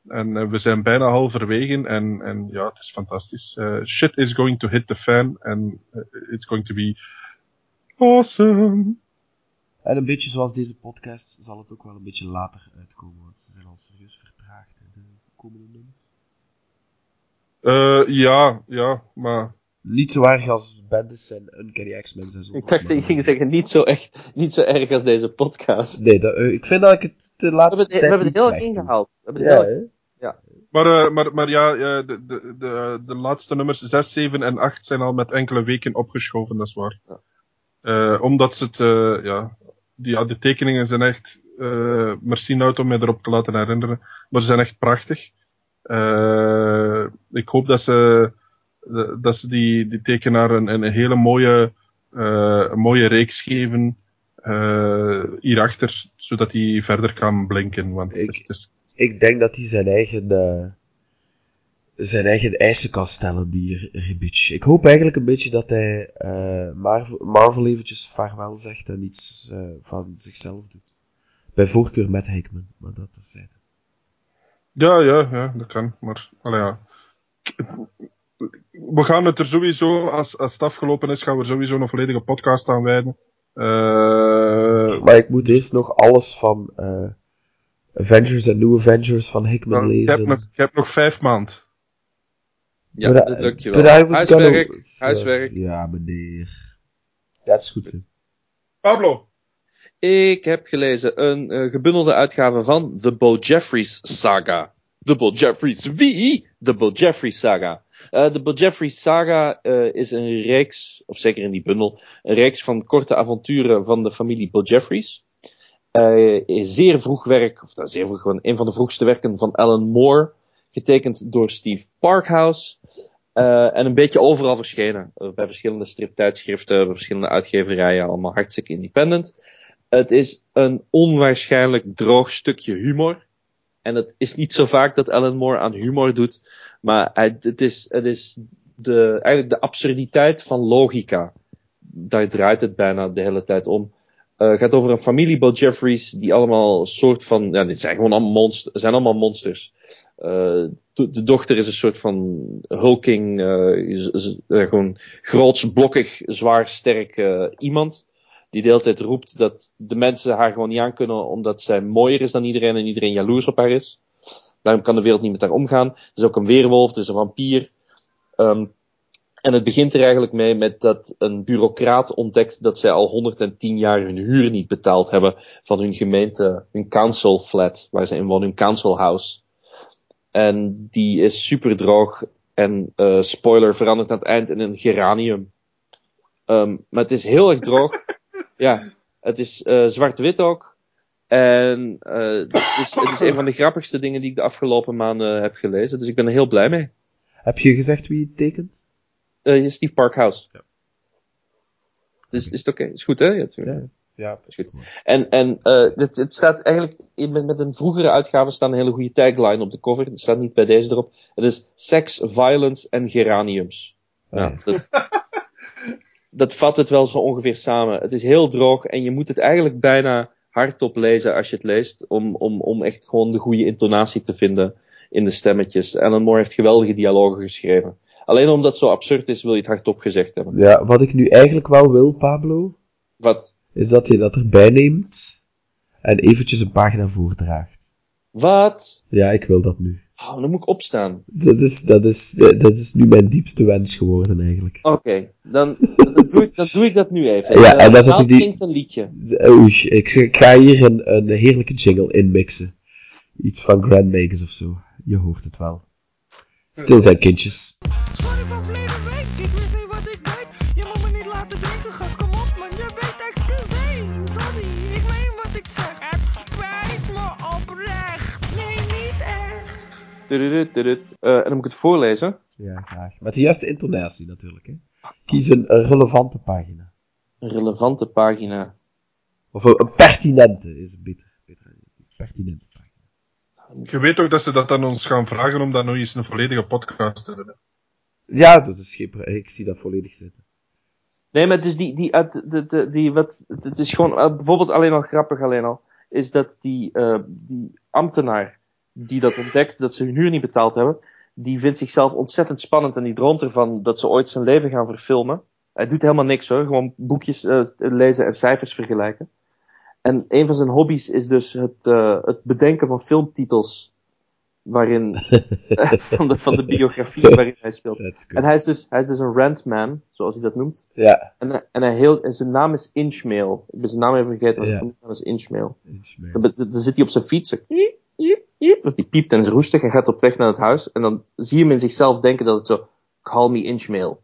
A: En eh, we zijn bijna halverwege en, en ja, het is fantastisch. Eh, shit is going to hit the fan and eh, it's going to be awesome.
B: En een beetje zoals deze podcast zal het ook wel een beetje later uitkomen, want ze zijn al serieus vertraagd, de komende nummers.
A: Eh, ja, ja, maar
B: Niet zo erg als Bendis en Uncanny X-Men en zo.
C: Ik dacht dat je
B: maar
C: ging zeggen, niet zo, echt, niet zo erg als deze podcast.
B: Nee, dat, eh, ik vind dat ik het de
C: We
B: laatste
C: hebben het, we
B: tijd
C: hebben
B: niet
C: het heel ingehaald. We hebben het
B: Ja,
C: heel erg-
B: hè?
A: Maar, eh, maar, maar ja, ja, de, de, de, de laatste nummers 6, 7 en 8 zijn al met enkele weken opgeschoven, dat is waar.
C: Ja.
A: Eh, omdat ze het, eh, ja, die, ja, de tekeningen zijn echt, eh merci Nout om mij erop te laten herinneren, maar ze zijn echt prachtig. Eh, ik hoop dat ze, dat ze die, die tekenaar een, een hele mooie, eh, mooie reeks geven, eh, hierachter, zodat hij verder kan blinken, want
B: Ik-
A: het is-
B: Ik denk dat hij zijn eigen, eh, zijn eigen eisen kan stellen, die Ribic. Ik hoop eigenlijk een beetje dat hij eh, Marvel, Marvel eventjes vaarwel zegt en iets eh, van zichzelf doet. Bij voorkeur met Hickman, maar dat terzijde.
A: Ja, ja, ja, dat kan. Maar, allee, ja. We gaan het er sowieso, als, als het afgelopen is, gaan we er sowieso een volledige podcast aan wijden. Eh,
B: Maar ik moet eerst nog alles van eh, Avengers en New Avengers van Hickman
A: ik,
B: lezen.
A: heb nog, ik heb nog vijf maanden.
C: Ja,
B: But
C: dat lukt je wel.
B: but I was
C: Huiswerk,
B: gonna-
C: huiswerk.
B: Ja, meneer. Dat is goed.
A: Pablo!
C: Ik heb gelezen een eh, gebundelde uitgave van The Bo Jeffries Saga. The Bo Jeffries wie? The Bo Jeffries Saga. Eh, de Bo Jeffries Saga eh, is een reeks, of zeker in die bundel, een reeks van korte avonturen van de familie Bo Jeffries. Is zeer vroeg werk, of nou, zeer vroeg, een van de vroegste werken van Alan Moore, getekend door Steve Parkhouse. En een beetje overal verschenen. Bij verschillende striptijdschriften, bij verschillende uitgeverijen, allemaal hartstikke independent. Het is een onwaarschijnlijk droog stukje humor. En het is niet zo vaak dat Alan Moore aan humor doet. Maar het is, het is de, eigenlijk de absurditeit van logica. Daar draait het bijna de hele tijd om. Eh, het gaat over een familie Bo Jeffries die allemaal soort van, ja, dit zijn gewoon allemaal monsters, zijn allemaal monsters. Eh, de, dochter is een soort van hulking, eh, is- gewoon groots, blokkig, zwaar, sterk iemand die de hele tijd roept dat de mensen haar gewoon niet aankunnen omdat zij mooier is dan iedereen en iedereen jaloers op haar is. Daarom kan de wereld niet met haar omgaan. Er is ook een weerwolf, er is een vampier. Ehm, en het begint er eigenlijk mee met dat een bureaucraat ontdekt dat zij al 110 jaar hun huur niet betaald hebben van hun gemeente, hun council flat, waar ze in wonen, hun council house. En die is super droog en eh, spoiler verandert aan het eind in een geranium. Ehm, maar het is heel erg droog. Ja, het is eh, zwart-wit ook. En eh, het, is, het is een van de grappigste dingen die ik de afgelopen maanden heb gelezen. Dus ik ben er heel blij mee.
B: Heb je gezegd wie het tekent?
C: Eh Steve Parkhouse.
B: Ja.
C: Dus is het oké? Is goed, hè? Ja, natuurlijk.
B: Ja. Ja,
C: Is goed. En, en het, het staat eigenlijk, in- met, met een vroegere uitgave staat een hele goede tagline op de cover. Het staat niet bij deze erop. Het is Sex, Violence en Geraniums.
B: Ja.
C: Dat, dat vat het wel zo ongeveer samen. Het is heel droog en je moet het eigenlijk bijna hardop lezen als je het leest. Om, om, om echt gewoon de goede intonatie te vinden in de stemmetjes. Alan Moore heeft geweldige dialogen geschreven. Alleen omdat het zo absurd is, wil je het hardop gezegd hebben.
B: Ja, wat ik nu eigenlijk wel wil, Pablo,
C: Wat?
B: is dat je dat erbij neemt en eventjes een pagina voordraagt.
C: Wat?
B: Ja, ik wil dat nu.
C: Oh, dan moet ik opstaan.
B: Dat is, dat is, dat is nu mijn diepste wens geworden, eigenlijk.
C: Oké, dan, dan, doe ik, dan doe ik dat nu even.
B: Ja,
C: Eh,
B: en dan zet ik die-
C: zingt een liedje.
B: Oei, ik, ik ga hier een, een heerlijke jingle inmixen. Iets van Grand Magus of zo. Je hoort het wel. Stil zijn kindjes.
C: En dan moet ik het voorlezen.
B: Ja, graag. Met de juiste intonatie natuurlijk, hè. Kies een, relevante pagina.
C: Een relevante pagina.
B: Of een, pertinente is een beter. Pertinente pagina.
A: Je weet ook dat ze dat aan ons gaan vragen om dan nog eens een volledige podcast te doen.
B: Ja, dat is geen pro- Ik zie dat volledig zitten.
C: Nee, maar het is die, die, uit, de, de, die wat, het is gewoon, eh, bijvoorbeeld alleen al grappig alleen al, is dat die, eh, die ambtenaar die dat ontdekt, dat ze hun huur niet betaald hebben, die vindt zichzelf ontzettend spannend en die droomt ervan dat ze ooit zijn leven gaan verfilmen. Hij doet helemaal niks hoor, gewoon boekjes eh, lezen en cijfers vergelijken. En een van zijn hobby's is dus het, eh, het bedenken van filmtitels waarin, van, de, van de biografie waarin hij speelt. En hij is dus, hij is dus een rantman, zoals hij dat noemt.
B: Ja,
C: En, en, hij heel, en zijn naam is Inchmail. Ik ben zijn naam even vergeten, maar
B: Ja.
C: zijn naam is Inchmail.
B: meer.
C: Dan, zit hij op zijn fiets, zo, jiep, want die piept en is roestig en gaat op weg naar het huis. En dan zie je hem in zichzelf denken dat het zo, call me Inchmail.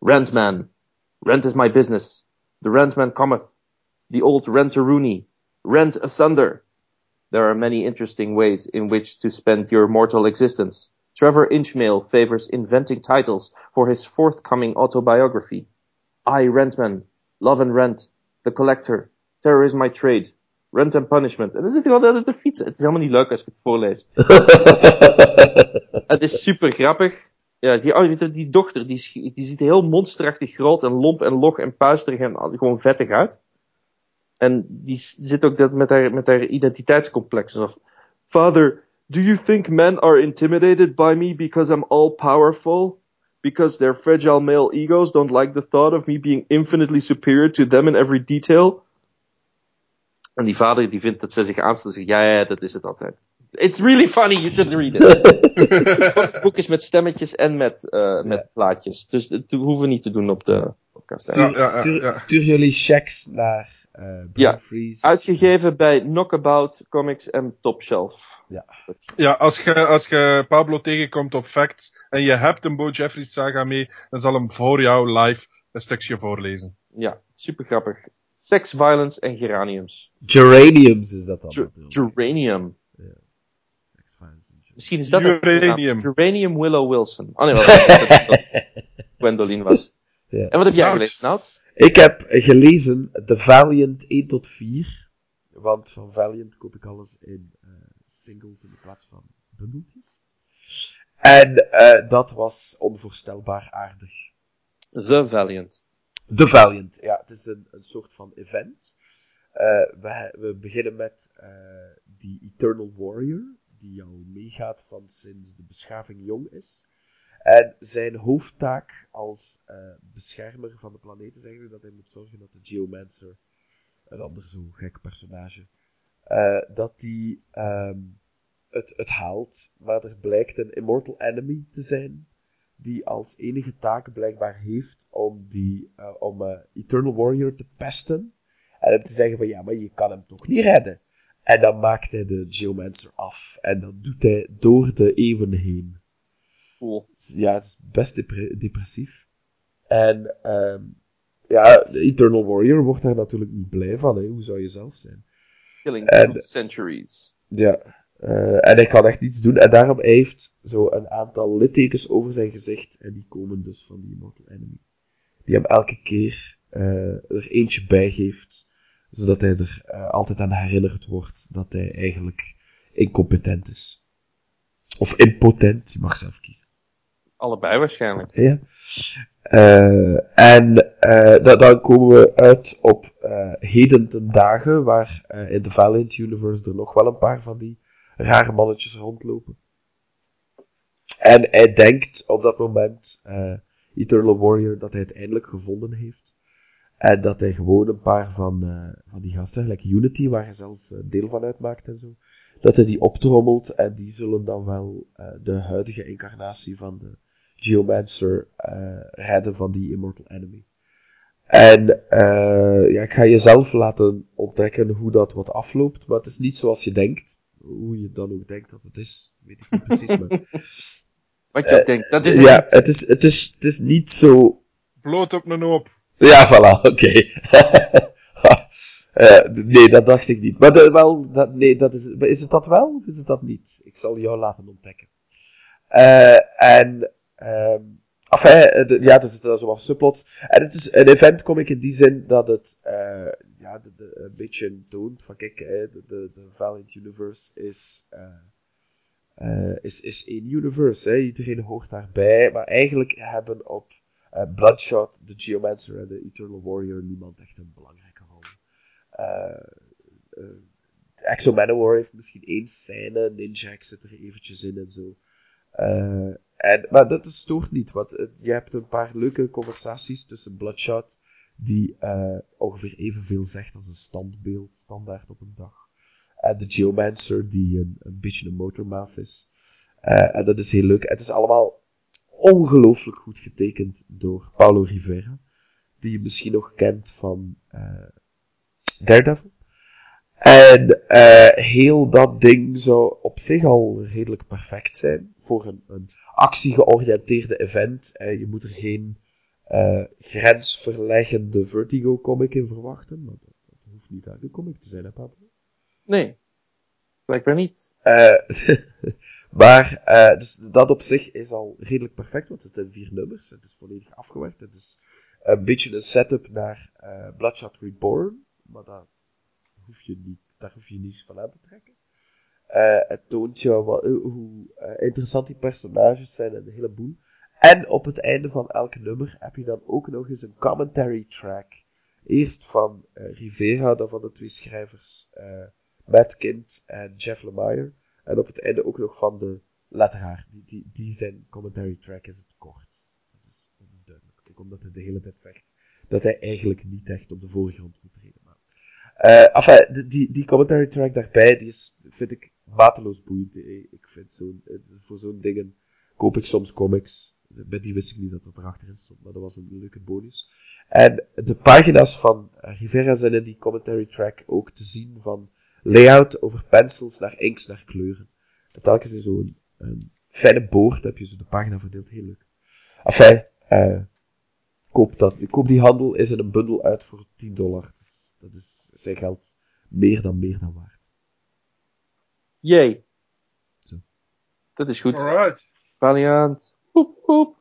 C: Rentman. Rent is my business. The rentman cometh. The old renter-rooney. Rent asunder. There are many interesting ways in which to spend your mortal existence. Trevor Inchmail favors inventing titles for his forthcoming autobiography. I, Rentman. Love and Rent. The Collector. Terror is my trade. Rent and Punishment. En dan zit hij wel de te fietsen. Het is helemaal niet leuk als ik het voorlees. Het is super grappig. Ja, die, oh, die, die dochter, die, die ziet heel monsterachtig groot en lomp en log en puisterig en gewoon vettig uit. En die zit ook dat met haar, met haar identiteitscomplexen. Of, Father, do you think men are intimidated by me because I'm all powerful? Because their fragile male egos don't like the thought of me being infinitely superior to them in every detail? En die vader die vindt dat ze zich aanstelt. Zegt, ja, ja, dat is het altijd. It's really funny, you should read it. Het boek is met stemmetjes en met, eh, met plaatjes. Dus dat hoeven we niet te doen op de podcast.
B: Stuur,
A: Ja, ja, ja,
B: stuur,
A: ja.
B: stuur jullie checks naar eh
C: Ja,
B: Freeze.
C: Uitgegeven bij Knockabout Comics en Top Shelf.
B: Ja.
A: Ja, als je, als je Pablo tegenkomt op Facts en je hebt een Bo Jeffries saga mee, dan zal hem voor jou live een stukje voorlezen.
C: Ja, super grappig. Sex, violence en geraniums.
B: Geraniums is dat dan
C: Ger-
B: natuurlijk.
C: geranium.
B: Sex, violence and
C: Misschien is dat het-
A: Uranium.
C: ja, Geranium Willow Wilson. Oh nee, dat Gwendoline was.
B: Ja.
C: En wat heb jij
A: Nou,
C: gelezen, Nout?
B: Ik heb gelezen The Valiant 1 tot 4. Want van Valiant koop ik alles in eh, singles in plaats van bundeltjes. En eh, dat was onvoorstelbaar aardig.
C: The Valiant.
B: The Valiant, ja, het is een, een soort van event. Eh, we, we beginnen met eh, die Eternal Warrior, die al meegaat van sinds de beschaving jong is. En zijn hoofdtaak als eh, beschermer van de planeet is eigenlijk dat hij moet zorgen dat de Geomancer, een ander zo gek personage, dat die ehm, het, het haalt. Maar er blijkt een Immortal Enemy te zijn, die als enige taak blijkbaar heeft om die, eh, om eh, Eternal Warrior te pesten. En hem te zeggen van, ja, maar je kan hem toch niet redden. En dan maakt hij de Geomancer af. En dat doet hij door de eeuwen heen.
C: Cool.
B: Ja, het is best depre- depressief. En, ehm ja, Eternal Warrior wordt daar natuurlijk niet blij van, hè. Hoe zou je zelf zijn?
C: Killing two centuries.
B: Ja. Eh, en hij kan echt niets doen. En daarom hij heeft zo een aantal littekens over zijn gezicht. En die komen dus van die Immortal Enemy. Die hem elke keer eh, er eentje bij geeft. Zodat hij er eh, altijd aan herinnerd wordt dat hij eigenlijk incompetent is. Of impotent, je mag zelf kiezen.
C: Allebei waarschijnlijk.
B: Ja. En da- dan komen we uit op heden ten dagen, waar in de Valiant Universe er nog wel een paar van die rare mannetjes rondlopen. En hij denkt op dat moment, eh, Eternal Warrior, dat hij het eindelijk gevonden heeft. En dat hij gewoon een paar van, eh, van die gasten, like Unity, waar hij zelf eh, deel van uitmaakt en zo, dat hij die optrommelt en die zullen dan wel eh, de huidige incarnatie van de Geomancer redden van die Immortal Enemy. En ja, ik ga je zelf laten ontdekken hoe dat wat afloopt, maar het is niet zoals je denkt. Hoe je dan ook denkt dat het is, weet ik niet precies. Maar,
C: Wat je ook denkt. Dat is
B: Eh, ja, het is, het, is, het is niet zo
A: Bloot op een hoop.
B: ja, voilà, oké. Eh, nee, dat dacht ik niet. Maar de- wel, dat, nee, dat is, is het dat wel of is het dat niet? Ik zal jou laten ontdekken. Eh, en, ehm enfin, eh, de- ja, het is zo wat subplots. En het is een eventcomic in die zin dat het, eh, ja, de, de, een beetje toont van, kijk, eh, de, de, de Valiant Universe is, is, is één universe. Hè. Iedereen hoort daarbij. Maar eigenlijk hebben op Bloodshot, The Geomancer en The Eternal Warrior niemand echt een belangrijke rol. Exo Manowar heeft misschien één scène, Ninjak zit er eventjes in en zo. En, maar dat stoort niet, want eh, je hebt een paar leuke conversaties tussen Bloodshot, die eh, ongeveer evenveel zegt als een standbeeld, standaard op een dag. En de Geomancer, die een, een beetje een motormouth is. Eh, en dat is heel leuk. Het is allemaal ongelooflijk goed getekend door Paulo Rivera, die je misschien nog kent van eh Daredevil. En heel dat ding zou op zich al redelijk perfect zijn voor een, een actiegeoriënteerde event. Eh, je moet er geen eh grensverleggende Vertigo comic in verwachten, maar dat, dat hoeft niet elke comic te zijn, hè Pablo?
C: Nee. Blijkbaar niet.
B: Eh, maar eh, dus dat op zich is al redelijk perfect, want het zijn vier nummers. Het is volledig afgewerkt. Het is een beetje een setup naar Bloodshot Reborn, maar dat hoef je niet, daar hoef je niet van aan te trekken. Eh, het toont wat, eh, hoe eh, interessant die personages zijn en een heleboel. En op het einde van elk nummer heb je dan ook nog eens een commentary track. Eerst van Rivera, dan van de twee schrijvers Matt Kint en Jeff Lemire. En op het einde ook nog van de letteraar. Die, die, die zijn commentary track is het kortst. Dat is, dat is duidelijk. Ook omdat hij de hele tijd zegt dat hij eigenlijk niet echt op de voorgrond moet treden. Eh enfin, die, die commentary track daarbij, die is, vind ik mateloos boeiend. Ik vind zo'n, eh, voor zo'n dingen koop ik soms comics. Bij die wist ik niet dat dat erachterin stond, maar dat was een leuke bonus. En de pagina's van Rivera zijn in die commentary track ook te zien van layout over pencils naar inks naar kleuren. En telkens in zo'n fijne boord heb je zo de pagina verdeeld. Heel leuk. Enfin, eh, koop dat. Koop die handel, is in een bundel uit voor 10 dollar. Dat is, dat is zijn geld meer dan meer dan waard.
C: Jee.
B: Zo.
C: Dat is goed.
A: Alright.
C: Valiant. Poep.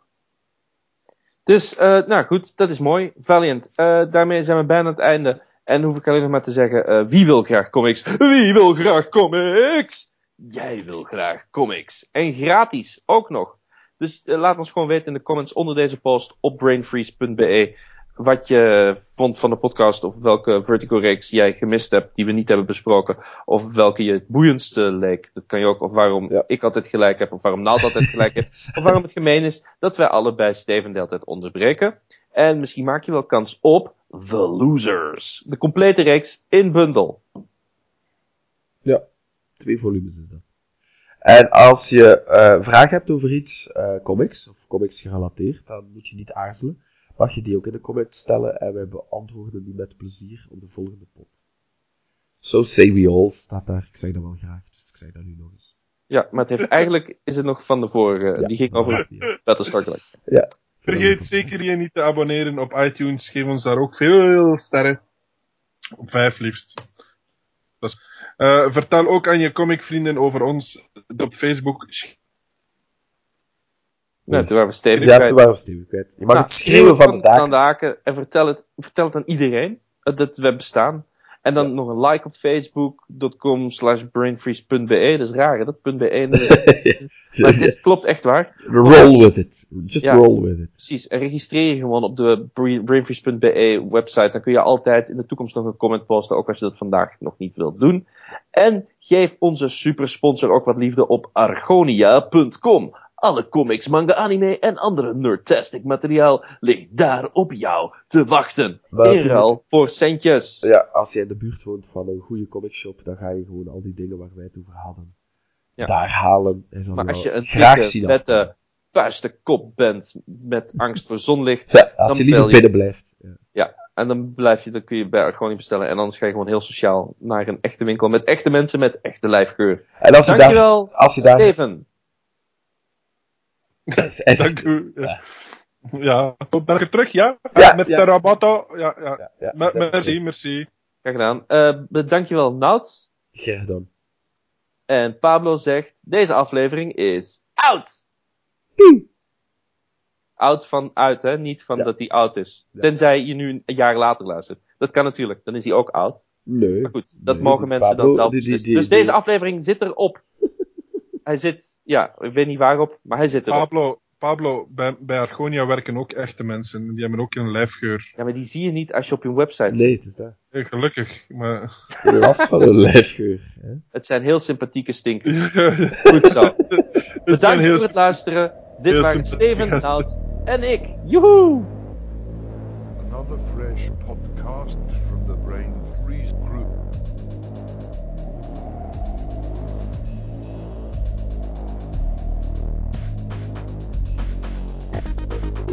C: Dus, eh, nou goed, dat is mooi. Valiant. Eh, daarmee zijn we bijna aan het einde. En hoef ik alleen nog maar te zeggen, eh, wie wil graag comics? Wie wil graag comics? Jij wil graag comics. En gratis, ook nog. Dus eh, laat ons gewoon weten in de comments onder deze post op brainfreeze.be wat je vond van de podcast of welke Vertigo-reeks jij gemist hebt die we niet hebben besproken. Of welke je het boeiendste leek. Dat kan je ook, of waarom
B: Ja.
C: ik altijd gelijk heb, of waarom Naald altijd gelijk heeft. Of waarom het gemeen is dat wij allebei Steven de hele tijd onderbreken. En misschien maak je wel kans op The Losers. De complete reeks in bundel.
B: Ja, twee volumes is dat. En als je eh vragen hebt over iets, eh, comics, of comics gerelateerd, dan moet je niet aarzelen. Mag je die ook in de comments stellen en wij beantwoorden die met plezier op de volgende pot. So say we all staat daar. Ik zeg dat wel graag, dus ik zeg dat nu nog eens.
C: Ja, maar het heeft, eigenlijk is het nog van de vorige.
B: Ja,
C: die ging
B: dat
C: over. Battlestar Galactica.
B: Ja.
A: Vergeet zeker je niet te abonneren op iTunes. Geef ons daar ook veel sterren. Op vijf liefst. Dus, eh, vertel ook aan je comicvrienden over ons op Facebook.
C: Nou, toen waren we Steven
B: Ja, toen waren we Steven kwijt. Je mag
C: Nou,
B: het schreeuwen van de daken.
C: de haken en vertel het, vertel het aan iedereen eh, dat we bestaan. En dan nog een like op facebook.com slash brainfreeze.be. Dat is raar, hè? Dat .be. maar het klopt echt waar.
B: roll with it. Just
C: Ja.
B: roll with it.
C: Precies. En registreer je gewoon op de bra- brainfreeze.be website. Dan kun je altijd in de toekomst nog een comment posten. Ook als je dat vandaag nog niet wilt doen. En geef onze super sponsor ook wat liefde op argonia.com. Alle comics, manga, anime en andere nerdtastic materiaal ligt daar op jou te wachten. In ruil voor centjes.
B: Ja, als je in de buurt woont van een goede comicshop, dan ga je gewoon al die dingen waar wij het over hadden,
C: Ja.
B: daar halen. En zal
C: Maar als
B: wel
C: je een
B: graag zien
C: vette, puiste kop bent met angst voor zonlicht.
B: Ja, als
C: dan
B: je liever binnen blijft. Ja.
C: Ja, en dan blijf je, dan kun je bij gewoon niet bestellen. En anders ga je gewoon heel sociaal naar een echte winkel met echte mensen met echte lijfgeur.
B: En als je daar,
C: Dankjewel,
B: als je daar,
C: Steven.
B: hij zegt-
A: Dank u. Ja, ben ik er terug, ja?
B: Ja,
A: Met
B: ja,
A: Terabato. Ja, ja.
B: ja, ja,
A: Merci, merci.
C: Graag gedaan. Eh, dankjewel, Nout.
B: Graag gedaan.
C: En Pablo zegt, deze aflevering is oud. Oud van uit, hè? Niet van
B: Ja.
C: dat hij oud is.
B: Ja.
C: Tenzij je nu een jaar later luistert. Dat kan natuurlijk, dan is hij ook oud.
B: Nee.
C: Maar goed, dat
B: Nee,
C: mogen mensen
B: Pablo,
C: dan zelf
B: die- die-
C: beslissen.
B: die-
C: Dus
B: die-
C: deze aflevering zit erop. hij zit, ja, ik weet niet waarop, maar hij zit erop.
A: Pablo, Pablo bij, bij Argonia werken ook echte mensen. Die hebben ook een lijfgeur.
C: Ja, maar die zie je niet als je op hun website
B: Nee, het is dat.
A: Eh, Gelukkig, maar...
B: Last van een lijfgeur. Hè?
C: Het zijn heel sympathieke stinkers. Goed zo.
A: zijn
C: Bedankt
A: heel-
C: voor het luisteren. Dit
A: heel
C: waren Steven. Nout en ik. Joehoe!
E: Another fresh podcast from the Brain Freeze Group.